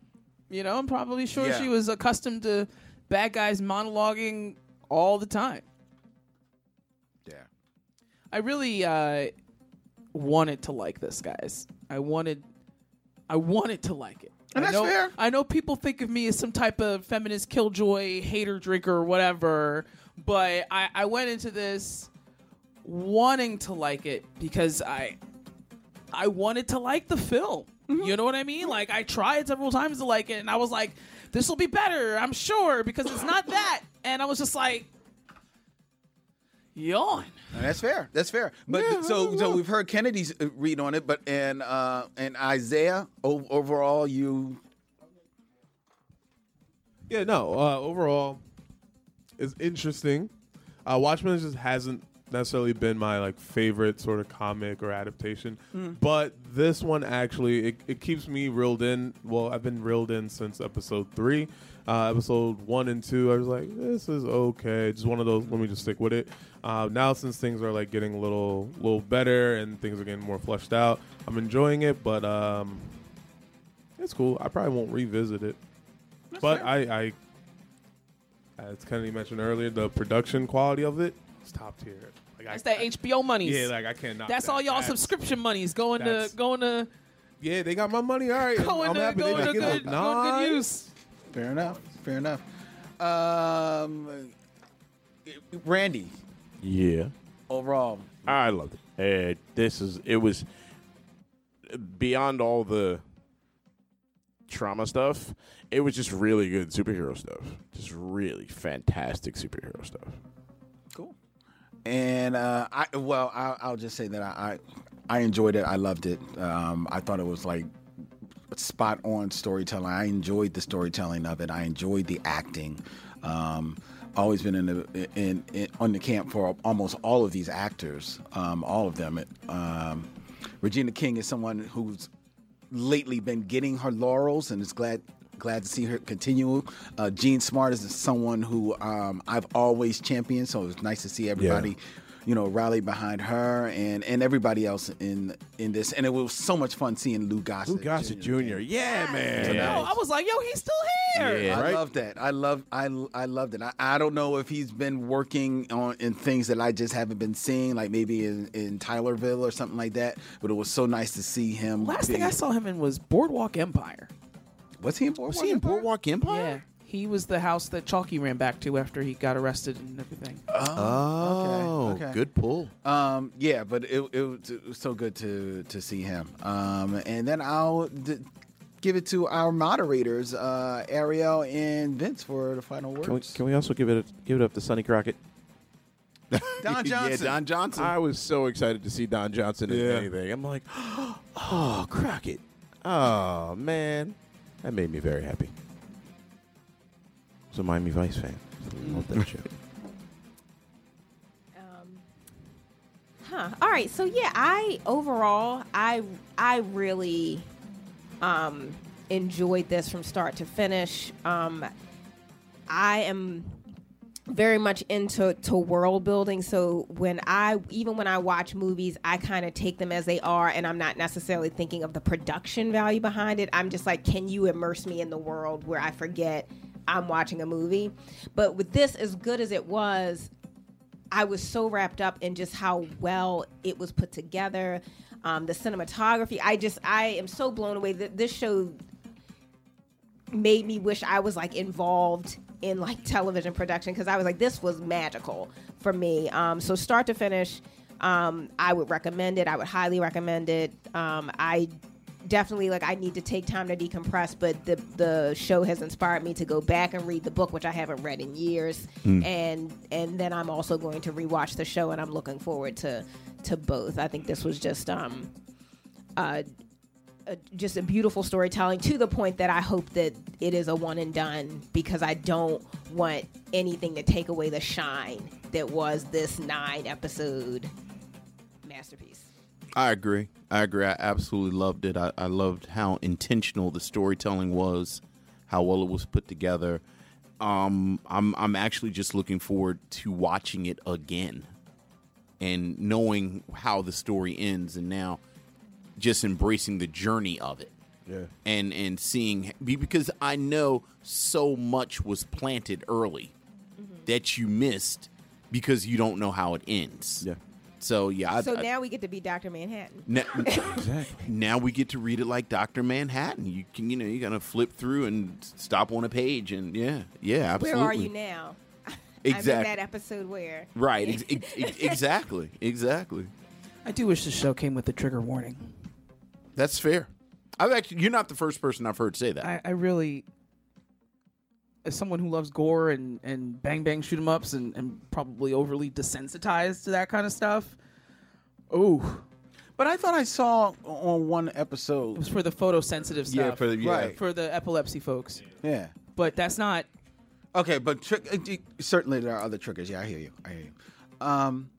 You know, I'm probably sure Yeah. she was accustomed to bad guys monologuing all the time. Yeah. I really uh, wanted to like this, guys. I wanted, I wanted to like it. And I that's know, fair. I know people think of me as some type of feminist killjoy, hater drinker, or whatever, but I, I went into this wanting to like it because I, I wanted to like the film. Mm-hmm. You know what I mean? Like I tried several times to like it, and I was like, "This will be better, I'm sure," because it's not that. And I was just like, yawn. And That's fair. That's fair. But so so we've heard Kennedy's uh, read on it, but and uh and Isaiah o- overall you Yeah, no. Uh, overall, it's interesting. Uh, Watchmen just hasn't necessarily been my like favorite sort of comic or adaptation, but this one actually it, it keeps me reeled in. Well, I've been reeled in since episode three. Uh, episode one and two, I was like, this is okay. Just one of those. Let me just stick with it. Uh, now, since things are like getting a little, little better and things are getting more fleshed out, I'm enjoying it. But um, it's cool. I probably won't revisit it. but I, I, as Kennedy mentioned earlier, the production quality of it is top tier. Like That's I, that HBO money. yeah, like I can't. That's that. all y'all That's- subscription monies going to going to Yeah, they got my money. All right, going I'm to happy. They going to make it good, look going good use. fair enough. Fair enough. Um Randy, Yeah. overall. I loved it. Uh, this is it was beyond all the trauma stuff. It was just really good superhero stuff. Just really fantastic superhero stuff. And uh, I well, I, I'll just say that I, I I enjoyed it. I loved it. Um, I thought it was like spot on storytelling. I enjoyed the storytelling of it. I enjoyed the acting. Um, always been in the in, in on the camp for almost all of these actors, um, all of them. Um, Regina King is someone who's lately been getting her laurels and is glad glad to see her continue. Uh, Jean Smart is someone who um, I've always championed, so it's nice to see everybody, you know, rally behind her and, and everybody else in in this. And it was so much fun seeing Lou Gossett. Lou Gossett Jr. Yeah, man. Yo, I was like, yo, he's still here. I right? love that. I love I I loved it. I, I don't know if he's been working on in things that I just haven't been seeing, like maybe in, in Tylerville or something like that. But it was so nice to see him. Last be- thing I saw him in was Boardwalk Empire. Was he in Boardwalk? Was he in Empire? Boardwalk Empire? Yeah. He was the house that Chalky ran back to after he got arrested and everything. Oh, okay. good pull. Um, yeah, but it, it, was, it was so good to to see him. Um, and then I'll d- give it to our moderators, uh, Ariel and Vince, for the final words. Can we, can we also give it give it up to Sonny Crockett? [laughs] Don [laughs] Johnson. Yeah, Don Johnson. I was so excited to see Don Johnson in Yeah. anything. I'm like, [gasps] oh, Crockett. Oh man, that made me very happy. A Miami Vice fan. Love that show. [laughs] Um, huh. All right. So yeah, I overall, I I really um enjoyed this from start to finish. Um, I am very much into to world building. So when i even when i watch movies i kind of take them as they are and i'm not necessarily thinking of the production value behind it. I'm just like can you immerse me in the world where i forget i'm watching a movie? But with this as good as it was i was so wrapped up in just how well it was put together um, the cinematography. I just i am so blown away that this show made me wish I was like involved in like [laughs] television production because I was like, this was magical for me. Um, so start to finish, um, I would recommend it. I would highly recommend it. Um, I definitely like I need to take time to decompress, but the the show has inspired me to go back and read the book, which I haven't read in years, Mm. and and then I'm also going to rewatch the show, and I'm looking forward to to both. I think this was just um, uh, a, just a beautiful storytelling to the point that I hope that it is a one and done because I don't want anything to take away the shine that was this nine episode masterpiece. I agree. I agree. I absolutely loved it. I, I loved how intentional the storytelling was, how well it was put together. Um, I'm I'm actually just looking forward to watching it again, and knowing how the story ends, and now just embracing the journey of it. Yeah. and and seeing because I know so much was planted early mm-hmm. that you missed because you don't know how it ends. Yeah. So yeah. I- so I- now we get to be Dr. Manhattan. now, [laughs] now we get to read it like Doctor Manhattan. You can, you know, you gotta flip through and stop on a page, and yeah, yeah, absolutely. Where are you now? [laughs] I'm in that episode where. Right, ex- ex- ex- exactly, exactly. I do wish the show came with a trigger warning. That's fair. I've actually, you're not the first person I've heard say that. I, I really, as someone who loves gore and, and bang bang shoot 'em ups and, and probably overly desensitized to that kind of stuff. Oh, But I thought I saw on one episode. It was for the photosensitive stuff. Yeah, for the- yeah. right for the epilepsy folks. Yeah. But that's not. Okay, but tri- uh, d- certainly there are other triggers. Yeah, I hear you. I hear you. Um,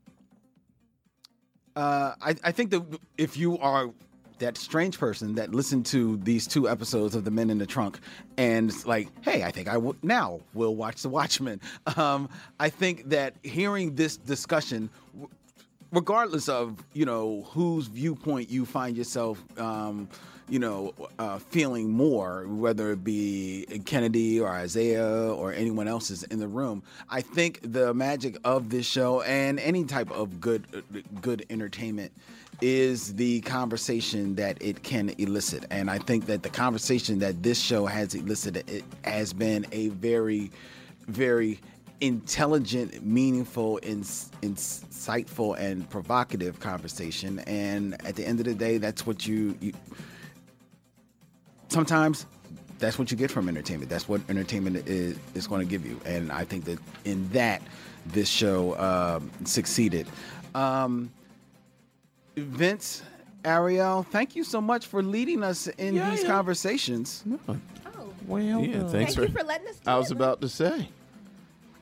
uh, I, I think that if you are that strange person that listened to these two episodes of The Men in the Trunk and like, hey, I think I w- now will watch The Watchmen. [laughs] Um, I think that hearing this discussion, regardless of you know whose viewpoint you find yourself, um, you know, uh, feeling more, whether it be Kennedy or Isaiah or anyone else's in the room. I think the magic of this show and any type of good, uh, good entertainment is the conversation that it can elicit, and I think that the conversation that this show has elicited it has been a very, very intelligent, meaningful, ins- insightful, and provocative conversation. And at the end of the day, that's what you, you sometimes that's what you get from entertainment. That's what entertainment is, is going to give you. And I think that in that, this show um, succeeded. Um, Vince, Ariel, thank you so much for leading us in Yeah, these yeah. conversations. Well, yeah, thanks Thank you for letting us I was it. about to say.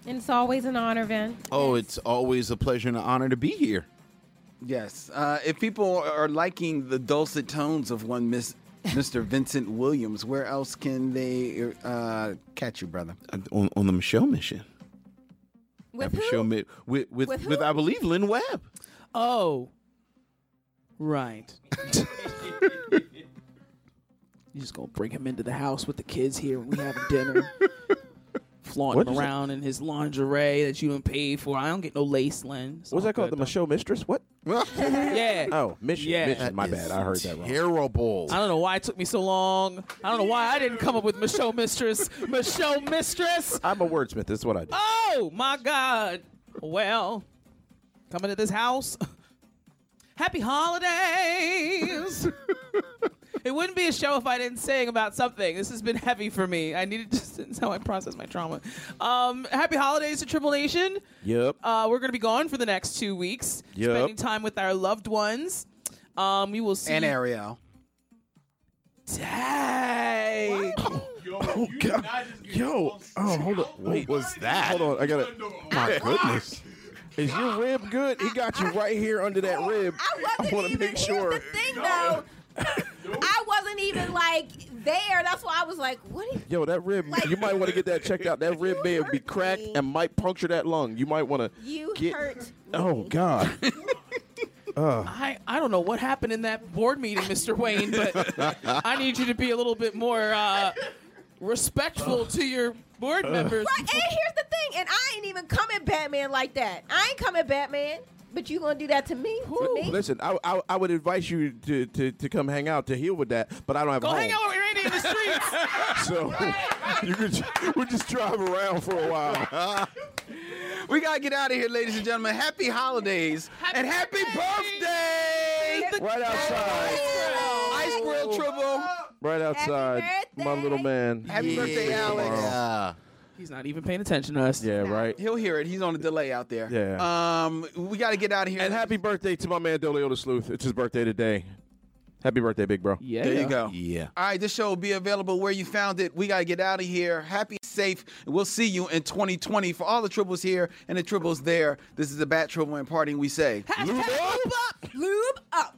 And it's always an honor, Vin. Oh, it's always a pleasure and an honor to be here. Yes. Uh, if people are liking the dulcet tones of one Miss, [laughs] Mr. Vincent Williams, where else can they uh, catch you, brother? On, on the Micheaux mission. With At Micheaux Mi- with with, With with. I believe Lynn Webb. Oh, right. [laughs] you just gonna bring him into the house with the kids here when we have dinner, [laughs] flaunting What'd you say? around in his lingerie that you didn't pay for. I don't get no lace, Lynn. It's What's that called? good, The Micheaux Mistress? What? [laughs] yeah. Oh, mission. Yeah. mission. My bad. I heard that wrong. Terrible. I don't know why it took me so long. I don't know why I didn't come up with Micheaux Mistress. Micheaux Mistress. I'm a wordsmith. That's what I do. Oh my God. Well, coming to this house. [laughs] Happy holidays. [laughs] it wouldn't be a show if I didn't sing about something. This has been heavy for me. I needed to. [laughs] This how I process my trauma. Um, happy holidays to Tribble Nation. Yep. Uh, we're going to be gone for the next two weeks, Yep. spending time with our loved ones. Um, we will see. And Ariel. Dang. Oh God. Yo. Oh, hold on. Wait. was that? Hold on. I got to My goodness. Is your rib good? He got you right here under that rib. I wasn't wanna even, make here's sure. the thing, though. I wasn't wasn't even like there. That's why I was like, what? Are you, Yo, that rib, you might want to get that checked out. That [laughs] rib may be cracked and might puncture that lung. You might want to you get. hurt. Oh God. [laughs] Uh, I, I don't know what happened in that board meeting, Mr. Wayne, but I need you to be a little bit more uh, respectful to your board members. Right, and here's the thing, and I ain't even coming Batman like that. I ain't coming Batman, but you gonna do that to me? For me? listen, I, I I would advise you to, to, to come hang out to heal with that, but I don't have Go a home. hang out with Randy in the streets. [laughs] So you could we just drive around for a while. [laughs] We gotta get out of here, ladies and gentlemen. Happy holidays and happy birthday! Right outside. Ice Grill Tribble. Right outside, my little man. Happy birthday, Alex. Yeah. He's not even paying attention to us. Yeah, right. He'll hear it. He's on a delay out there. Yeah. Um, we got to get out of here. And happy birthday to my man Dolio the Sleuth. It's his birthday today. Happy birthday, big bro. Yeah. There you go. Yeah. All right, this show will be available where you found it. We got to get out of here. Happy, safe. We'll see you in 2020. For all the tribbles here and the tribbles there, this is the Bat Tribble and parting. We say, Lube up. Lube up.